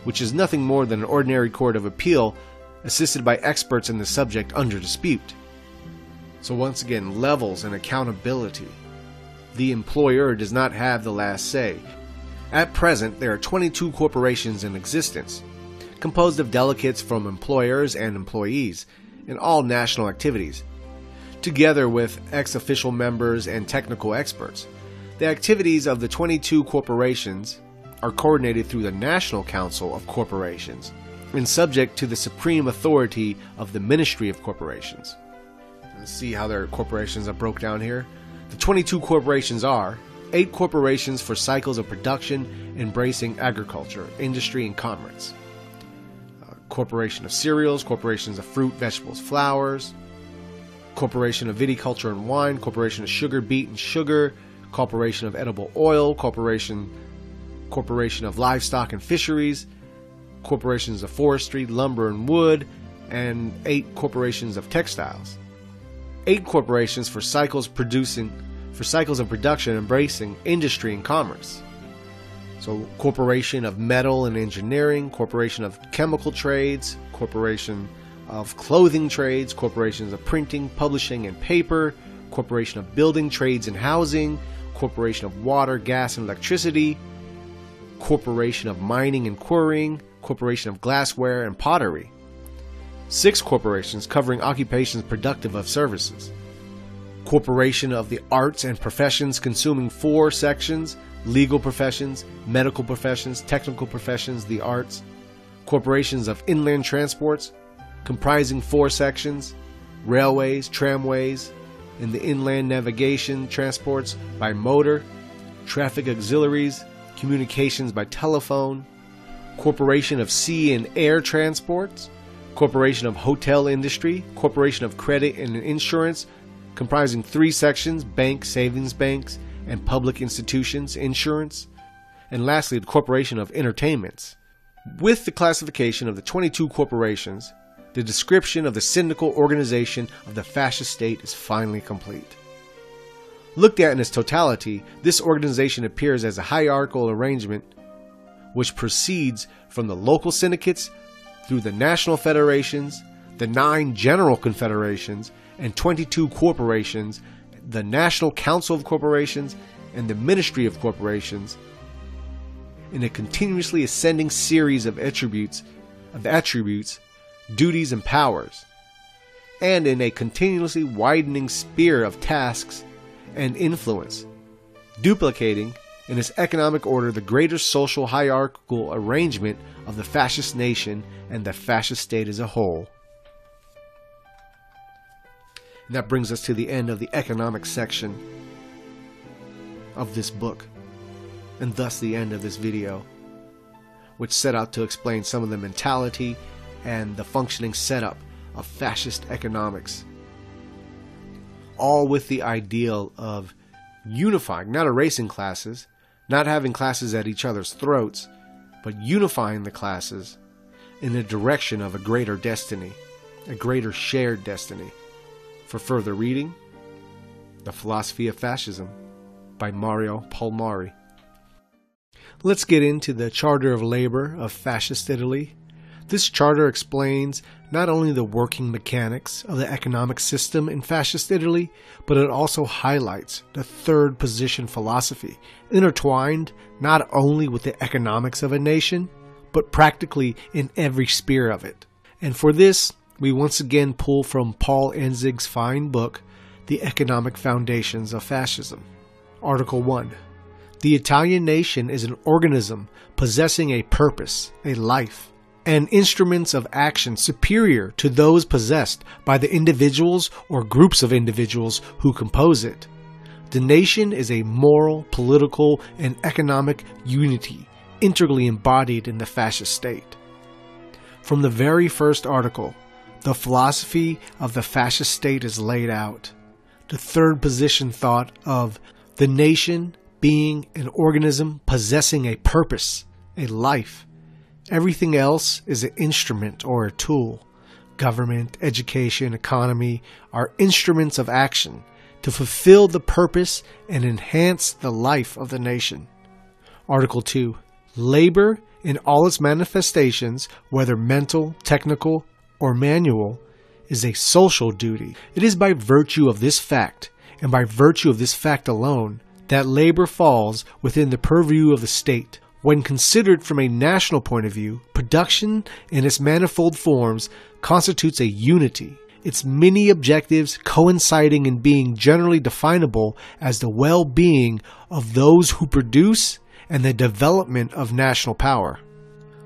which is nothing more than an ordinary court of appeal assisted by experts in the subject under dispute. So, once again, levels and accountability. The employer does not have the last say. At present, there are 22 corporations in existence, composed of delegates from employers and employees in all national activities, together with ex official members and technical experts. The activities of the 22 corporations are coordinated through the National Council of Corporations and subject to the supreme authority of the Ministry of Corporations. Let's see how their corporations are broke down here. The 22 corporations are eight corporations for cycles of production embracing agriculture, industry, and commerce. Uh, corporation of cereals, corporations of fruit, vegetables, flowers, corporation of viticulture and wine, corporation of sugar, beet, and sugar, corporation of edible oil, corporation corporation of livestock and fisheries, corporations of forestry, lumber and wood, and eight corporations of textiles. Eight corporations for cycles producing for cycles of production embracing industry and commerce. So corporation of metal and engineering, corporation of chemical trades, corporation of clothing trades, corporations of printing, publishing and paper, corporation of building trades and housing, corporation of water, gas and electricity, corporation of mining and quarrying, corporation of glassware and pottery. Six corporations covering occupations productive of services. Corporation of the arts and professions consuming four sections legal professions, medical professions, technical professions, the arts. Corporations of inland transports comprising four sections railways, tramways, and the inland navigation transports by motor, traffic auxiliaries, communications by telephone, Corporation of Sea and Air Transports, Corporation of Hotel Industry, Corporation of Credit and Insurance, comprising three sections bank, savings banks, and public institutions, insurance, and lastly, the Corporation of Entertainments. With the classification of the 22 corporations, the description of the syndical organization of the fascist state is finally complete. Looked at in its totality, this organization appears as a hierarchical arrangement which proceeds from the local syndicates through the national federations, the nine general confederations, and 22 corporations, the National Council of Corporations, and the Ministry of Corporations, in a continuously ascending series of attributes, of attributes, duties, and powers, and in a continuously widening sphere of tasks and influence, duplicating in its economic order the greater social hierarchical arrangement of the fascist nation and the fascist state as a whole. And that brings us to the end of the economic section of this book, and thus the end of this video, which set out to explain some of the mentality and the functioning setup of fascist economics all with the ideal of unifying, not erasing classes, not having classes at each other's throats, but unifying the classes in the direction of a greater destiny, a greater shared destiny. For further reading, The Philosophy of Fascism by Mario Palmieri. Let's get into the Charter of Labor of Fascist Italy this charter explains not only the working mechanics of the economic system in fascist Italy, but it also highlights the third position philosophy, intertwined not only with the economics of a nation, but practically in every sphere of it. And for this, we once again pull from Paul Einzig's fine book, The Economic Foundations of Fascism. Article 1 The Italian nation is an organism possessing a purpose, a life, and instruments of action superior to those possessed by the individuals or groups of individuals who compose it. The nation is a moral, political, and economic unity integrally embodied in the fascist state. From the very first article, the philosophy of the fascist state is laid out. The third position thought of the nation being an organism possessing a purpose, a life. Everything else is an instrument or a tool. Government, education, economy are instruments of action to fulfill the purpose and enhance the life of the nation. Article 2 Labor in all its manifestations, whether mental, technical, or manual, is a social duty. It is by virtue of this fact, and by virtue of this fact alone, that labor falls within the purview of the state. When considered from a national point of view, production in its manifold forms constitutes a unity, its many objectives coinciding in being generally definable as the well being of those who produce and the development of national power.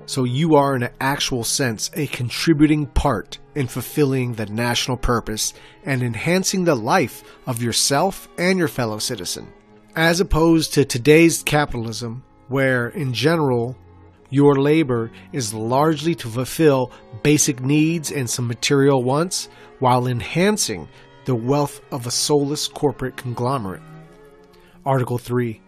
So you are, in an actual sense, a contributing part in fulfilling the national purpose and enhancing the life of yourself and your fellow citizen. As opposed to today's capitalism, where in general, your labor is largely to fulfill basic needs and some material wants while enhancing the wealth of a soulless corporate conglomerate. Article 3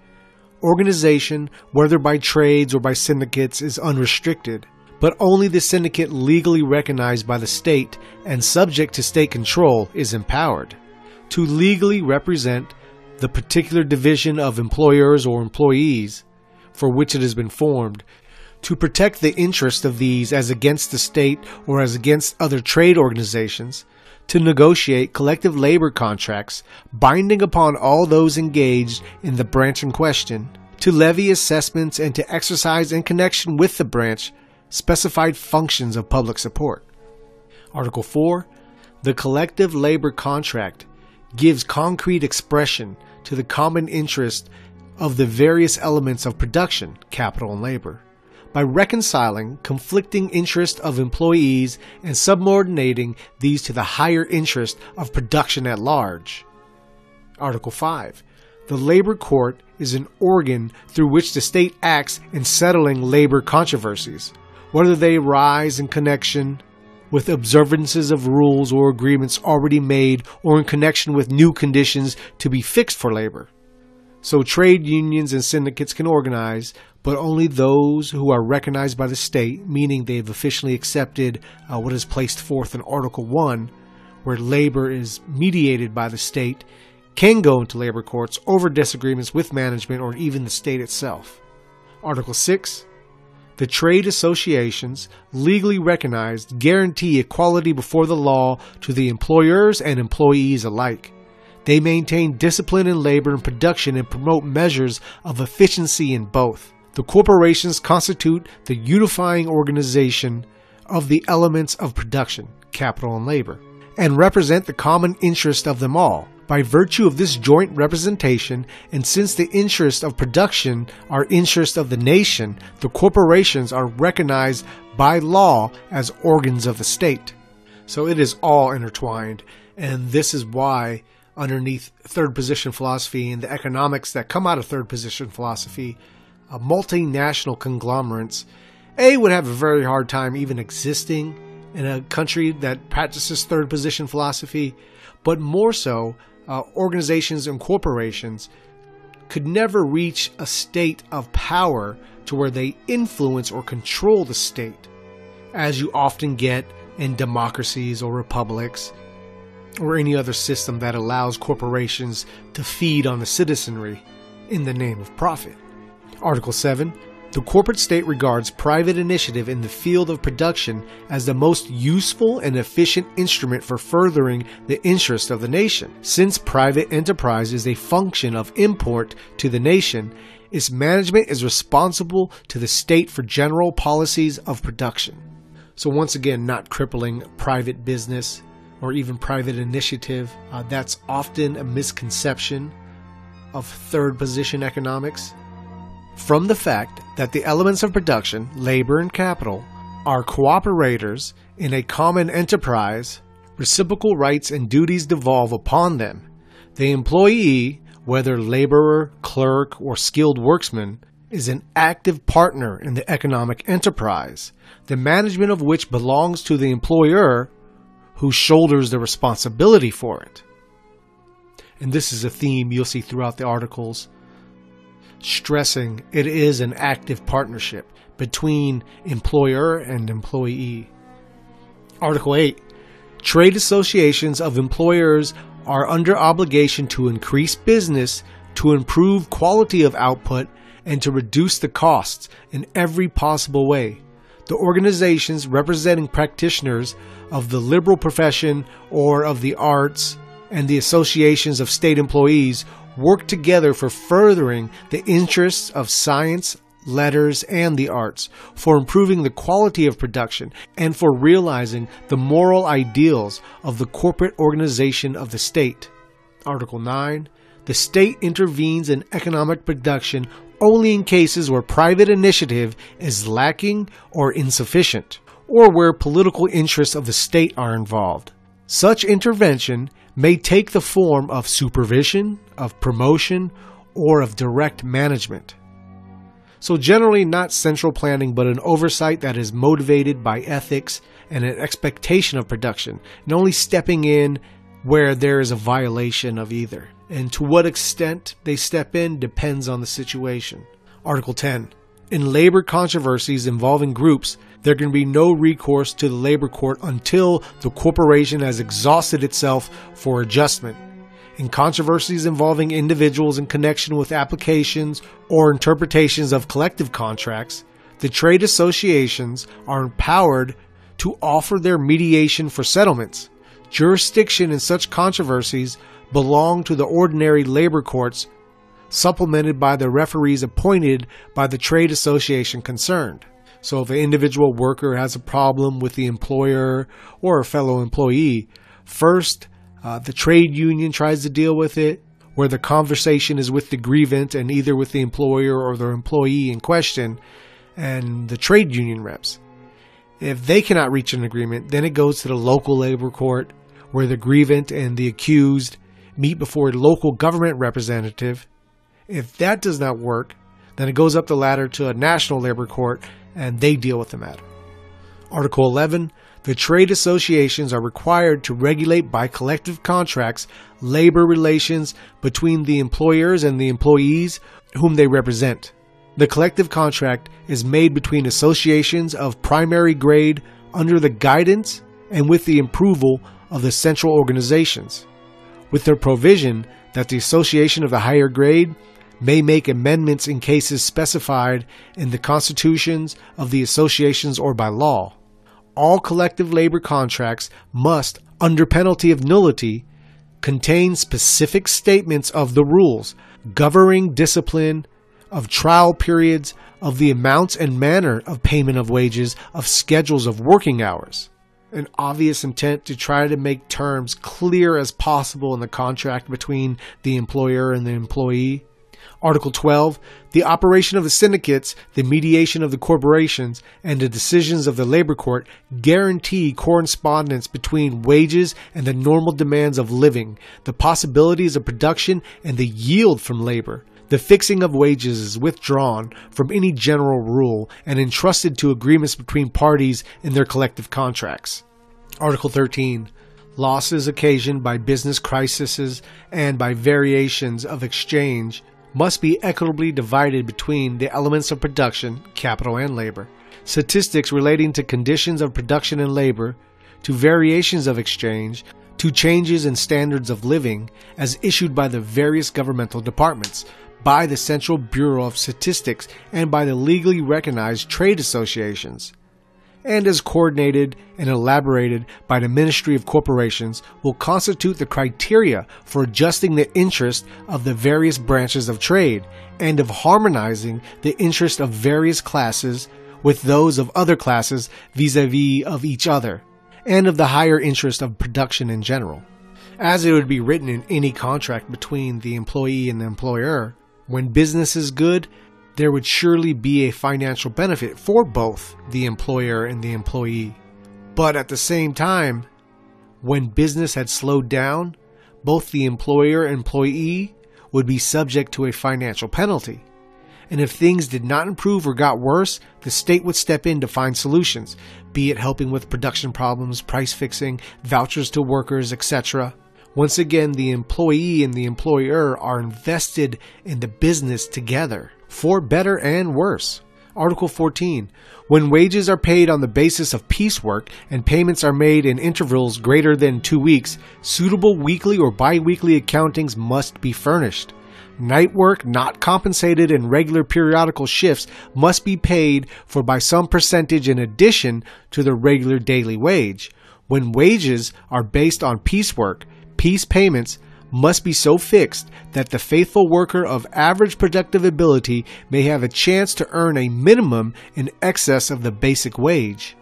Organization, whether by trades or by syndicates, is unrestricted, but only the syndicate legally recognized by the state and subject to state control is empowered to legally represent the particular division of employers or employees for which it has been formed, to protect the interest of these as against the state or as against other trade organizations, to negotiate collective labor contracts binding upon all those engaged in the branch in question, to levy assessments and to exercise in connection with the branch specified functions of public support. Article 4 The collective labor contract gives concrete expression to the common interest of the various elements of production, capital, and labor by reconciling conflicting interests of employees and subordinating these to the higher interest of production at large. Article 5. The labor court is an organ through which the state acts in settling labor controversies, whether they arise in connection with observances of rules or agreements already made or in connection with new conditions to be fixed for labor. So trade unions and syndicates can organize, but only those who are recognized by the state, meaning they've officially accepted uh, what is placed forth in Article 1, where labor is mediated by the state, can go into labor courts over disagreements with management or even the state itself. Article 6 The trade associations, legally recognized, guarantee equality before the law to the employers and employees alike. They maintain discipline in labor and production and promote measures of efficiency in both. The corporations constitute the unifying organization of the elements of production, capital, and labor, and represent the common interest of them all. By virtue of this joint representation, and since the interests of production are interests of the nation, the corporations are recognized by law as organs of the state. So it is all intertwined, and this is why underneath third position philosophy and the economics that come out of third position philosophy uh, multinational conglomerates, A, would have a very hard time even existing in a country that practices third position philosophy, but more so, uh, organizations and corporations could never reach a state of power to where they influence or control the state, as you often get in democracies or republics or any other system that allows corporations to feed on the citizenry in the name of profit. Article 7 The corporate state regards private initiative in the field of production as the most useful and efficient instrument for furthering the interest of the nation. Since private enterprise is a function of import to the nation, its management is responsible to the state for general policies of production. So, once again, not crippling private business or even private initiative. Uh, that's often a misconception of third position economics. From the fact that the elements of production, labor and capital, are cooperators in a common enterprise, reciprocal rights and duties devolve upon them. The employee, whether laborer, clerk, or skilled worksman, is an active partner in the economic enterprise, the management of which belongs to the employer who shoulders the responsibility for it. And this is a theme you'll see throughout the articles, stressing it is an active partnership between employer and employee. Article 8 Trade associations of employers are under obligation to increase business, to improve quality of output, and to reduce the costs in every possible way. The organizations representing practitioners of the liberal profession or of the arts and the associations of state employees work together for furthering the interests of science, letters, and the arts, for improving the quality of production, and for realizing the moral ideals of the corporate organization of the state. Article 9. The state intervenes in economic production only in cases where private initiative is lacking or insufficient, or where political interests of the state are involved. Such intervention may take the form of supervision, of promotion, or of direct management. So, generally, not central planning, but an oversight that is motivated by ethics and an expectation of production, and only stepping in where there is a violation of either and to what extent they step in depends on the situation. Article 10. In labor controversies involving groups, there can be no recourse to the labor court until the corporation has exhausted itself for adjustment. In controversies involving individuals in connection with applications or interpretations of collective contracts, the trade associations are empowered to offer their mediation for settlements. Jurisdiction in such controversies belong to the ordinary labor courts, supplemented by the referees appointed by the trade association concerned. So, if an individual worker has a problem with the employer or a fellow employee, first uh, the trade union tries to deal with it, where the conversation is with the grievant and either with the employer or the employee in question and the trade union reps. If they cannot reach an agreement, then it goes to the local labor court where the grievant and the accused meet before a local government representative. If that does not work, then it goes up the ladder to a national labor court and they deal with the matter. Article 11 The trade associations are required to regulate by collective contracts labor relations between the employers and the employees whom they represent. The collective contract is made between associations of primary grade under the guidance and with the approval of the central organizations with their provision that the association of the higher grade may make amendments in cases specified in the constitutions of the associations or by law. All collective labor contracts must, under penalty of nullity, contain specific statements of the rules governing discipline, of trial periods, of the amounts and manner of payment of wages, of schedules of working hours an obvious intent to try to make terms clear as possible in the contract between the employer and the employee. Article 12, the operation of the syndicates, the mediation of the corporations, and the decisions of the labor court guarantee correspondence between wages and the normal demands of living, the possibilities of production, and the yield from labor. The fixing of wages is withdrawn from any general rule and entrusted to agreements between parties in their collective contracts. Article 13 Losses occasioned by business crises and by variations of exchange must be equitably divided between the elements of production, capital, and labor. Statistics relating to conditions of production and labor, to variations of exchange, to changes in standards of living as issued by the various governmental departments by the Central Bureau of Statistics and by the legally recognized trade associations, and as coordinated and elaborated by the Ministry of Corporations, will constitute the criteria for adjusting the interest of the various branches of trade and of harmonizing the interest of various classes with those of other classes vis-a-vis of each other, and of the higher interest of production in general. As it would be written in any contract between the employee and the employer, when business is good, there would surely be a financial benefit for both the employer and the employee. But at the same time, when business had slowed down, both the employer and employee would be subject to a financial penalty. And if things did not improve or got worse, the state would step in to find solutions, be it helping with production problems, price fixing, vouchers to workers, etc. Once again, the employee and the employer are invested in the business together, for better and worse. Article 14. When wages are paid on the basis of piecework and payments are made in intervals greater than two weeks, suitable weekly or bi-weekly accountings must be furnished. Night work not compensated in regular periodical shifts must be paid for by some percentage in addition to the regular daily wage. When wages are based on piecework, piece payments must be so fixed that the faithful worker of average productive ability may have a chance to earn a minimum in excess of the basic wage.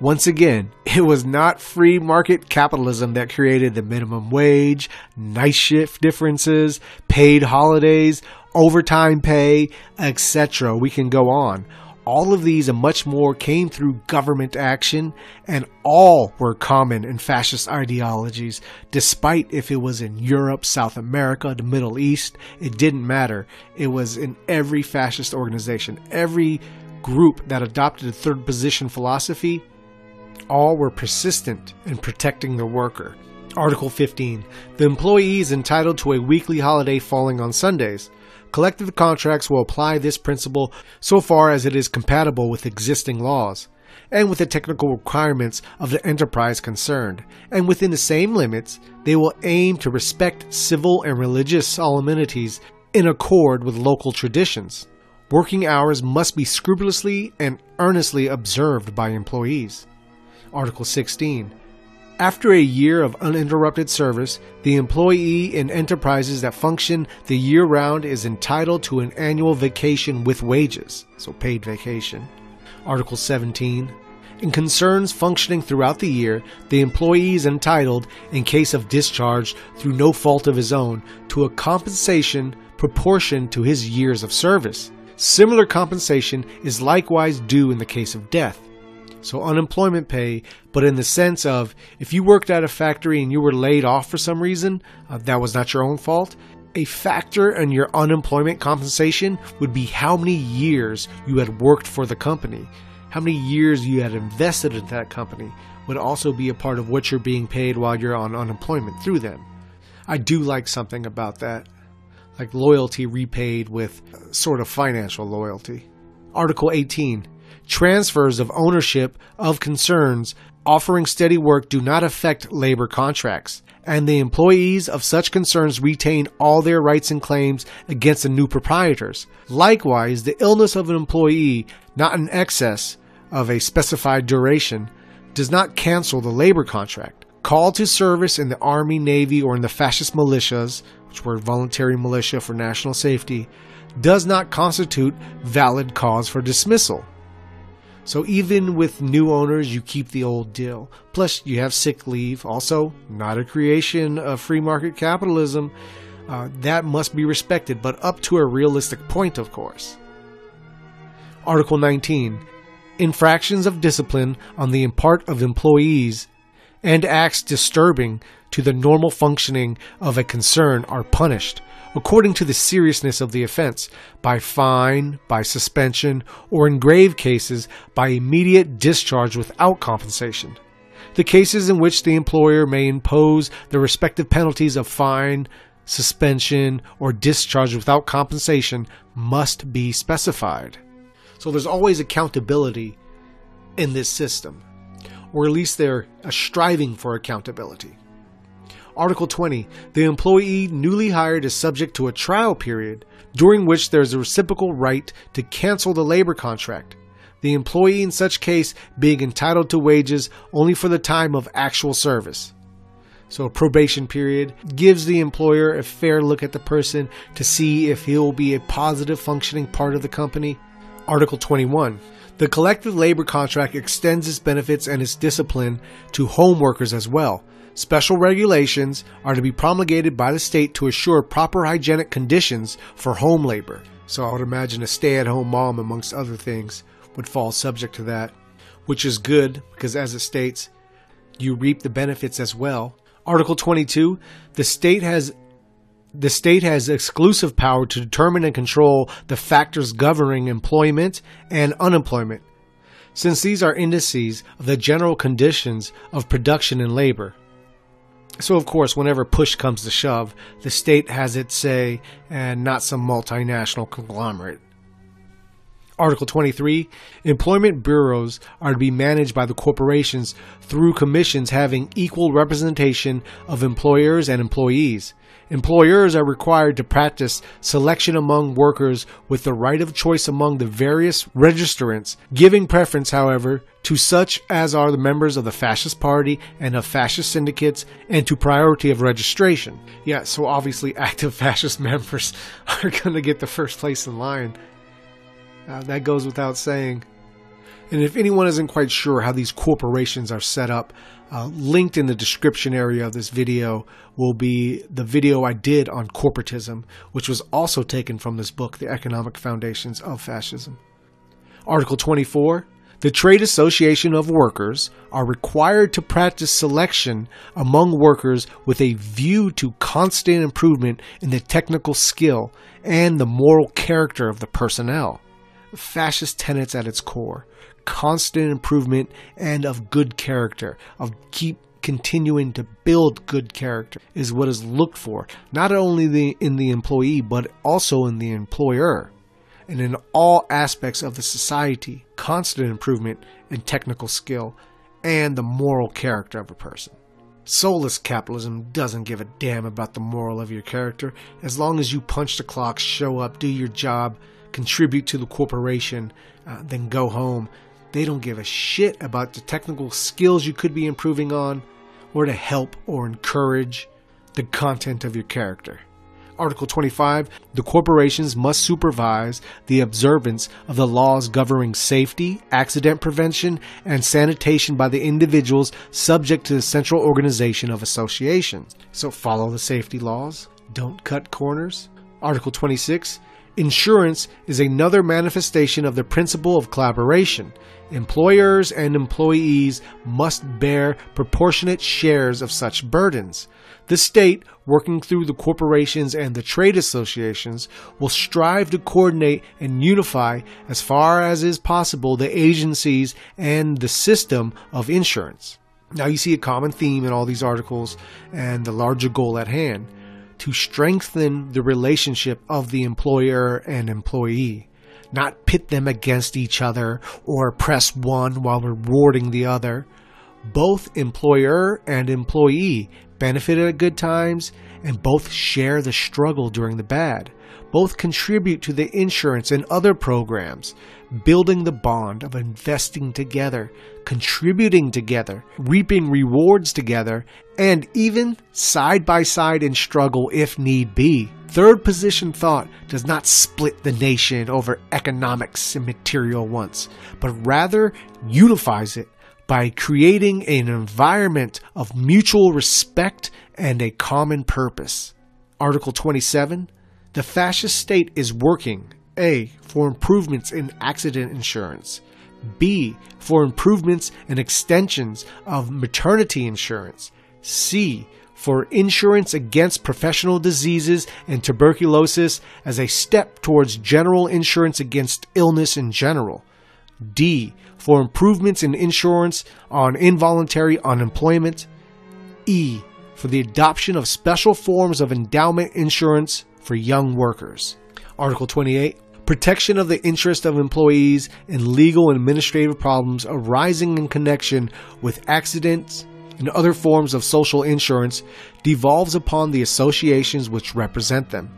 Once again, it was not free market capitalism that created the minimum wage, night shift differences, paid holidays, overtime pay, etc. We can go on. All of these and much more came through government action, and all were common in fascist ideologies, despite if it was in Europe, South America, the Middle East, it didn't matter. It was in every fascist organization. Every group that adopted a third position philosophy, all were persistent in protecting the worker. Article 15. The employee is entitled to a weekly holiday falling on Sundays. Collective contracts will apply this principle so far as it is compatible with existing laws and with the technical requirements of the enterprise concerned, and within the same limits, they will aim to respect civil and religious solemnities in accord with local traditions. Working hours must be scrupulously and earnestly observed by employees. Article 16. After a year of uninterrupted service, the employee in enterprises that function the year round is entitled to an annual vacation with wages, so paid vacation. Article 17. In concerns functioning throughout the year, the employee is entitled, in case of discharge through no fault of his own, to a compensation proportioned to his years of service. Similar compensation is likewise due in the case of death so unemployment pay, but in the sense of if you worked at a factory and you were laid off for some reason, uh, that was not your own fault. A factor in your unemployment compensation would be how many years you had worked for the company, how many years you had invested in that company would also be a part of what you're being paid while you're on unemployment through them. I do like something about that, like loyalty repaid with uh, sort of financial loyalty. Article 18 transfers of ownership of concerns offering steady work do not affect labor contracts, and the employees of such concerns retain all their rights and claims against the new proprietors. Likewise, the illness of an employee, not in excess of a specified duration, does not cancel the labor contract. Call to service in the Army, Navy, or in the fascist militias, which were voluntary militia for national safety, does not constitute valid cause for dismissal. So even with new owners, you keep the old deal. Plus, you have sick leave. Also, not a creation of free market capitalism. Uh, that must be respected, but up to a realistic point, of course. Article 19 Infractions of discipline on the part of employees and acts disturbing to the normal functioning of a concern are punished according to the seriousness of the offense, by fine, by suspension, or in grave cases, by immediate discharge without compensation. The cases in which the employer may impose the respective penalties of fine, suspension, or discharge without compensation must be specified. So there's always accountability in this system, or at least they're striving for accountability. Article 20. The employee newly hired is subject to a trial period during which there is a reciprocal right to cancel the labor contract. The employee in such case being entitled to wages only for the time of actual service. So, a probation period gives the employer a fair look at the person to see if he will be a positive functioning part of the company. Article 21. The collective labor contract extends its benefits and its discipline to home workers as well. Special regulations are to be promulgated by the state to assure proper hygienic conditions for home labor. So I would imagine a stay at home mom, amongst other things, would fall subject to that, which is good because, as it states, you reap the benefits as well. Article 22 the state has the state has exclusive power to determine and control the factors governing employment and unemployment, since these are indices of the general conditions of production and labor. So, of course, whenever push comes to shove, the state has its say and not some multinational conglomerate. Article 23 Employment bureaus are to be managed by the corporations through commissions having equal representation of employers and employees. Employers are required to practice selection among workers with the right of choice among the various registrants, giving preference, however, to such as are the members of the fascist party and of fascist syndicates and to priority of registration. Yeah, so obviously active fascist members are going to get the first place in line. Uh, that goes without saying. And if anyone isn't quite sure how these corporations are set up, uh, linked in the description area of this video will be the video I did on corporatism, which was also taken from this book, The Economic Foundations of Fascism. Article 24 The Trade Association of Workers are required to practice selection among workers with a view to constant improvement in the technical skill and the moral character of the personnel fascist tenets at its core constant improvement and of good character, of keep continuing to build good character is what is looked for, not only the, in the employee, but also in the employer. And in all aspects of the society, constant improvement in technical skill and the moral character of a person. Soulless capitalism doesn't give a damn about the moral of your character as long as you punch the clock, show up, do your job, contribute to the corporation, uh, then go home. They don't give a shit about the technical skills you could be improving on or to help or encourage the content of your character. Article 25 The corporations must supervise the observance of the laws governing safety, accident prevention, and sanitation by the individuals subject to the central organization of associations. So follow the safety laws, don't cut corners. Article 26 Insurance is another manifestation of the principle of collaboration. Employers and employees must bear proportionate shares of such burdens. The state, working through the corporations and the trade associations, will strive to coordinate and unify as far as is possible the agencies and the system of insurance. Now, you see a common theme in all these articles and the larger goal at hand to strengthen the relationship of the employer and employee, not pit them against each other or press one while rewarding the other. Both employer and employee benefit at good times and both share the struggle during the bad. Both contribute to the insurance and other programs, building the bond of investing together, contributing together, reaping rewards together, and even side by side in struggle if need be. Third position thought does not split the nation over economics and material wants, but rather unifies it by creating an environment of mutual respect and a common purpose. Article 27 The fascist state is working A. For improvements in accident insurance, B. For improvements and extensions of maternity insurance, C. For insurance against professional diseases and tuberculosis as a step towards general insurance against illness in general. D. For improvements in insurance on involuntary unemployment. E. For the adoption of special forms of endowment insurance for young workers. Article 28 protection of the interest of employees in legal and administrative problems arising in connection with accidents and other forms of social insurance devolves upon the associations which represent them.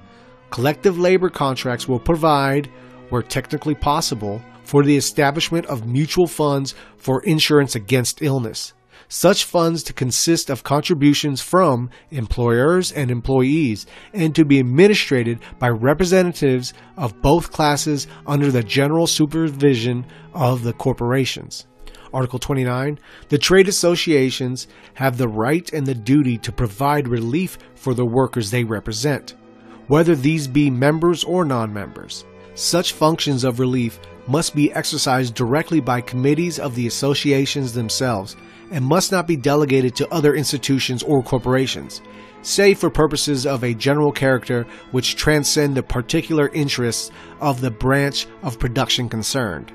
Collective labor contracts will provide, where technically possible, for the establishment of mutual funds for insurance against illness. Such funds to consist of contributions from employers and employees and to be administered by representatives of both classes under the general supervision of the corporations. Article 29 The trade associations have the right and the duty to provide relief for the workers they represent, whether these be members or non members. Such functions of relief must be exercised directly by committees of the associations themselves and must not be delegated to other institutions or corporations, save for purposes of a general character which transcend the particular interests of the branch of production concerned.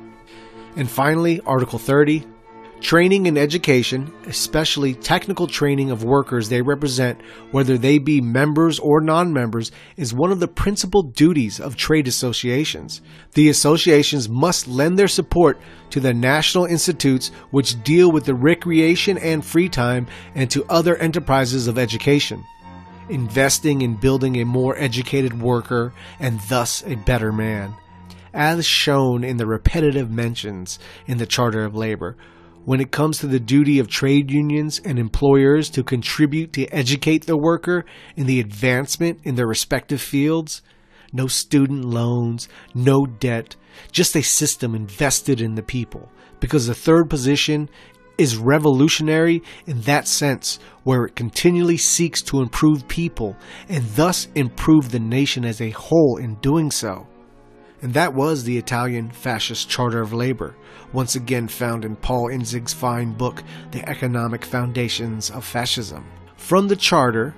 And finally, Article 30 Training and education, especially technical training of workers they represent, whether they be members or non members, is one of the principal duties of trade associations. The associations must lend their support to the national institutes which deal with the recreation and free time and to other enterprises of education. Investing in building a more educated worker and thus a better man. As shown in the repetitive mentions in the Charter of Labor, when it comes to the duty of trade unions and employers to contribute to educate the worker in the advancement in their respective fields. No student loans, no debt, just a system invested in the people. Because the third position is revolutionary in that sense, where it continually seeks to improve people and thus improve the nation as a whole in doing so. And that was the Italian Fascist Charter of Labor, once again found in Paul Einzig's fine book, The Economic Foundations of Fascism. From the Charter,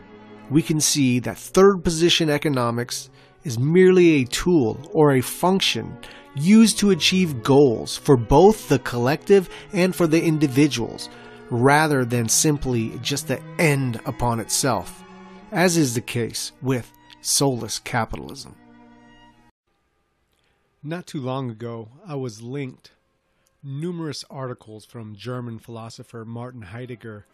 we can see that third position economics is merely a tool or a function used to achieve goals for both the collective and for the individuals, rather than simply just the end upon itself, as is the case with soulless capitalism. Not too long ago, I was linked numerous articles from German philosopher Martin Heidegger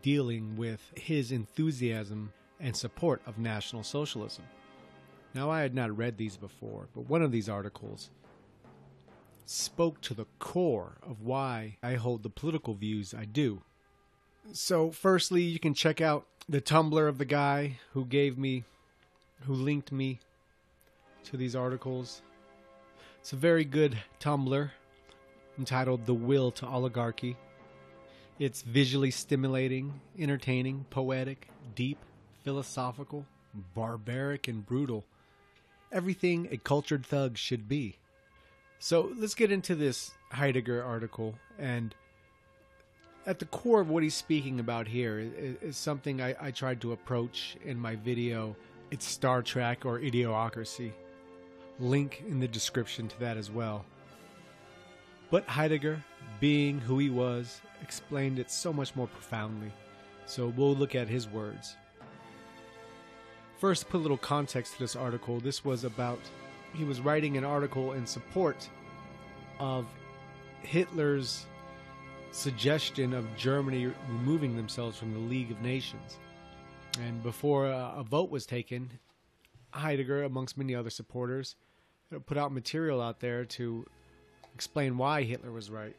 dealing with his enthusiasm and support of National Socialism. Now, I had not read these before, but one of these articles spoke to the core of why I hold the political views I do. So, firstly, you can check out the Tumblr of the guy who gave me, who linked me to these articles. It's a very good Tumblr entitled The Will to Oligarchy. It's visually stimulating, entertaining, poetic, deep, philosophical, barbaric, and brutal. Everything a cultured thug should be. So let's get into this Heidegger article. And at the core of what he's speaking about here is, is something I, I tried to approach in my video. It's Star Trek or Idiocracy link in the description to that as well. But Heidegger, being who he was, explained it so much more profoundly. So we'll look at his words. First, put a little context to this article. This was about, he was writing an article in support of Hitler's suggestion of Germany removing themselves from the League of Nations. And before a, a vote was taken, Heidegger, amongst many other supporters, put out material out there to explain why Hitler was right.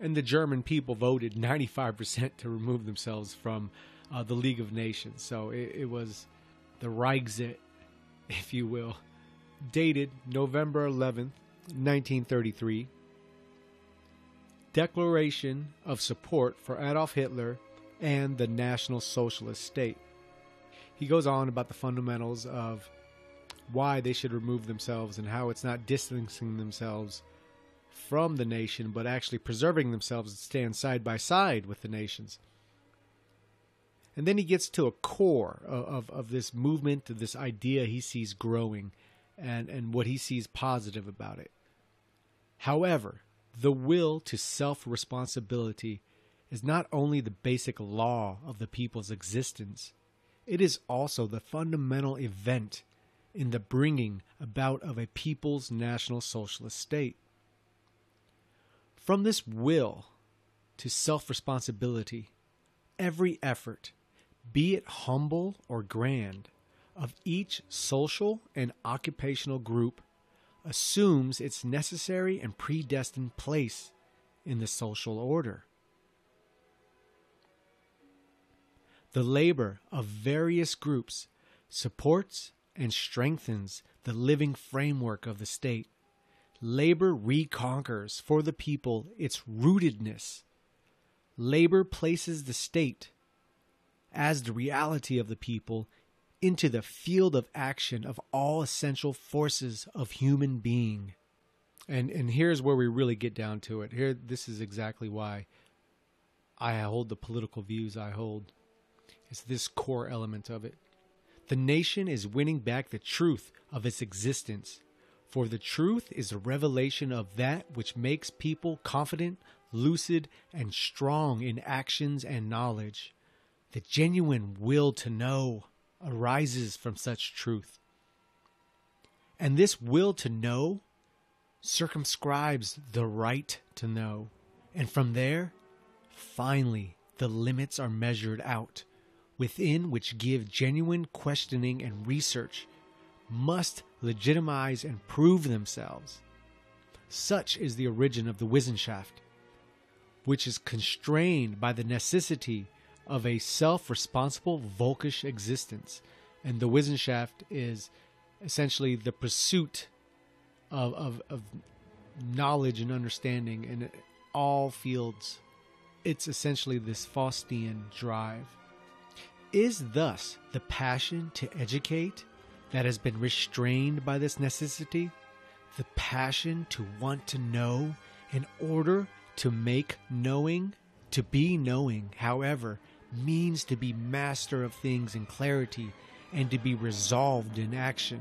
And the German people voted 95% to remove themselves from uh, the League of Nations. So it, it was the Reichsit, if you will, dated November 11th, 1933. Declaration of support for Adolf Hitler and the National Socialist State. He goes on about the fundamentals of why they should remove themselves and how it's not distancing themselves from the nation, but actually preserving themselves and stand side by side with the nations. And then he gets to a core of, of, of this movement, of this idea he sees growing, and, and what he sees positive about it. However, the will to self responsibility is not only the basic law of the people's existence, it is also the fundamental event in the bringing about of a people's national socialist state. From this will to self responsibility, every effort, be it humble or grand, of each social and occupational group assumes its necessary and predestined place in the social order. the labor of various groups supports and strengthens the living framework of the state. Labor reconquers for the people its rootedness. Labor places the state as the reality of the people into the field of action of all essential forces of human being. And and here's where we really get down to it. Here this is exactly why I hold the political views I hold. It's this core element of it. The nation is winning back the truth of its existence. For the truth is a revelation of that which makes people confident, lucid, and strong in actions and knowledge. The genuine will to know arises from such truth. And this will to know circumscribes the right to know. And from there, finally, the limits are measured out, within which give genuine questioning and research must legitimize and prove themselves. Such is the origin of the Wissenschaft, which is constrained by the necessity of a self responsible Volkish existence. And the Wissenschaft is essentially the pursuit of, of, of knowledge and understanding in all fields. It's essentially this Faustian drive. Is thus the passion to educate that has been restrained by this necessity? The passion to want to know in order to make knowing? To be knowing, however, means to be master of things in clarity and to be resolved in action.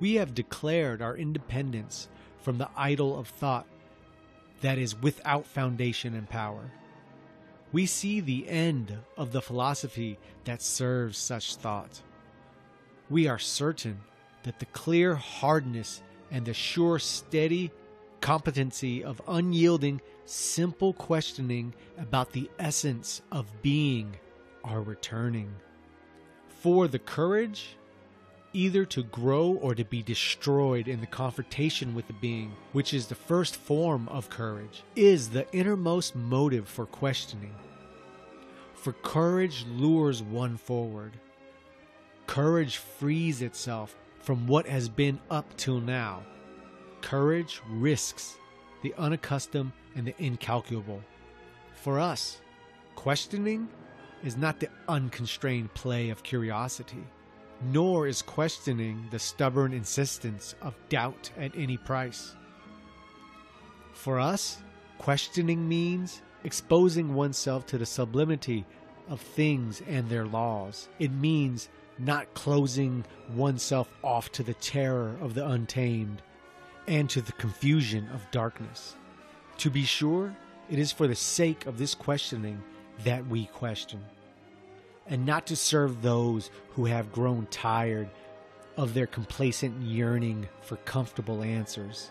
We have declared our independence from the idol of thought that is without foundation and power. We see the end of the philosophy that serves such thought. We are certain that the clear hardness and the sure steady competency of unyielding, simple questioning about the essence of being are returning. For the courage, either to grow or to be destroyed in the confrontation with the being, which is the first form of courage, is the innermost motive for questioning. For courage lures one forward. Courage frees itself from what has been up till now Courage risks the unaccustomed and the incalculable. For us, questioning is not the unconstrained play of curiosity, nor is questioning the stubborn insistence of doubt at any price. For us, questioning means exposing oneself to the sublimity of things and their laws. It means not closing oneself off to the terror of the untamed and to the confusion of darkness. To be sure, it is for the sake of this questioning that we question, and not to serve those who have grown tired of their complacent yearning for comfortable answers.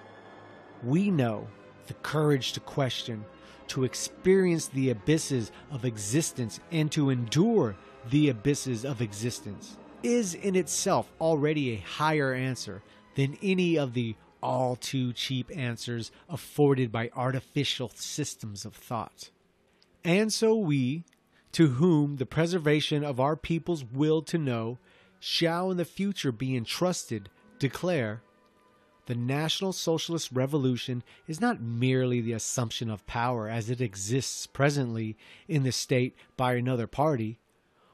We know the courage to question, to experience the abysses of existence, and to endure the abysses of existence is in itself already a higher answer than any of the all too cheap answers afforded by artificial systems of thought. And so we, to whom the preservation of our people's will to know shall in the future be entrusted, declare the National Socialist Revolution is not merely the assumption of power as it exists presently in the state by another party,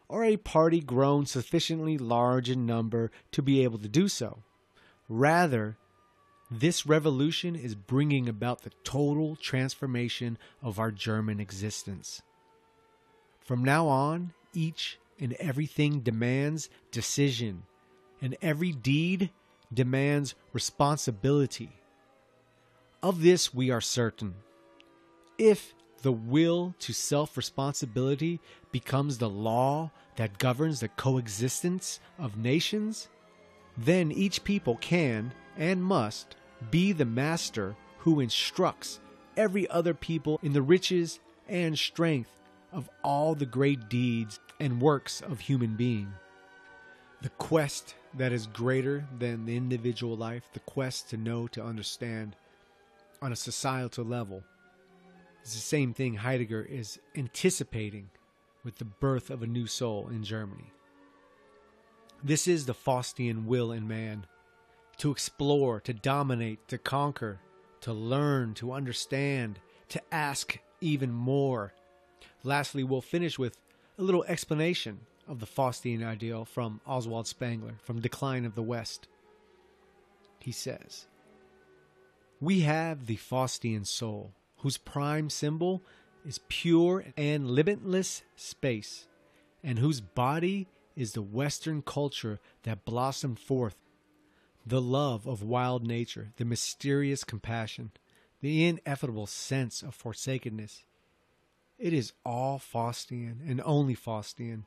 or a party grown sufficiently large in number to be able to do so. Rather, this revolution is bringing about the total transformation of our German existence. From now on, each and everything demands decision, and every deed demands responsibility. Of this we are certain. If the will to self responsibility becomes the law that governs the coexistence of nations, then each people can and must be the master who instructs every other people in the riches and strength of all the great deeds and works of human being. The quest that is greater than the individual life, the quest to know, to understand on a societal level, is the same thing Heidegger is anticipating with the birth of a new soul in Germany. This is the Faustian will in man to explore, to dominate, to conquer, to learn, to understand, to ask even more. Lastly, we'll finish with a little explanation of the Faustian ideal from Oswald Spengler from Decline of the West. He says, We have the Faustian soul, whose prime symbol is pure and limitless space, and whose body is the Western culture that blossomed forth the love of wild nature, the mysterious compassion, the ineffable sense of forsakenness. It is all Faustian and only Faustian.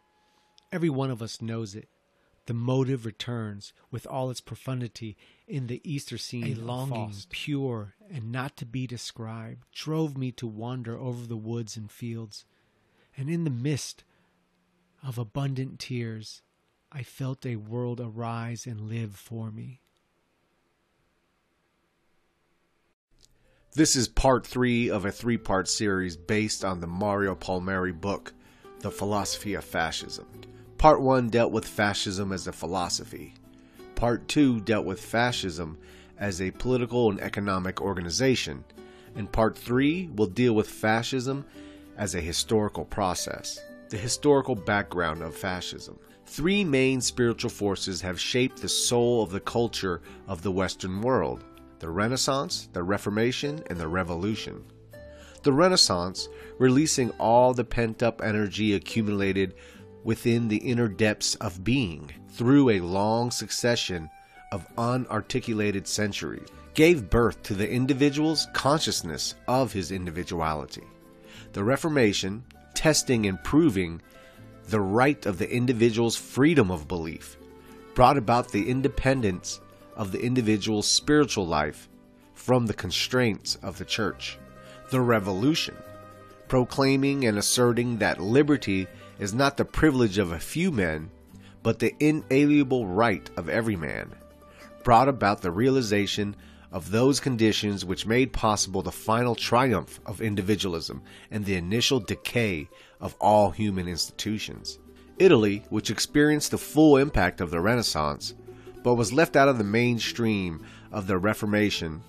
Every one of us knows it. The motive returns with all its profundity in the Easter scene. A longing, pure and not to be described, drove me to wander over the woods and fields. And in the mist of abundant tears, I felt a world arise and live for me. This is part three of a three part series based on the Mario Palmieri book, The Philosophy of Fascism. Part one dealt with fascism as a philosophy. Part two dealt with fascism as a political and economic organization. And part three will deal with fascism as a historical process. The historical background of fascism. Three main spiritual forces have shaped the soul of the culture of the Western world the Renaissance, the Reformation, and the Revolution. The Renaissance, releasing all the pent up energy accumulated within the inner depths of being through a long succession of unarticulated centuries, gave birth to the individual's consciousness of his individuality. The Reformation, testing and proving the right of the individual's freedom of belief, brought about the independence of the individual's spiritual life from the constraints of the church. The Revolution, proclaiming and asserting that liberty is not the privilege of a few men, but the inalienable right of every man, brought about the realization of those conditions which made possible the final triumph of individualism and the initial decay of all human institutions. Italy, which experienced the full impact of the Renaissance, but was left out of the mainstream of the Reformation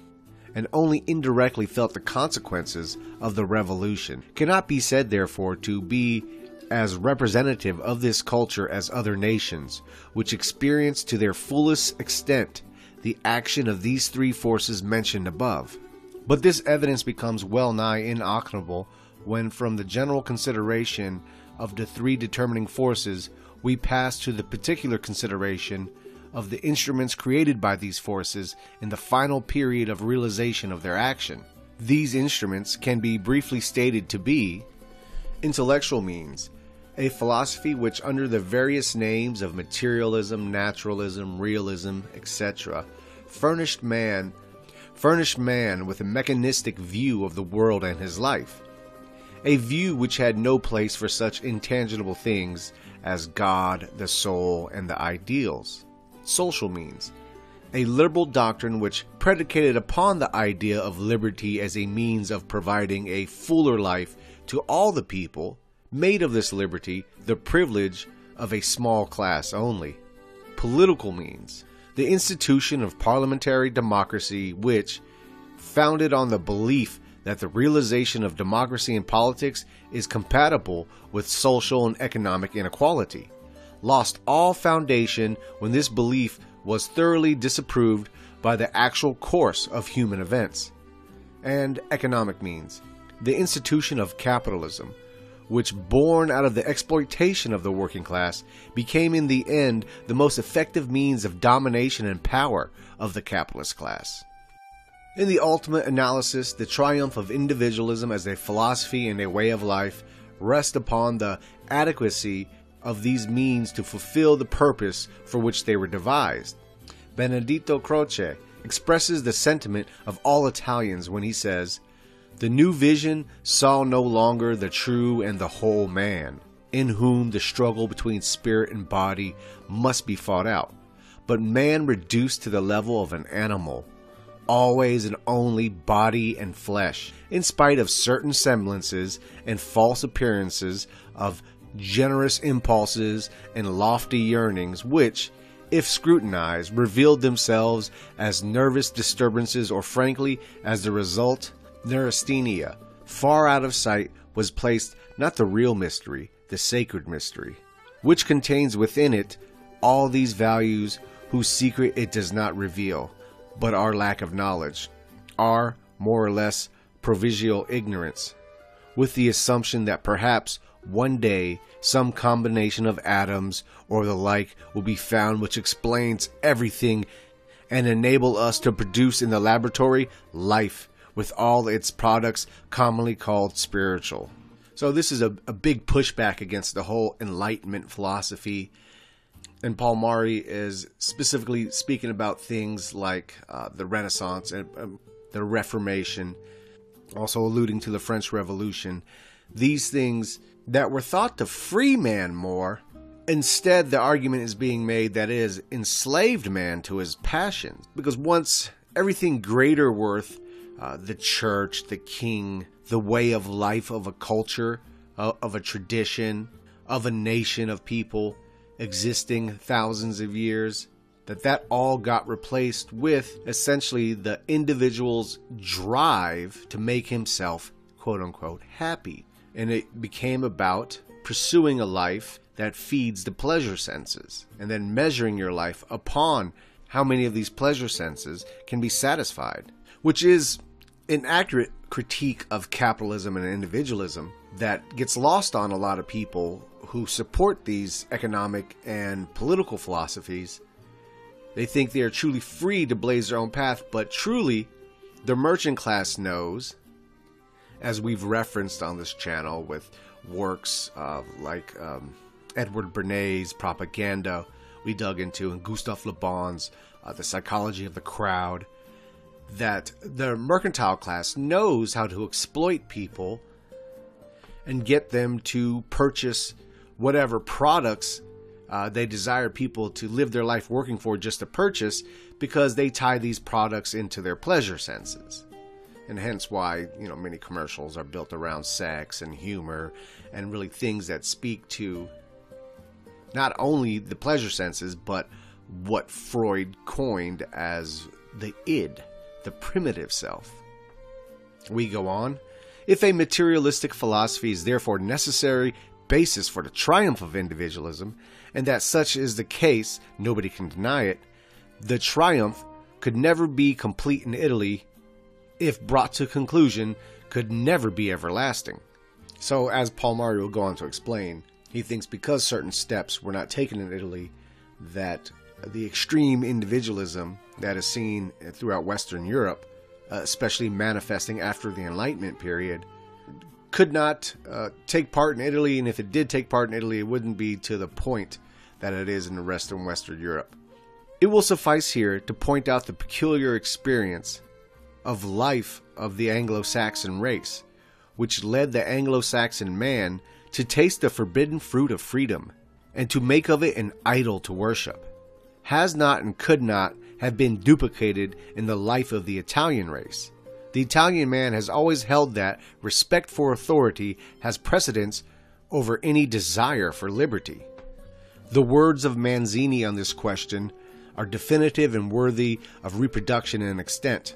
and only indirectly felt the consequences of the Revolution, cannot be said, therefore, to be as representative of this culture as other nations, which experienced to their fullest extent the action of these three forces mentioned above. But this evidence becomes well nigh inoperable when, from the general consideration of the three determining forces, we pass to the particular consideration of the instruments created by these forces in the final period of realization of their action. These instruments can be briefly stated to be intellectual means, a philosophy which, under the various names of materialism, naturalism, realism, etc., furnished man furnished man with a mechanistic view of the world and his life, a view which had no place for such intangible things as God, the soul, and the ideals social means, a liberal doctrine which predicated upon the idea of liberty as a means of providing a fuller life to all the people, made of this liberty the privilege of a small class only. Political means, the institution of parliamentary democracy which, founded on the belief that the realization of democracy in politics is compatible with social and economic inequality lost all foundation when this belief was thoroughly disapproved by the actual course of human events. And economic means the institution of capitalism, which, born out of the exploitation of the working class, became in the end the most effective means of domination and power of the capitalist class. In the ultimate analysis, the triumph of individualism as a philosophy and a way of life rests upon the adequacy of these means to fulfill the purpose for which they were devised. Benedetto Croce expresses the sentiment of all Italians when he says, The new vision saw no longer the true and the whole man, in whom the struggle between spirit and body must be fought out, but man reduced to the level of an animal, always and only body and flesh, in spite of certain semblances and false appearances of generous impulses and lofty yearnings, which, if scrutinized, revealed themselves as nervous disturbances or frankly as the result neurasthenia. Far out of sight was placed not the real mystery, the sacred mystery, which contains within it all these values whose secret it does not reveal, but our lack of knowledge, our more or less provisional ignorance, with the assumption that perhaps one day some combination of atoms or the like will be found which explains everything and enable us to produce in the laboratory life with all its products commonly called spiritual. So, this is a, a big pushback against the whole Enlightenment philosophy. And Palmieri is specifically speaking about things like uh, the Renaissance and um, the Reformation, also alluding to the French Revolution. These things that were thought to free man more. Instead, the argument is being made that it has enslaved man to his passions. Because once everything greater worth, uh, the church, the king, the way of life of a culture, uh, of a tradition, of a nation of people existing thousands of years, that that all got replaced with essentially the individual's drive to make himself quote unquote happy and it became about pursuing a life that feeds the pleasure senses and then measuring your life upon how many of these pleasure senses can be satisfied, which is an accurate critique of capitalism and individualism that gets lost on a lot of people who support these economic and political philosophies. They think they are truly free to blaze their own path, but truly, the merchant class knows as we've referenced on this channel with works uh, like um, Edward Bernays' Propaganda, we dug into, and Gustave Le Bon's uh, The Psychology of the Crowd, that the mercantile class knows how to exploit people and get them to purchase whatever products uh, they desire people to live their life working for just to purchase because they tie these products into their pleasure senses and hence why you know many commercials are built around sex and humor and really things that speak to not only the pleasure senses but what Freud coined as the id, the primitive self. We go on. If a materialistic philosophy is therefore necessary basis for the triumph of individualism, and that such is the case, nobody can deny it, the triumph could never be complete in Italy if brought to conclusion, could never be everlasting. So, as Palmieri will go on to explain, he thinks because certain steps were not taken in Italy, that the extreme individualism that is seen throughout Western Europe, uh, especially manifesting after the Enlightenment period, could not uh, take part in Italy, and if it did take part in Italy, it wouldn't be to the point that it is in the rest of Western Europe. It will suffice here to point out the peculiar experience of life of the Anglo Saxon race, which led the Anglo Saxon man to taste the forbidden fruit of freedom and to make of it an idol to worship, has not and could not have been duplicated in the life of the Italian race. The Italian man has always held that respect for authority has precedence over any desire for liberty. The words of Mazzini on this question are definitive and worthy of reproduction and extent.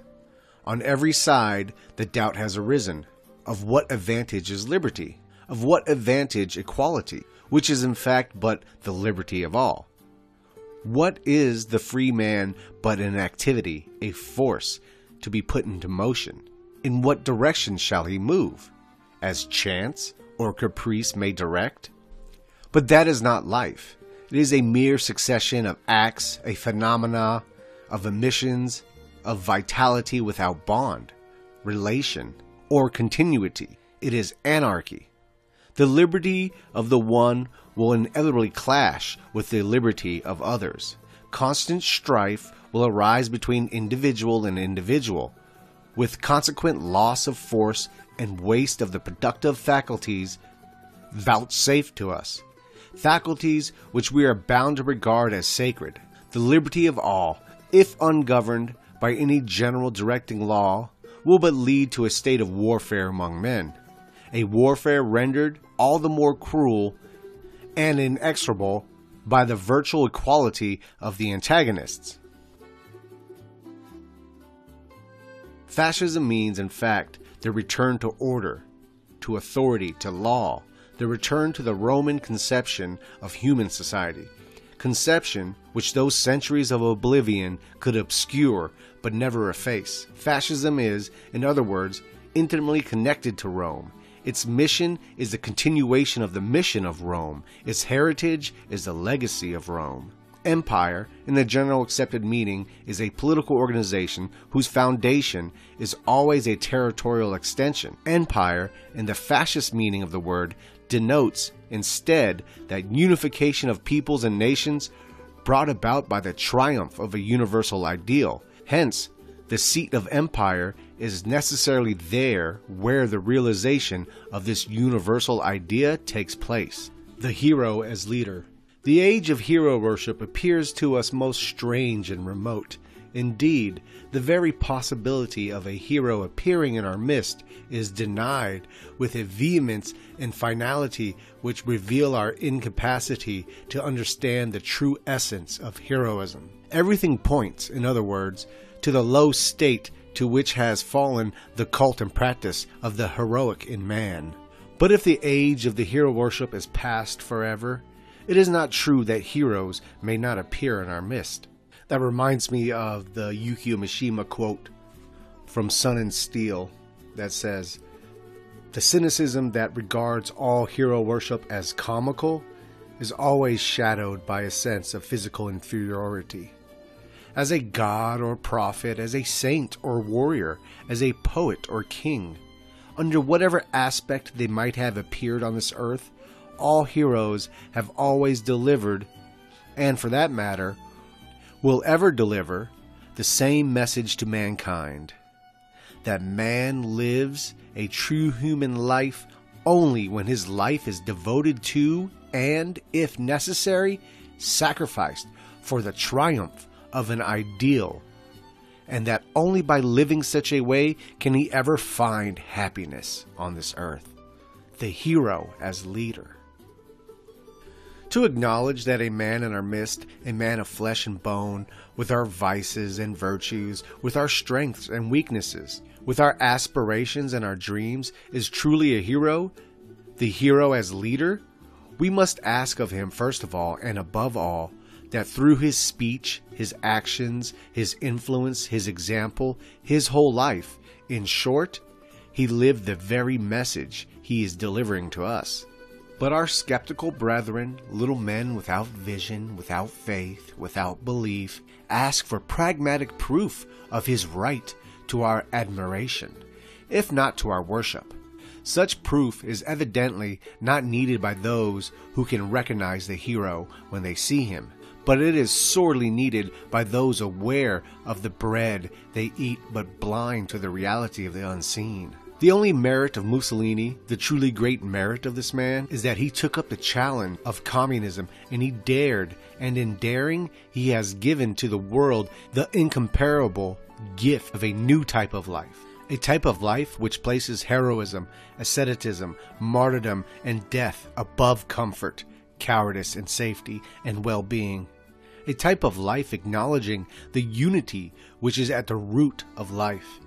On every side, the doubt has arisen of what advantage is liberty? Of what advantage equality, which is in fact but the liberty of all? What is the free man but an activity, a force, to be put into motion? In what direction shall he move? As chance or caprice may direct? But that is not life. It is a mere succession of acts, a phenomena, of emissions, of vitality without bond, relation, or continuity. It is anarchy. The liberty of the one will inevitably clash with the liberty of others. Constant strife will arise between individual and individual, with consequent loss of force and waste of the productive faculties vouchsafed to us, faculties which we are bound to regard as sacred. The liberty of all, if ungoverned, by any general directing law will but lead to a state of warfare among men, a warfare rendered all the more cruel and inexorable by the virtual equality of the antagonists. Fascism means, in fact, the return to order, to authority, to law, the return to the Roman conception of human society. Conception which those centuries of oblivion could obscure but never efface. Fascism is, in other words, intimately connected to Rome. Its mission is the continuation of the mission of Rome. Its heritage is the legacy of Rome. Empire, in the general accepted meaning, is a political organization whose foundation is always a territorial extension. Empire, in the fascist meaning of the word, denotes instead that unification of peoples and nations brought about by the triumph of a universal ideal. Hence, the seat of empire is necessarily there where the realization of this universal idea takes place. The hero as leader. The age of hero worship appears to us most strange and remote. Indeed, the very possibility of a hero appearing in our midst is denied with a vehemence and finality which reveal our incapacity to understand the true essence of heroism. Everything points, in other words, to the low state to which has fallen the cult and practice of the heroic in man. But if the age of the hero worship is past forever, it is not true that heroes may not appear in our midst. That reminds me of the Yukio Mishima quote from Sun and Steel that says, The cynicism that regards all hero worship as comical is always shadowed by a sense of physical inferiority. As a god or prophet, as a saint or warrior, as a poet or king, under whatever aspect they might have appeared on this earth, all heroes have always delivered, and for that matter, will ever deliver the same message to mankind that man lives a true human life only when his life is devoted to and, if necessary, sacrificed for the triumph of an ideal, and that only by living such a way can he ever find happiness on this earth. The hero as leader to acknowledge that a man in our midst, a man of flesh and bone, with our vices and virtues, with our strengths and weaknesses, with our aspirations and our dreams, is truly a hero, the hero as leader, we must ask of him, first of all, and above all, that through his speech, his actions, his influence, his example, his whole life, in short, he lived the very message he is delivering to us. But our skeptical brethren, little men without vision, without faith, without belief, ask for pragmatic proof of his right to our admiration, if not to our worship. Such proof is evidently not needed by those who can recognize the hero when they see him, but it is sorely needed by those aware of the bread they eat but blind to the reality of the unseen. The only merit of Mussolini, the truly great merit of this man, is that he took up the challenge of communism and he dared, and in daring, he has given to the world the incomparable gift of a new type of life. A type of life which places heroism, asceticism, martyrdom, and death above comfort, cowardice, and safety, and well being. A type of life acknowledging the unity which is at the root of life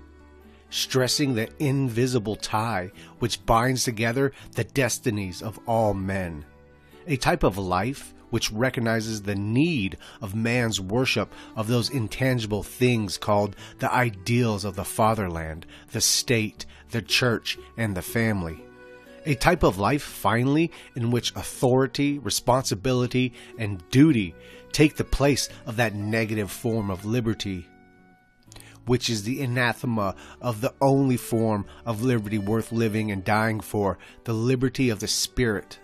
stressing the invisible tie which binds together the destinies of all men. A type of life which recognizes the need of man's worship of those intangible things called the ideals of the fatherland, the state, the church, and the family. A type of life, finally, in which authority, responsibility, and duty take the place of that negative form of liberty which is the anathema of the only form of liberty worth living and dying for, the liberty of the spirit.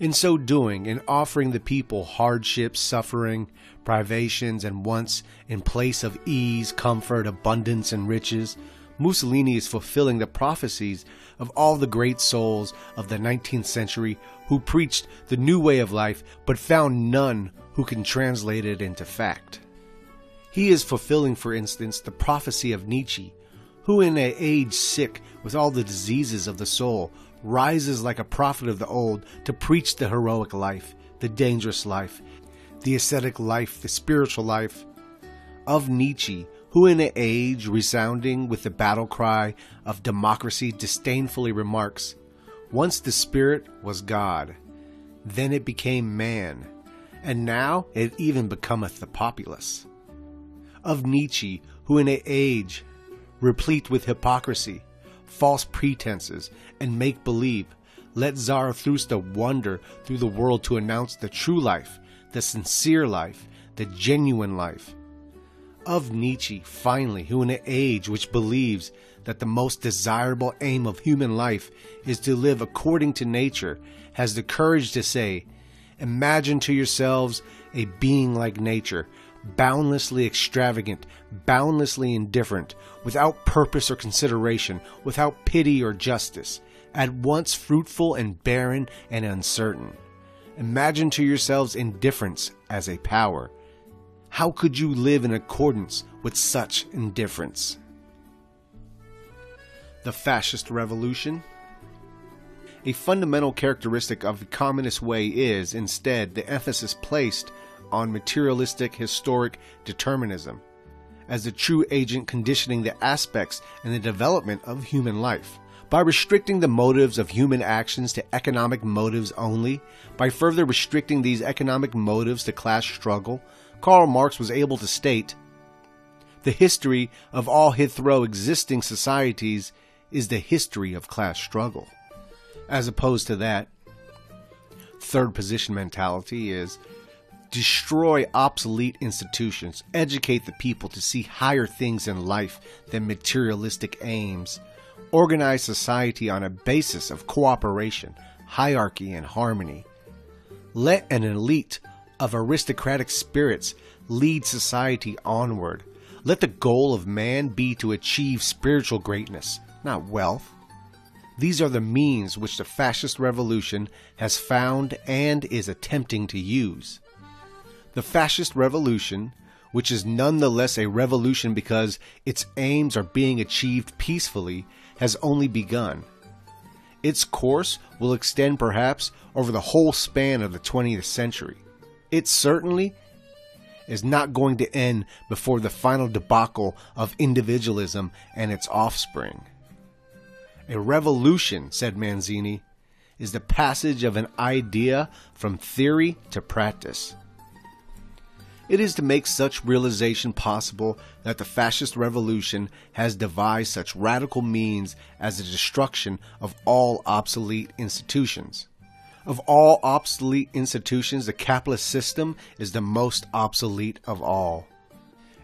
In so doing, in offering the people hardships, suffering, privations, and wants in place of ease, comfort, abundance, and riches, Mussolini is fulfilling the prophecies of all the great souls of the 19th century who preached the new way of life but found none who can translate it into fact. He is fulfilling, for instance, the prophecy of Nietzsche, who in an age sick with all the diseases of the soul rises like a prophet of the old to preach the heroic life, the dangerous life, the ascetic life, the spiritual life of Nietzsche, who in an age resounding with the battle cry of democracy disdainfully remarks, Once the spirit was God, then it became man, and now it even becometh the populace. Of Nietzsche, who in an age replete with hypocrisy, false pretenses, and make believe, let Zarathustra wander through the world to announce the true life, the sincere life, the genuine life. Of Nietzsche, finally, who in an age which believes that the most desirable aim of human life is to live according to nature, has the courage to say, Imagine to yourselves a being like nature, boundlessly extravagant, boundlessly indifferent, without purpose or consideration, without pity or justice, at once fruitful and barren and uncertain. Imagine to yourselves indifference as a power. How could you live in accordance with such indifference? The Fascist Revolution A fundamental characteristic of the communist way is, instead, the emphasis placed on materialistic historic determinism as the true agent conditioning the aspects and the development of human life. By restricting the motives of human actions to economic motives only, by further restricting these economic motives to class struggle, Karl Marx was able to state the history of all hitherto existing societies is the history of class struggle. As opposed to that, third position mentality is destroy obsolete institutions, educate the people to see higher things in life than materialistic aims, organize society on a basis of cooperation, hierarchy, and harmony. Let an elite of aristocratic spirits lead society onward. Let the goal of man be to achieve spiritual greatness, not wealth. These are the means which the fascist revolution has found and is attempting to use. The fascist revolution, which is nonetheless a revolution because its aims are being achieved peacefully, has only begun. Its course will extend perhaps over the whole span of the 20th century. It certainly is not going to end before the final debacle of individualism and its offspring. A revolution, said Mazzini, is the passage of an idea from theory to practice. It is to make such realization possible that the fascist revolution has devised such radical means as the destruction of all obsolete institutions. Of all obsolete institutions, the capitalist system is the most obsolete of all.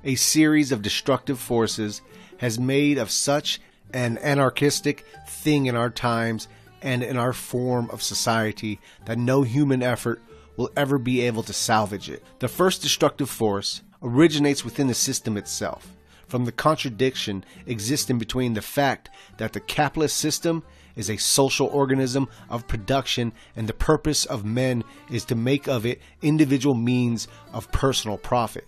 A series of destructive forces has made of such an anarchistic thing in our times and in our form of society that no human effort will ever be able to salvage it. The first destructive force originates within the system itself, from the contradiction existing between the fact that the capitalist system is a social organism of production and the purpose of men is to make of it individual means of personal profit.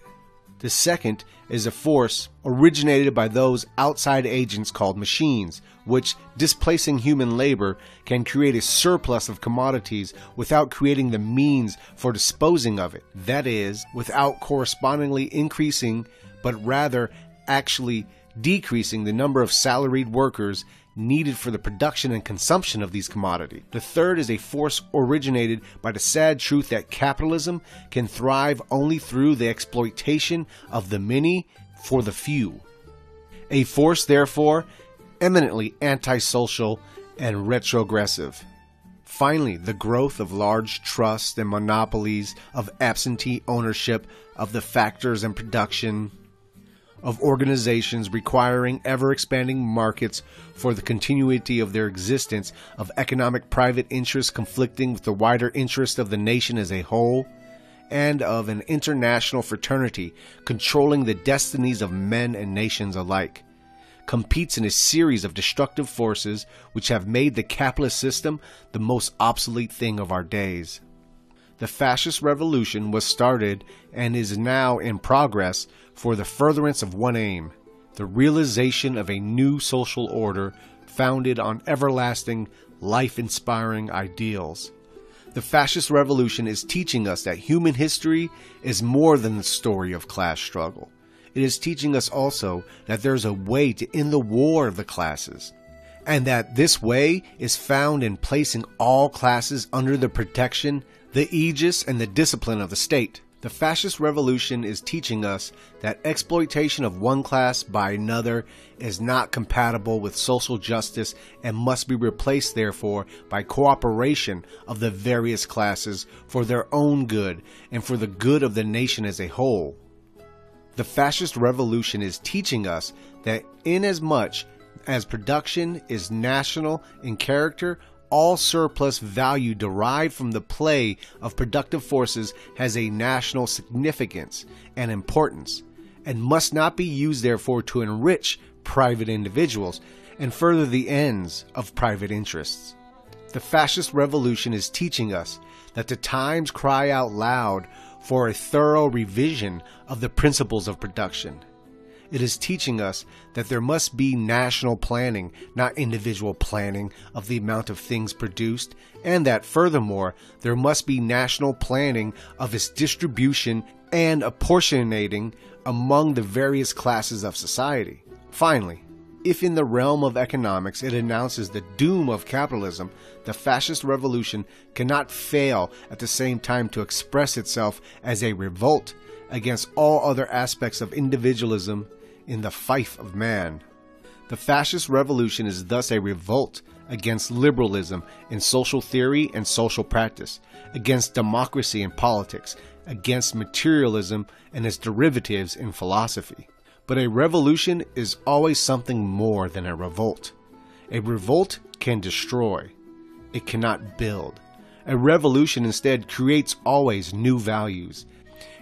The second is a force originated by those outside agents called machines, which, displacing human labor, can create a surplus of commodities without creating the means for disposing of it. That is, without correspondingly increasing, but rather actually decreasing the number of salaried workers needed for the production and consumption of these commodities. The third is a force originated by the sad truth that capitalism can thrive only through the exploitation of the many for the few. A force, therefore, eminently antisocial and retrogressive. Finally, the growth of large trusts and monopolies, of absentee ownership of the factors and production, of organizations requiring ever expanding markets for the continuity of their existence, of economic private interests conflicting with the wider interest of the nation as a whole, and of an international fraternity controlling the destinies of men and nations alike, competes in a series of destructive forces which have made the capitalist system the most obsolete thing of our days. The fascist revolution was started and is now in progress for the furtherance of one aim the realization of a new social order founded on everlasting, life inspiring ideals. The fascist revolution is teaching us that human history is more than the story of class struggle. It is teaching us also that there's a way to end the war of the classes, and that this way is found in placing all classes under the protection, the aegis, and the discipline of the state. The fascist revolution is teaching us that exploitation of one class by another is not compatible with social justice and must be replaced, therefore, by cooperation of the various classes for their own good and for the good of the nation as a whole. The fascist revolution is teaching us that inasmuch as production is national in character, all surplus value derived from the play of productive forces has a national significance and importance, and must not be used therefore to enrich private individuals and further the ends of private interests. The fascist revolution is teaching us that the times cry out loud for a thorough revision of the principles of production it is teaching us that there must be national planning, not individual planning of the amount of things produced, and that furthermore, there must be national planning of its distribution and apportionating among the various classes of society. Finally, if in the realm of economics it announces the doom of capitalism, the fascist revolution cannot fail at the same time to express itself as a revolt against all other aspects of individualism in the fief of man. The fascist revolution is thus a revolt against liberalism in social theory and social practice, against democracy in politics, against materialism and its derivatives in philosophy. But a revolution is always something more than a revolt. A revolt can destroy, it cannot build. A revolution instead creates always new values,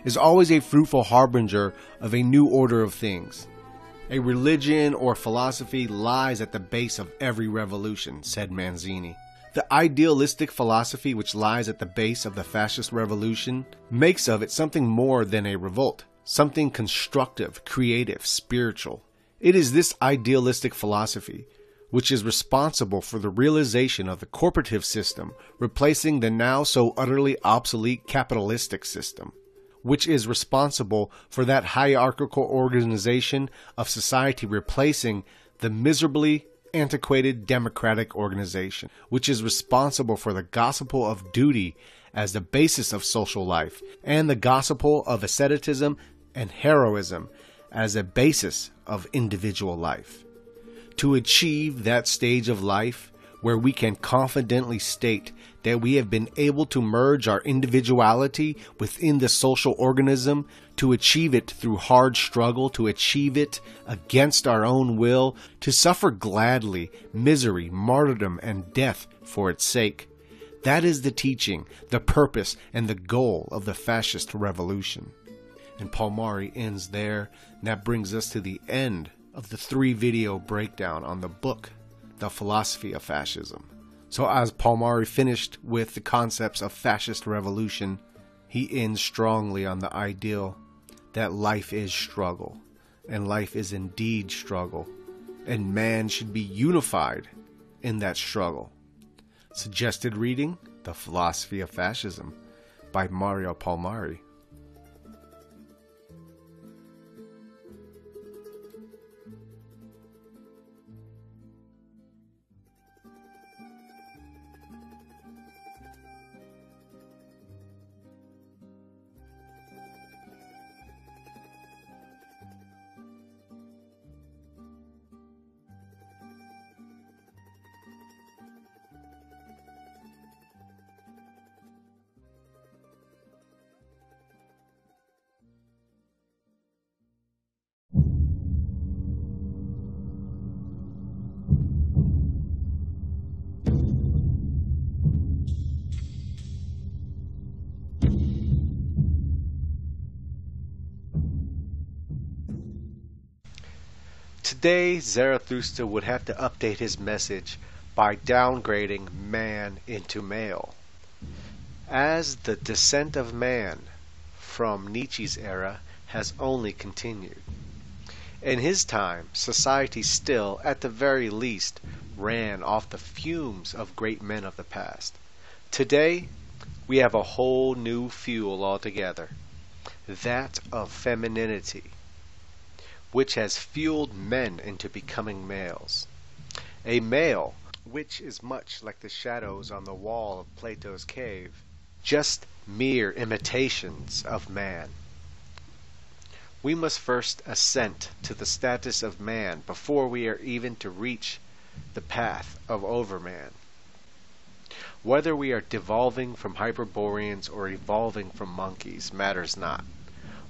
is always a fruitful harbinger of a new order of things. A religion or philosophy lies at the base of every revolution, said Mazzini. The idealistic philosophy which lies at the base of the fascist revolution makes of it something more than a revolt, something constructive, creative, spiritual. It is this idealistic philosophy which is responsible for the realization of the corporative system, replacing the now so utterly obsolete capitalistic system which is responsible for that hierarchical organization of society replacing the miserably antiquated democratic organization, which is responsible for the gospel of duty as the basis of social life, and the gospel of asceticism and heroism as a basis of individual life. To achieve that stage of life, where we can confidently state that we have been able to merge our individuality within the social organism, to achieve it through hard struggle, to achieve it against our own will, to suffer gladly misery, martyrdom, and death for its sake. That is the teaching, the purpose, and the goal of the fascist revolution. And Palmieri ends there, and that brings us to the end of the three video breakdown on the book the philosophy of fascism. So, as Palmieri finished with the concepts of fascist revolution, he ends strongly on the ideal that life is struggle, and life is indeed struggle, and man should be unified in that struggle. Suggested reading The Philosophy of Fascism by Mario Palmieri. Today, Zarathustra would have to update his message by downgrading man into male. as the descent of man from Nietzsche's era has only continued. In his time, society still, at the very least, ran off the fumes of great men of the past. Today, we have a whole new fuel altogether that of femininity, which has fueled men into becoming males. A male, which is much like the shadows on the wall of Plato's cave, just mere imitations of man. We must first ascent to the status of man before we are even to reach the path of overman. Whether we are devolving from Hyperboreans or evolving from monkeys matters not.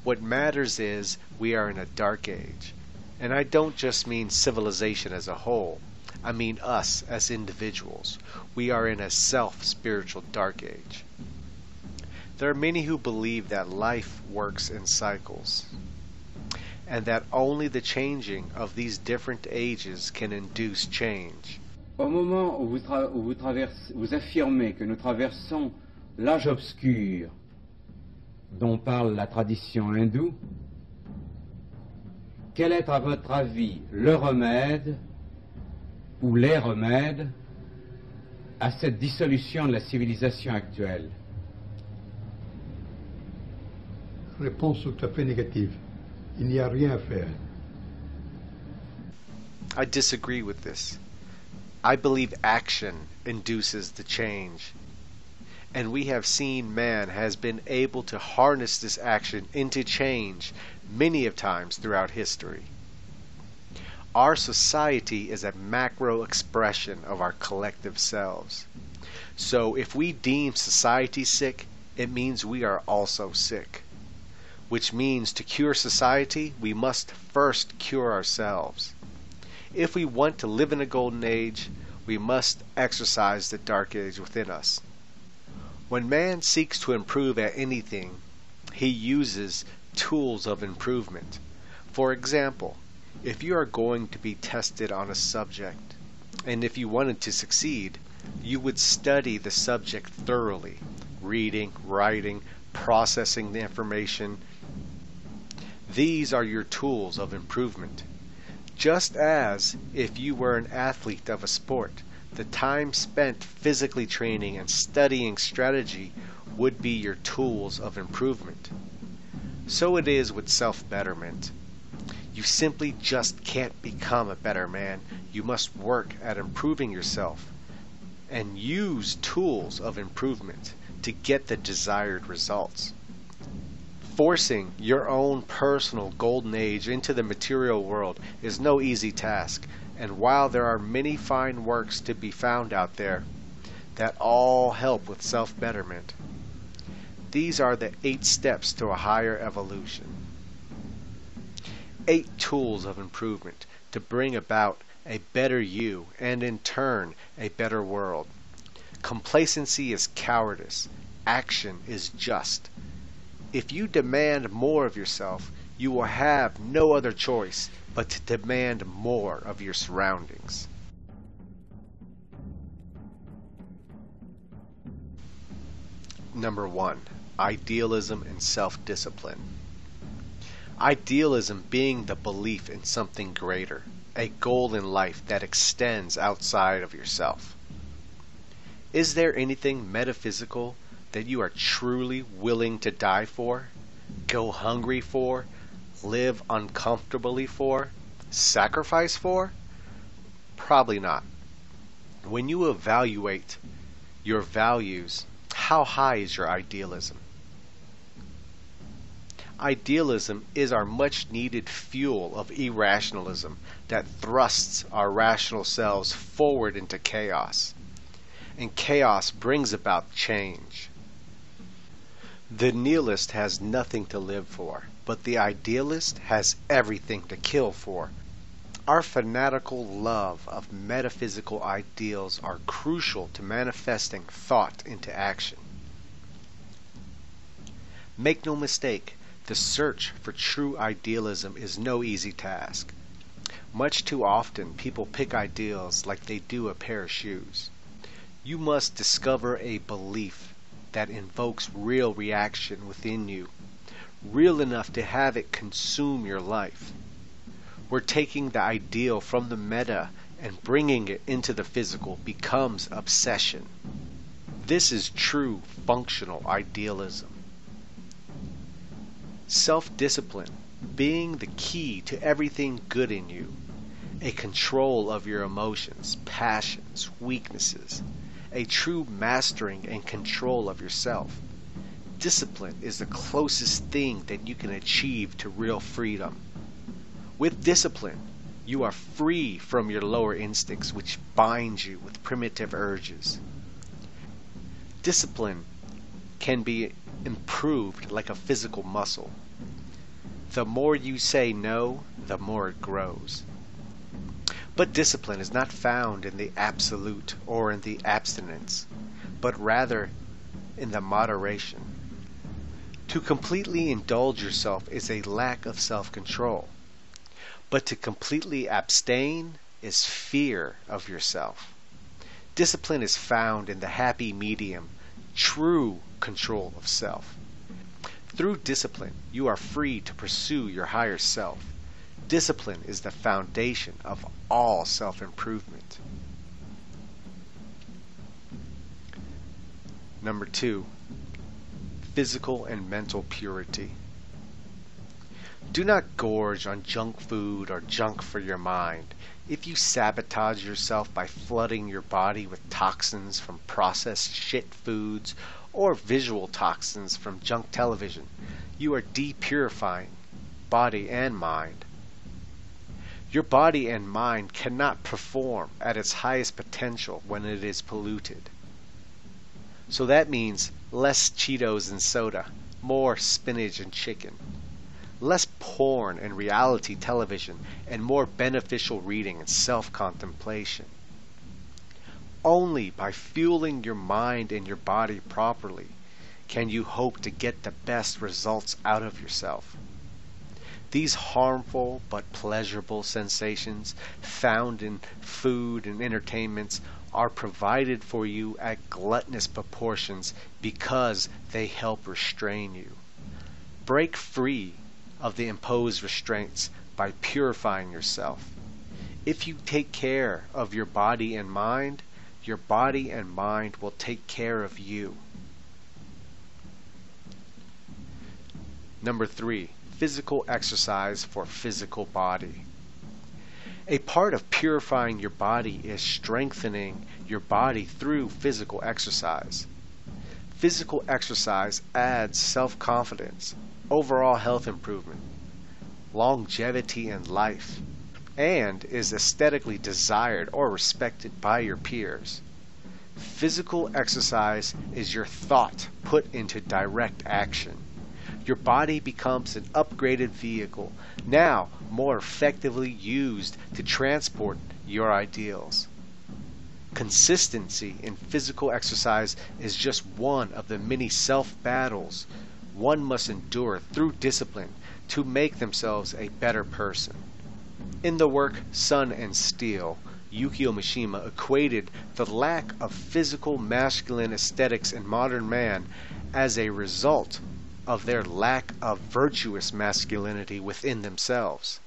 What matters is we are in a dark age. And I don't just mean civilization as a whole. I mean us as individuals. We are in a self-spiritual dark age. There are many who believe that life works in cycles and that only the changing of these different ages can induce change. Au moment où vous, où vous, vous affirmez que nous traversons l'âge obscur dont parle la tradition hindoue, quel est à votre avis le remède ou les remèdes à cette dissolution de la civilisation actuelle? Réponse tout à fait négative. Il n'y a rien à faire. I disagree with this. I believe action induces the change. And we have seen man has been able to harness this action into change many of times throughout history. Our society is a macro expression of our collective selves. So if we deem society sick, it means we are also sick which means to cure society, we must first cure ourselves. If we want to live in a golden age, we must exercise the dark age within us. When man seeks to improve at anything, he uses tools of improvement. For example, if you are going to be tested on a subject, and if you wanted to succeed, you would study the subject thoroughly, reading, writing, processing the information, these are your tools of improvement. Just as if you were an athlete of a sport, the time spent physically training and studying strategy would be your tools of improvement. So it is with self betterment. You simply just can't become a better man. You must work at improving yourself and use tools of improvement to get the desired results forcing your own personal golden age into the material world is no easy task, and while there are many fine works to be found out there that all help with self betterment, these are the eight steps to a higher evolution. Eight tools of improvement to bring about a better you and in turn a better world. Complacency is cowardice, action is just. If you demand more of yourself, you will have no other choice but to demand more of your surroundings. Number one, idealism and self discipline. Idealism being the belief in something greater, a goal in life that extends outside of yourself. Is there anything metaphysical that you are truly willing to die for, go hungry for, live uncomfortably for, sacrifice for? Probably not. When you evaluate your values, how high is your idealism? Idealism is our much needed fuel of irrationalism that thrusts our rational selves forward into chaos. And chaos brings about change. The nihilist has nothing to live for, but the idealist has everything to kill for. Our fanatical love of metaphysical ideals are crucial to manifesting thought into action. Make no mistake, the search for true idealism is no easy task. Much too often people pick ideals like they do a pair of shoes. You must discover a belief that invokes real reaction within you, real enough to have it consume your life. We're taking the ideal from the meta and bringing it into the physical becomes obsession. This is true functional idealism. Self discipline being the key to everything good in you, a control of your emotions, passions, weaknesses, a true mastering and control of yourself. Discipline is the closest thing that you can achieve to real freedom. With discipline, you are free from your lower instincts which bind you with primitive urges. Discipline can be improved like a physical muscle. The more you say no, the more it grows. But discipline is not found in the absolute or in the abstinence, but rather in the moderation. To completely indulge yourself is a lack of self control, but to completely abstain is fear of yourself. Discipline is found in the happy medium, true control of self. Through discipline, you are free to pursue your higher self. Discipline is the foundation of all self improvement. Number two, physical and mental purity. Do not gorge on junk food or junk for your mind. If you sabotage yourself by flooding your body with toxins from processed shit foods or visual toxins from junk television, you are depurifying body and mind. Your body and mind cannot perform at its highest potential when it is polluted. So that means less Cheetos and soda, more spinach and chicken, less porn and reality television, and more beneficial reading and self contemplation. Only by fueling your mind and your body properly can you hope to get the best results out of yourself. These harmful but pleasurable sensations found in food and entertainments are provided for you at gluttonous proportions because they help restrain you. Break free of the imposed restraints by purifying yourself. If you take care of your body and mind, your body and mind will take care of you. Number three, physical exercise for physical body. A part of purifying your body is strengthening your body through physical exercise. Physical exercise adds self confidence, overall health improvement, longevity in life, and is aesthetically desired or respected by your peers. Physical exercise is your thought put into direct action. Your body becomes an upgraded vehicle, now more effectively used to transport your ideals. Consistency in physical exercise is just one of the many self battles one must endure through discipline to make themselves a better person. In the work Sun and Steel, Yukio Mishima equated the lack of physical masculine aesthetics in modern man as a result of their lack of virtuous masculinity within themselves.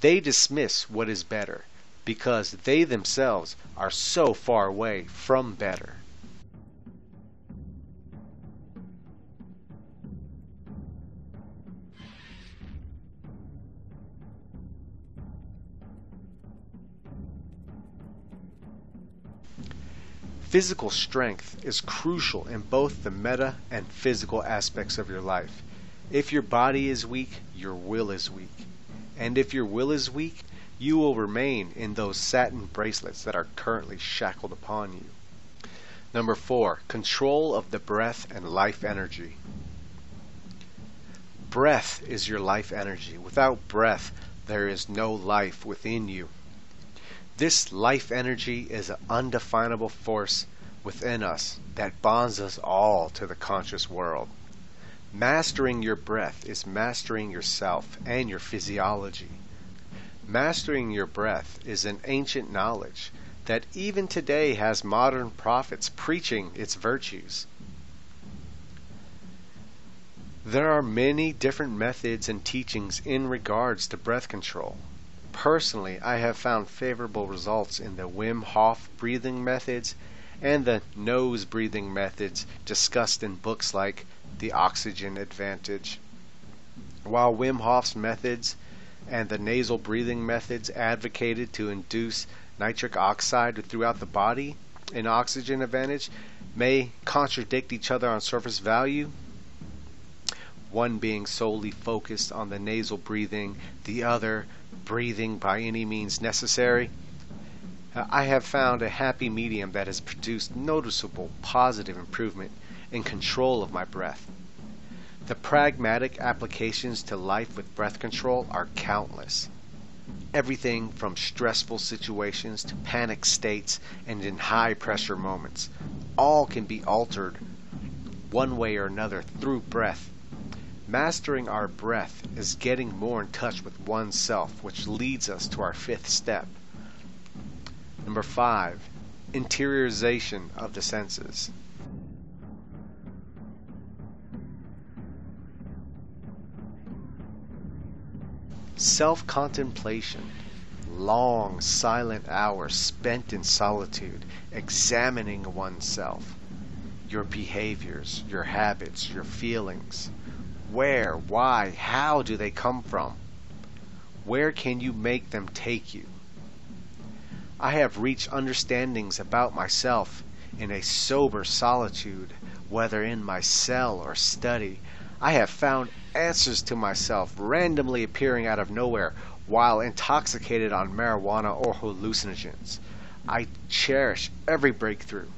They dismiss what is better because they themselves are so far away from better. Physical strength is crucial in both the meta and physical aspects of your life. If your body is weak, your will is weak. And if your will is weak, you will remain in those satin bracelets that are currently shackled upon you. Number four, control of the breath and life energy. Breath is your life energy. Without breath, there is no life within you. This life energy is an undefinable force within us that bonds us all to the conscious world. Mastering your breath is mastering yourself and your physiology. Mastering your breath is an ancient knowledge that even today has modern prophets preaching its virtues. There are many different methods and teachings in regards to breath control. Personally, I have found favorable results in the Wim Hof breathing methods and the nose breathing methods discussed in books like The Oxygen Advantage. While Wim Hof's methods and the nasal breathing methods advocated to induce nitric oxide throughout the body in Oxygen Advantage may contradict each other on surface value, one being solely focused on the nasal breathing, the other breathing by any means necessary. Uh, I have found a happy medium that has produced noticeable positive improvement in control of my breath. The pragmatic applications to life with breath control are countless. Everything from stressful situations to panic states and in high pressure moments, all can be altered one way or another through breath Mastering our breath is getting more in touch with oneself, which leads us to our fifth step. Number five, interiorization of the senses. Self contemplation, long silent hours spent in solitude, examining oneself, your behaviors, your habits, your feelings where, why, how do they come from? Where can you make them take you? I have reached understandings about myself in a sober solitude, whether in my cell or study. I have found answers to myself randomly appearing out of nowhere while intoxicated on marijuana or hallucinogens. I cherish every breakthrough.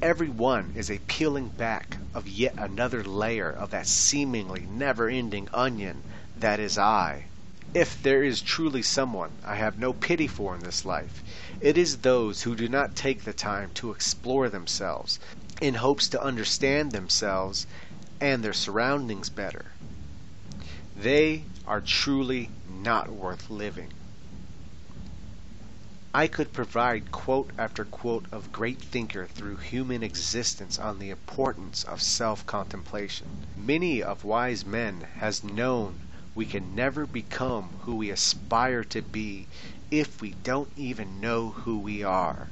Every one is a peeling back of yet another layer of that seemingly never ending onion that is I. If there is truly someone I have no pity for in this life, it is those who do not take the time to explore themselves in hopes to understand themselves and their surroundings better. They are truly not worth living. I could provide quote after quote of great thinker through human existence on the importance of self-contemplation. Many of wise men has known we can never become who we aspire to be if we don't even know who we are.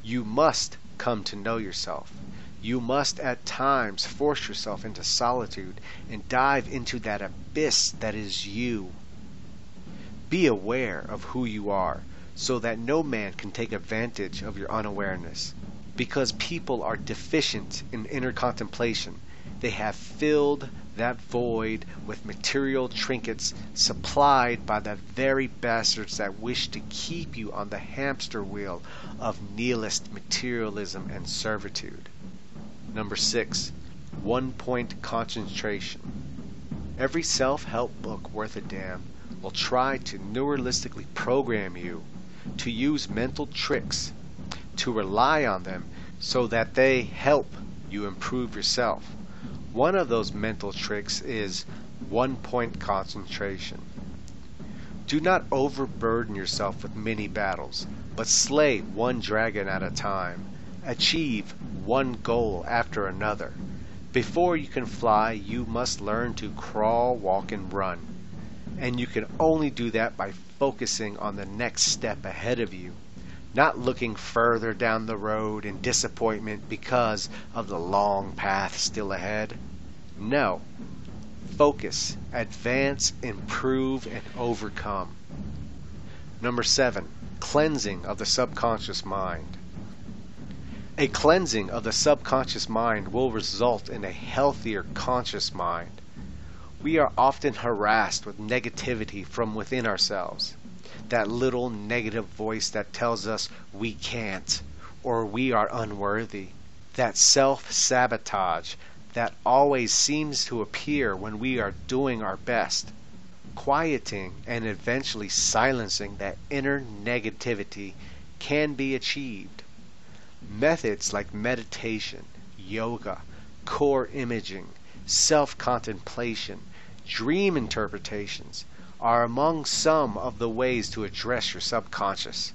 You must come to know yourself. You must at times force yourself into solitude and dive into that abyss that is you. Be aware of who you are so that no man can take advantage of your unawareness. Because people are deficient in inner contemplation, they have filled that void with material trinkets supplied by the very bastards that wish to keep you on the hamster wheel of nihilist materialism and servitude. Number six, one point concentration. Every self help book worth a damn will try to neuralistically program you to use mental tricks, to rely on them so that they help you improve yourself. One of those mental tricks is one point concentration. Do not overburden yourself with many battles, but slay one dragon at a time. Achieve one goal after another. Before you can fly, you must learn to crawl, walk, and run. And you can only do that by focusing on the next step ahead of you, not looking further down the road in disappointment because of the long path still ahead. No. Focus, advance, improve, and overcome. Number seven, cleansing of the subconscious mind. A cleansing of the subconscious mind will result in a healthier conscious mind. We are often harassed with negativity from within ourselves. That little negative voice that tells us we can't or we are unworthy. That self sabotage that always seems to appear when we are doing our best. Quieting and eventually silencing that inner negativity can be achieved. Methods like meditation, yoga, core imaging, self contemplation, dream interpretations are among some of the ways to address your subconscious.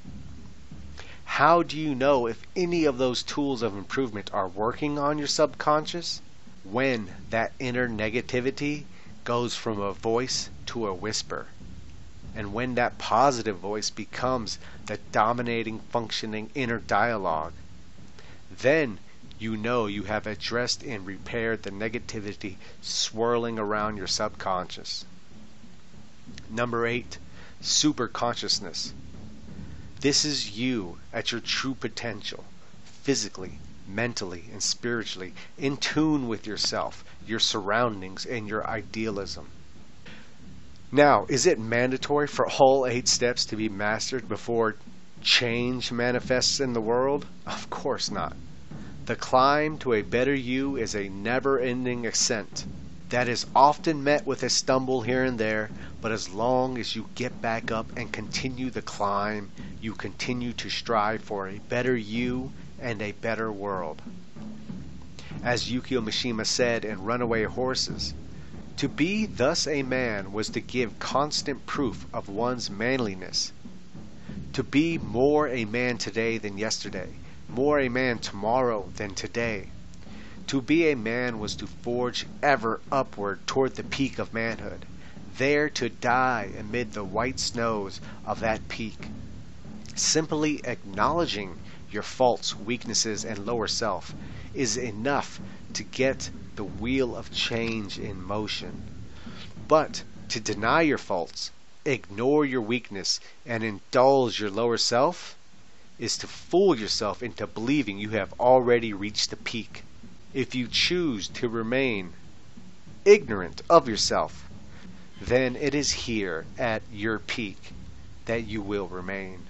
How do you know if any of those tools of improvement are working on your subconscious? when that inner negativity goes from a voice to a whisper. And when that positive voice becomes the dominating, functioning inner dialogue, then you know you have addressed and repaired the negativity swirling around your subconscious. Number eight, super consciousness. This is you at your true potential, physically, mentally, and spiritually, in tune with yourself, your surroundings, and your idealism. Now, is it mandatory for all eight steps to be mastered before change manifests in the world? Of course not. The climb to a better you is a never ending ascent that is often met with a stumble here and there, but as long as you get back up and continue the climb, you continue to strive for a better you and a better world. As Yukio Mishima said in Runaway Horses, to be thus a man was to give constant proof of one's manliness. To be more a man today than yesterday, more a man tomorrow than today. To be a man was to forge ever upward toward the peak of manhood, there to die amid the white snows of that peak. Simply acknowledging your faults, weaknesses, and lower self is enough to get the wheel of change in motion. But to deny your faults, ignore your weakness, and indulge your lower self is to fool yourself into believing you have already reached the peak. If you choose to remain ignorant of yourself, then it is here at your peak that you will remain.